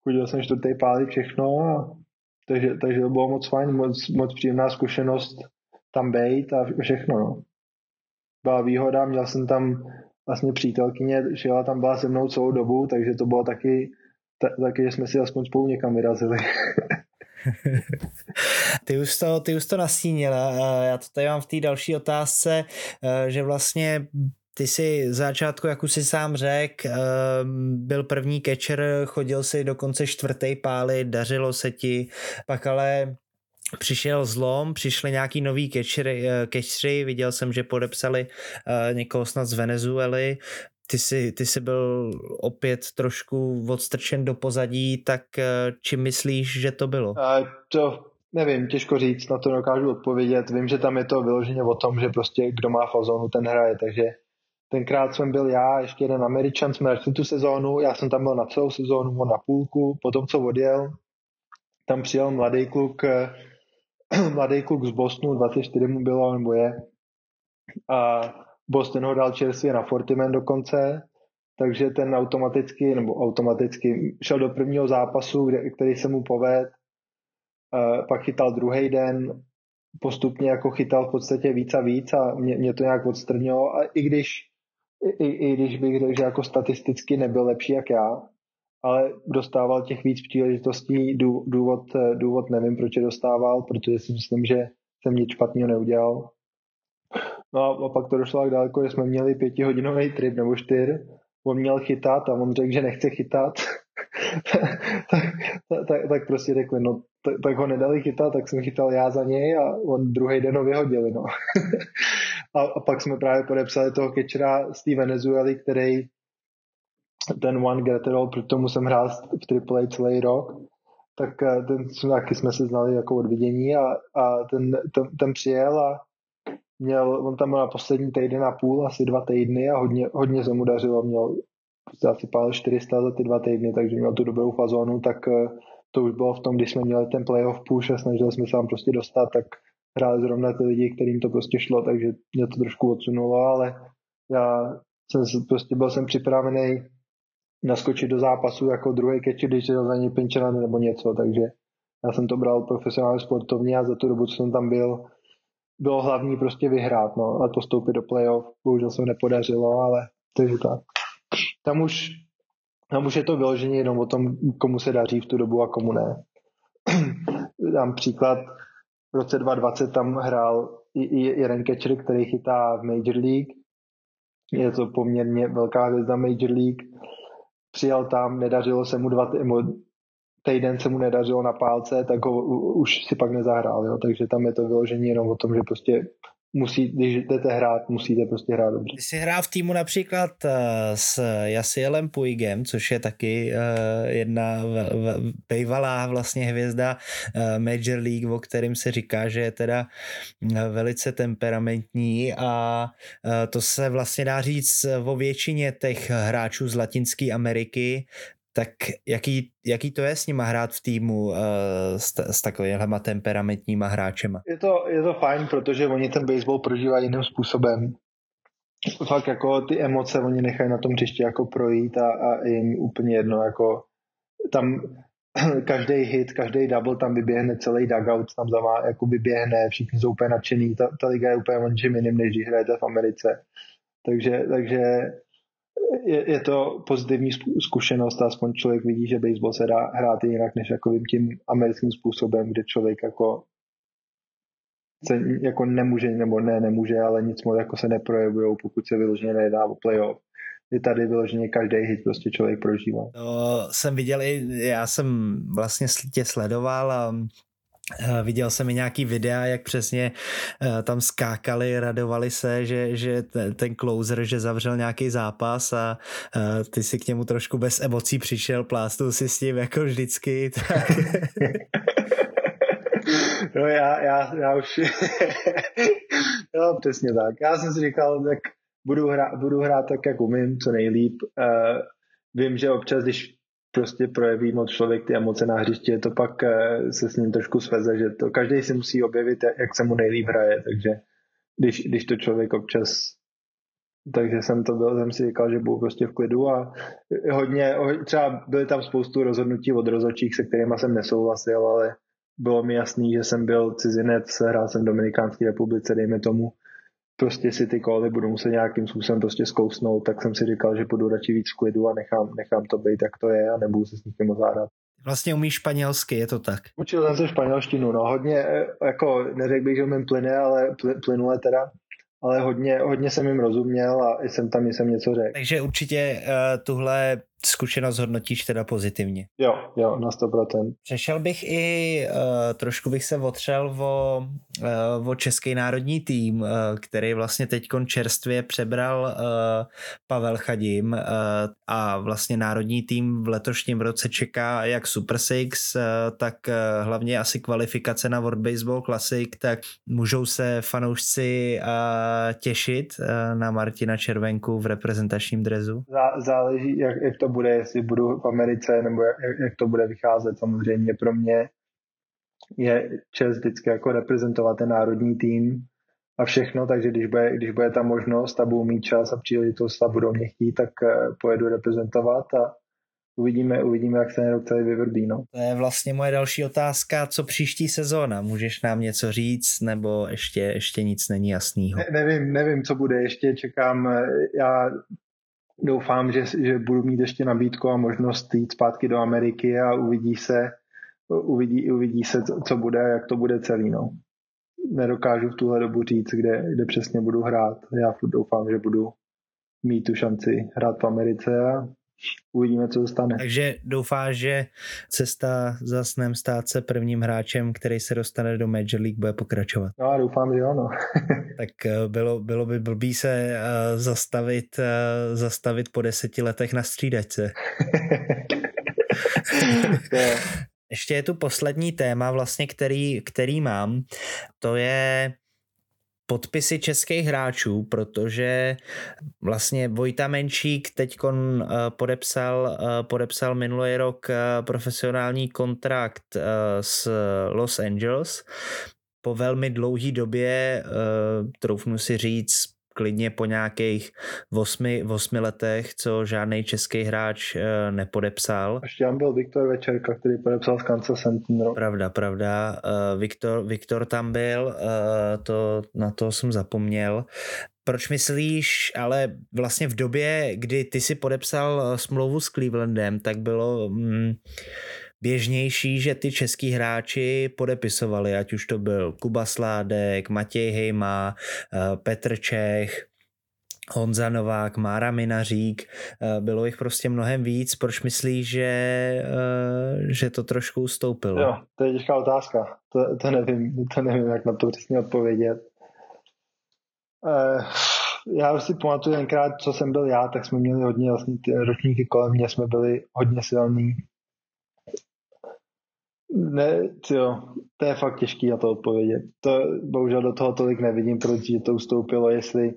chodil jsem čtvrtý pálí všechno a takže, takže to bylo moc fajn, moc, moc příjemná zkušenost tam být a všechno. No. Byla výhoda, měl jsem tam vlastně přítelkyně, šela tam byla se mnou celou dobu, takže to bylo taky, taky že jsme si aspoň spolu někam vyrazili. ty, už to, ty už to nastínil. Já to tady mám v té další otázce, eh, že vlastně ty si v začátku, jak už si sám řekl, eh, byl první catcher, chodil si dokonce čtvrtý pály, dařilo se ti, pak ale přišel zlom, přišli nějaký nový catchery, eh, viděl jsem, že podepsali uh, někoho snad z Venezuely, ty jsi, ty jsi byl opět trošku odstrčen do pozadí, tak uh, či myslíš, že to bylo? Uh, to nevím, těžko říct, na to dokážu odpovědět. Vím, že tam je to vyloženě o tom, že prostě kdo má fazonu, ten hraje, takže tenkrát jsem byl já, ještě jeden Američan, jsme začali tu sezónu, já jsem tam byl na celou sezónu, na půlku, potom co odjel, tam přijel mladý kluk, mladý kluk z Bostonu, 24 mu bylo, nebo je. A Boston ho dal čerstvě na Fortiman dokonce, takže ten automaticky, nebo automaticky šel do prvního zápasu, kde, který se mu poved, pak chytal druhý den, postupně jako chytal v podstatě víc a víc a mě, mě to nějak odstrnilo a i když i, i když bych řekl, že jako statisticky nebyl lepší jak já, ale dostával těch víc příležitostí. Důvod, důvod nevím, proč je dostával, protože si myslím, že jsem nic špatného neudělal. No a pak to došlo tak daleko, že jsme měli pětihodinový trip nebo čtyř. On měl chytat a on řekl, že nechce chytat. tak, tak, tak, prostě řekli, no tak, tak ho nedali chytat, tak jsem chytal já za něj a on druhý den ho vyhodili. No. a, a pak jsme právě podepsali toho kečera z té Venezuely, který ten One Gratterall, proto tomu jsem hrál v AAA celý rok, tak eh, ten taky jsme se znali jako od vidění a, a ten, ten, ten přijel a měl, on tam byl na poslední týden a půl, asi dva týdny a hodně, hodně se mu dařilo, měl asi pál 400 za ty dva týdny, takže měl tu dobrou fazonu, tak eh, to už bylo v tom, když jsme měli ten playoff push a snažili jsme se tam prostě dostat, tak hráli zrovna ty lidi, kterým to prostě šlo, takže mě to trošku odsunulo, ale já jsem prostě byl jsem připravený naskočit do zápasu jako druhý catcher, když je za něj pinčera nebo něco, takže já jsem to bral profesionálně sportovně a za tu dobu, co jsem tam byl, bylo hlavní prostě vyhrát no, a postoupit do playoff. Bohužel se nepodařilo, ale takže tak. Tam už, tam už je to vyloženě jenom o tom, komu se daří v tu dobu a komu ne. Dám příklad, v roce 2020 tam hrál jeden catcher, který chytá v Major League. Je to poměrně velká hvězda Major League přijel tam, nedařilo se mu dva, týden se mu nedařilo na pálce, tak ho už si pak nezahrál, jo? takže tam je to vyložení jenom o tom, že prostě musí, když jdete hrát, musíte prostě hrát dobře. Ty jsi hrál v týmu například uh, s Jasielem Puigem, což je taky uh, jedna bývalá vlastně hvězda uh, Major League, o kterým se říká, že je teda velice temperamentní a to se vlastně dá říct o většině těch hráčů z Latinské Ameriky, Tak jaký, jaký to je s nima hrát v týmu uh, s, s takovýma temperamentníma hráčema? Je to, je to fajn, protože oni ten baseball prožívají jiným způsobem. Fakt jako ty emoce oni nechají na tom hřišti jako projít a, a jim úplně jedno, jako tam každý hit, každý double tam vyběhne, celý dugout tam za jako vyběhne, všichni jsou úplně nadšený, ta, ta liga je úplně o jiným, než když hrajete v Americe. Takže, takže je, je to pozitivní zkušenost aspoň člověk vidí, že baseball se dá hrát jinak než jako tím americkým způsobem, kde člověk jako se jako nemůže, nebo ne, nemůže, ale nic moc jako se neprojevují, pokud se vyloženě nedá o playoff je tady vyloženě každý hit prostě člověk prožívá. To jsem viděl i, já jsem vlastně tě sledoval a Viděl jsem i nějaký videa, jak přesně e, tam skákali, radovali se, že, že ten closer, že zavřel nějaký zápas a e, ty si k němu trošku bez emocí přišel, plástul si s tím jako vždycky. Tak... No já, já, já už, no přesně tak. Já jsem si říkal, tak budu hrát, budu hrát tak, jak umím, co nejlíp. Uh, vím, že občas, když prostě projeví moc člověk ty emoce na hřišti, to pak uh, se s ním trošku sveze, že to každý si musí objevit, jak se mu nejlíp hraje, takže když, když to člověk občas takže jsem to byl, jsem si říkal, že budu prostě v klidu a hodně, třeba byly tam spoustu rozhodnutí od rozhodčích, se kterými jsem nesouhlasil, ale bylo mi jasný, že jsem byl cizinec, hrál jsem v Dominikánské republice, dejme tomu, prostě si ty koly budu muset nějakým způsobem prostě zkousnout, tak jsem si říkal, že budu radši víc v klidu a nechám, nechám to být, jak to je a nebudu se s nikým ozádat. Vlastně umíš španělsky, je to tak? Učil jsem se španělštinu, no hodně, eh, jako neřekl bych, že umím plyne, ale plynule teda ale hodně, hodně jsem jim rozuměl a jsem tam jsem něco řekl. Takže určitě uh, tuhle zkušenost hodnotíš teda pozitivně. Jo, jo, na 100%. Přešel bych i, uh, trošku bych se otřel o, uh, o český národní tým, uh, který vlastně teď čerstvě přebral uh, Pavel Chadim uh, a vlastně národní tým v letošním roce čeká jak Super Six, uh, tak uh, hlavně asi kvalifikace na World Baseball Classic, tak můžou se fanoušci uh, těšit uh, na Martina Červenku v reprezentačním drezu? Zá, záleží, jak, jak to bude, jestli budu v Americe, nebo jak, jak to bude vycházet. Samozřejmě pro mě je čest vždycky jako reprezentovat ten národní tým a všechno, takže když bude, když bude ta možnost a budu mít čas a příležitost a budou mě chtít, tak eh, pojedu reprezentovat a uvidíme, uvidíme, jak se ten rok celý vyvrbí. No. To je vlastně moje další otázka, co příští sezóna? Můžeš nám něco říct, nebo ještě, ještě nic není jasného? Ne, nevím, nevím, co bude, ještě čekám, eh, já doufám, že, že budu mít ještě nabídku a možnost jít zpátky do Ameriky a uvidí se, uvidí, uvidí se, co, co bude jak to bude celý. No. Nedokážu v tuhle dobu říct, kde, kde přesně budu hrát. Já doufám, že budu mít tu šanci hrát v Americe a uvidíme, co se stane. Takže doufáš, že cesta za snem stát se prvním hráčem, který se dostane do Major League, bude pokračovat? No a doufám, že ano. tak eh, bylo, bylo by blbý se uh, zastavit, uh, zastavit po deseti letech na střídačce. Ještě je tu poslední téma, vlastně, který, který mám. To je podpisy českých hráčů, protože vlastně Vojta Menšík teď eh, podepsal, eh, podepsal minulý rok eh, profesionální kontrakt s Los Angeles. Po velmi dlouhé době, troufnu si říct, klidně po nějakých osmi, osmi letech, co žádný český hráč uh, nepodepsal. Ještě tam byl Viktor Večerka, který podepsal z Kansas Central. Pravda, pravda. Uh, Viktor, Viktor tam byl, uh, to, na to jsem zapomněl. Proč myslíš, ale vlastně v době, kdy ty si podepsal smlouvu s Clevelandem, tak bylo... Mm, běžnější, že ty český hráči podepisovali, ať už to byl Kuba Sládek, Matěj Hejma, eh, Petr Čech, Honza Novák, Mára Minařík, eh, bylo jich prostě mnohem víc. Proč myslíš, že, eh, že to trošku ustoupilo? Jo, to je těžká otázka. To, to, nevím, to nevím, jak na to přesně odpovědět. Já si pamatuju tenkrát, co jsem byl já, tak jsme měli hodně vlastně ty ročníky kolem mě, jsme byli hodně silní ne, jo, to je fakt těžký na to odpovědět. To, bohužel do toho tolik nevidím, protože to ustoupilo, jestli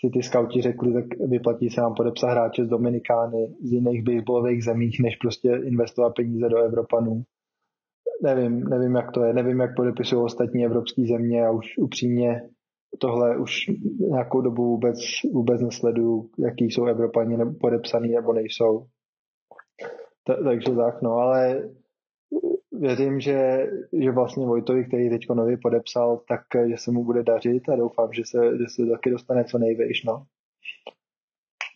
si ty skauti řekli, tak vyplatí se nám podepsat hráče z Dominikány, z jiných baseballových zemích, než prostě investovat peníze do Evropanů. Nevím, nevím, jak to je, nevím, jak podepisují ostatní evropské země a už upřímně tohle už nějakou dobu vůbec, vůbec nesleduju, jaký jsou Evropani podepsaný nebo nejsou. Ta, takže tak, no, ale věřím, že, že vlastně Vojtovi, který teď nově podepsal, tak že se mu bude dařit a doufám, že se, že se taky dostane co nejvejš, no.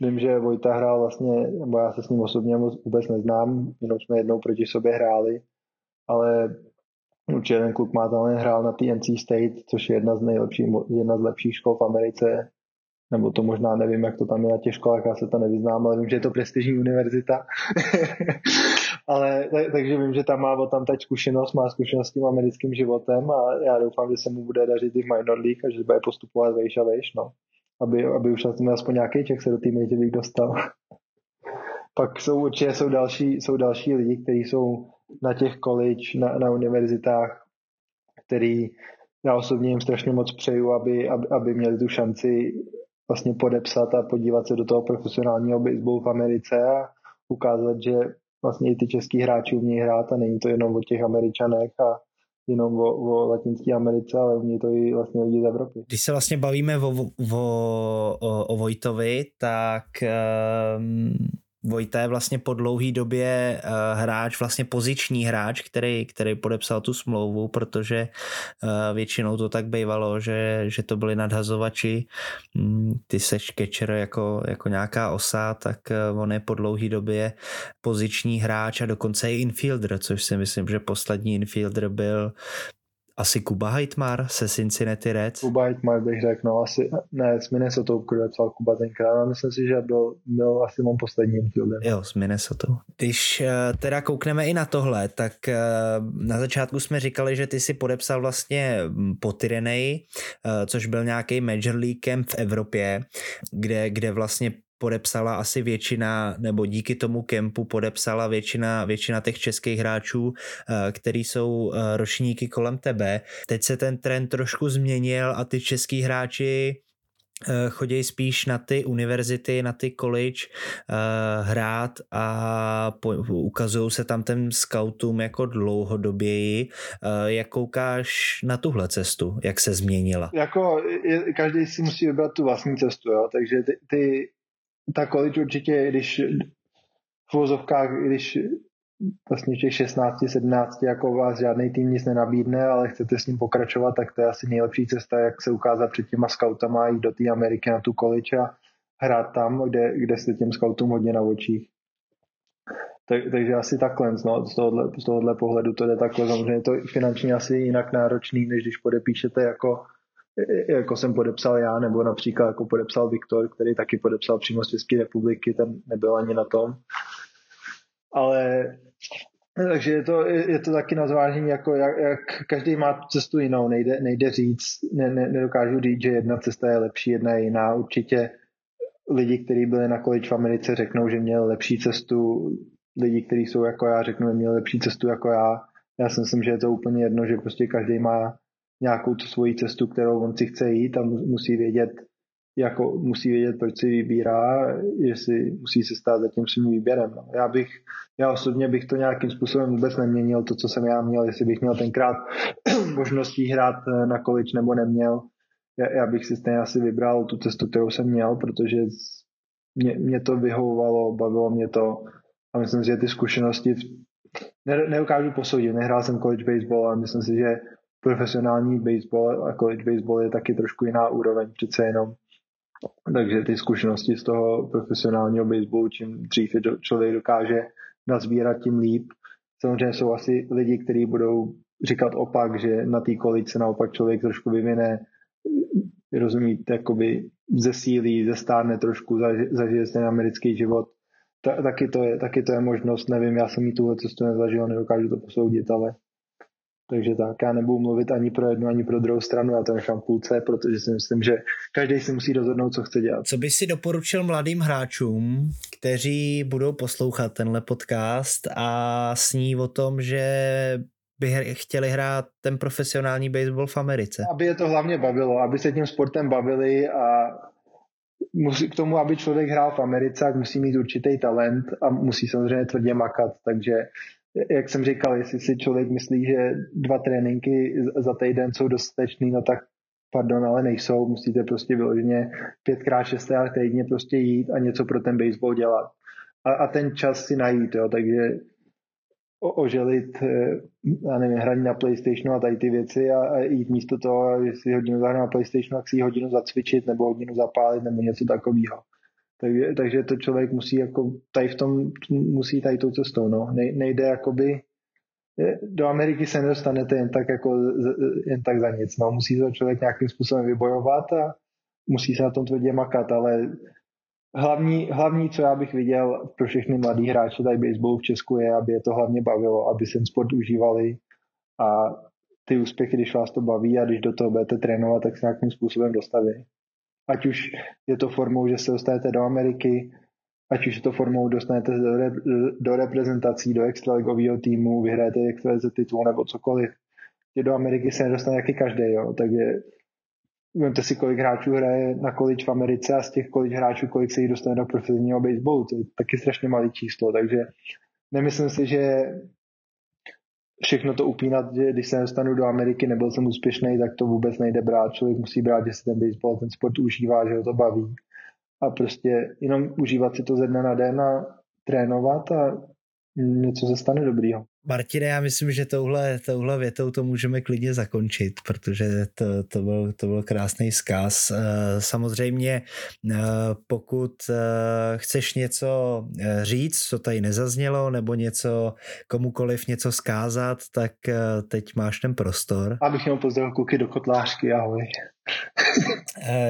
Vím, že Vojta hrál vlastně, nebo já se s ním osobně vůbec neznám, jenom jsme jednou proti sobě hráli, ale určitě ten kluk má talent, hrál na TNC State, což je jedna z nejlepších, jedna z lepších škol v Americe, nebo to možná nevím, jak to tam je na těch školách, já se to nevyznám, ale vím, že je to prestižní univerzita. ale tak, takže vím, že tam má tam teď zkušenost, má zkušenost s tím americkým životem a já doufám, že se mu bude dařit i v minor league a že bude postupovat vejš a vejš, no. Aby, aby už aspoň nějaký ček se do té Major League dostal. Pak jsou určitě jsou další, jsou další lidi, kteří jsou na těch college, na, na univerzitách, který já osobně jim strašně moc přeju, aby, aby, aby měli tu šanci vlastně podepsat a podívat se do toho profesionálního baseballu v Americe a ukázat, že vlastně i ty český hráči umějí hrát a není to jenom o těch Američanech a jenom o, o Latinské Americe, ale umí to i vlastně lidi z Evropy. Když se vlastně bavíme o, o, o, o Vojtovi, tak um, Vojta je vlastně po dlouhé době uh, hráč, vlastně poziční hráč, který, který podepsal tu smlouvu, protože uh, většinou to tak bývalo, že, že to byli nadhazovači. Mm, ty seš catcher jako, jako nějaká osa, tak uh, on je po dlouhé době poziční hráč a dokonce i infielder, což si myslím, že poslední infielder byl asi Kuba Heitmar se Cincinnati Reds? Kuba Heitmar bych řekl, no asi, ne, s Minnesota psal Kuba tenkrát, ale myslím si, že byl, byl asi mám poslední infielder. Jo, s Minnesota. Když uh, teda koukneme i na tohle, tak uh, na začátku jsme říkali, že ty si podepsal vlastně hm, po Tyrenej, uh, což byl nějaký Major League Camp v Evropě, kde, kde vlastně podepsala asi většina, nebo díky tomu kempu podepsala většina, většina těch českých hráčů, eh, který jsou eh, ročníky kolem tebe. Teď se ten trend trošku změnil a ty český hráči eh, chodí spíš na ty univerzity, na ty college hrát a ukazují se tam ten scoutům jako dlouhodoběji. jak koukáš na tuhle cestu? Jak se změnila? Jako každý si musí vybrat tu vlastní cestu, jo? takže ty, ty ta college určitě, když v vozovkách, když vlastně těch 16, 17 jako vás žádný tým nic nenabídne, ale chcete s ním pokračovat, tak to je asi nejlepší cesta, jak se ukázat před těma scoutama jít do té Ameriky na tu college a hrát tam, kde, kde jste těm scoutům hodně na očích. Tak, takže asi takhle, no, z, tohohle, z tohohle pohledu to jde takhle. Samozřejmě to finančně asi jinak náročný, než když podepíšete jako jako jsem podepsal já, nebo například jako podepsal Viktor, který taky podepsal přímo z České republiky, ten nebyl ani na tom. Ale takže je to, je to taky na zvážení, jako jak, jak každý má cestu jinou, nejde, nejde říct, ne, ne, nedokážu říct, že jedna cesta je lepší, jedna je jiná. Určitě lidi, kteří byli na college v Americe, řeknou, že měli lepší cestu, lidi, kteří jsou jako já, řeknou, že měli lepší cestu jako já. Já si myslím, že je to úplně jedno, že prostě každý má nějakou tu svoji cestu, kterou on si chce jít a musí vědět, jako musí vědět, proč si vybírá, jestli musí se stát za tím svým výběrem. No. Já bych, já osobně bych to nějakým způsobem vůbec neměnil, to, co jsem já měl, jestli bych měl tenkrát možností hrát eh, na količ nebo neměl. Já, já bych si stejně asi vybral tu cestu, kterou jsem měl, protože mě, mě to vyhovovalo, bavilo mě to a myslím si, že ty zkušenosti ne, neukážu posoudit. Nehrál jsem college baseball, ale myslím si, že profesionální baseball a college baseball je taky trošku jiná úroveň přece jenom. Takže ty zkušenosti z toho profesionálního baseballu, čím dřív je člověk dokáže nazbírat, tím líp. Samozřejmě jsou asi lidi, kteří budou říkat opak, že na té se naopak člověk trošku vyvine, rozumíte, jakoby zesílí, zestárne trošku, zažije ten americký život. Ta, taky, to je, taky to je možnost, nevím, já jsem jí tuhle cestu nezažil, nedokážu to posoudit, ale takže tak, já nebudu mluvit ani pro jednu, ani pro druhou stranu, já to nechám půlce, protože si myslím, že každý si musí rozhodnout, co chce dělat. Co by si doporučil mladým hráčům, kteří budou poslouchat tenhle podcast a sní o tom, že by chtěli hrát ten profesionální baseball v Americe? Aby je to hlavně bavilo, aby se tím sportem bavili a musí, k tomu, aby člověk hrál v Americe, musí mít určitý talent a musí samozřejmě tvrdě makat, takže jak jsem říkal, jestli si člověk myslí, že dva tréninky za týden jsou dostatečný, no tak pardon, ale nejsou, musíte prostě vyloženě pětkrát, šestkrát týdně prostě jít a něco pro ten baseball dělat. A, a ten čas si najít, jo, takže o, oželit, eh, já nevím, hraní na Playstationu a tady ty věci a, a jít místo toho, jestli hodinu zahrát na Playstationu, tak si hodinu zacvičit nebo hodinu zapálit nebo něco takového. Takže, takže to člověk musí jako tady v tom musí tady tou cestou, no. Ne, nejde jakoby do Ameriky se nedostanete jen tak, jako, jen tak za nic. No. Musí se člověk nějakým způsobem vybojovat a musí se na tom tvrdě makat, ale hlavní, hlavní, co já bych viděl pro všechny mladý hráče tady baseballu v Česku je, aby je to hlavně bavilo, aby se sport užívali a ty úspěchy, když vás to baví a když do toho budete trénovat, tak se nějakým způsobem dostaví. Ať už je to formou, že se dostanete do Ameriky, ať už je to formou dostanete do, re, do reprezentací, do extraligového týmu, vyhrajete extralize titul nebo cokoliv. Je do Ameriky se nedostane jaký každý, jo. Takže Vemte si, kolik hráčů hraje na college v Americe a z těch college hráčů, kolik se jich dostane do profesionálního baseballu. To je taky strašně malý číslo, takže nemyslím si, že všechno to upínat, že když se dostanu do Ameriky, nebyl jsem úspěšný, tak to vůbec nejde brát. Člověk musí brát, že si ten baseball, ten sport užívá, že ho to baví. A prostě jenom užívat si to ze dne na den a trénovat a něco se stane dobrýho. Martine, já myslím, že touhle, touhle větou to můžeme klidně zakončit, protože to, to, byl, to byl krásný zkaz. Eh, samozřejmě, eh, pokud eh, chceš něco říct, co tady nezaznělo, nebo něco komukoliv něco skázat, tak teď máš ten prostor. Abych měl pozdravil kluky do kotlářky, ahoj.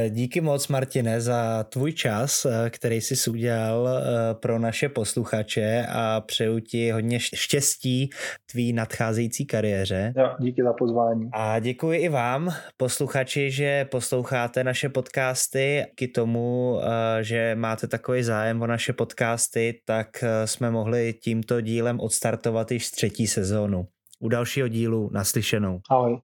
Díky moc, Martine, za tvůj čas, který jsi udělal pro naše posluchače a přeju ti hodně štěstí tvý nadcházející kariéře. Jo, díky za pozvání. A děkuji i vám, posluchači, že posloucháte naše podcasty. K tomu, eh, že máte takový zájem o naše podcasty, tak eh, jsme mohli tímto dílem odstartovat již třetí sezónu. U dalšího dílu naslyšenou. Ahoj.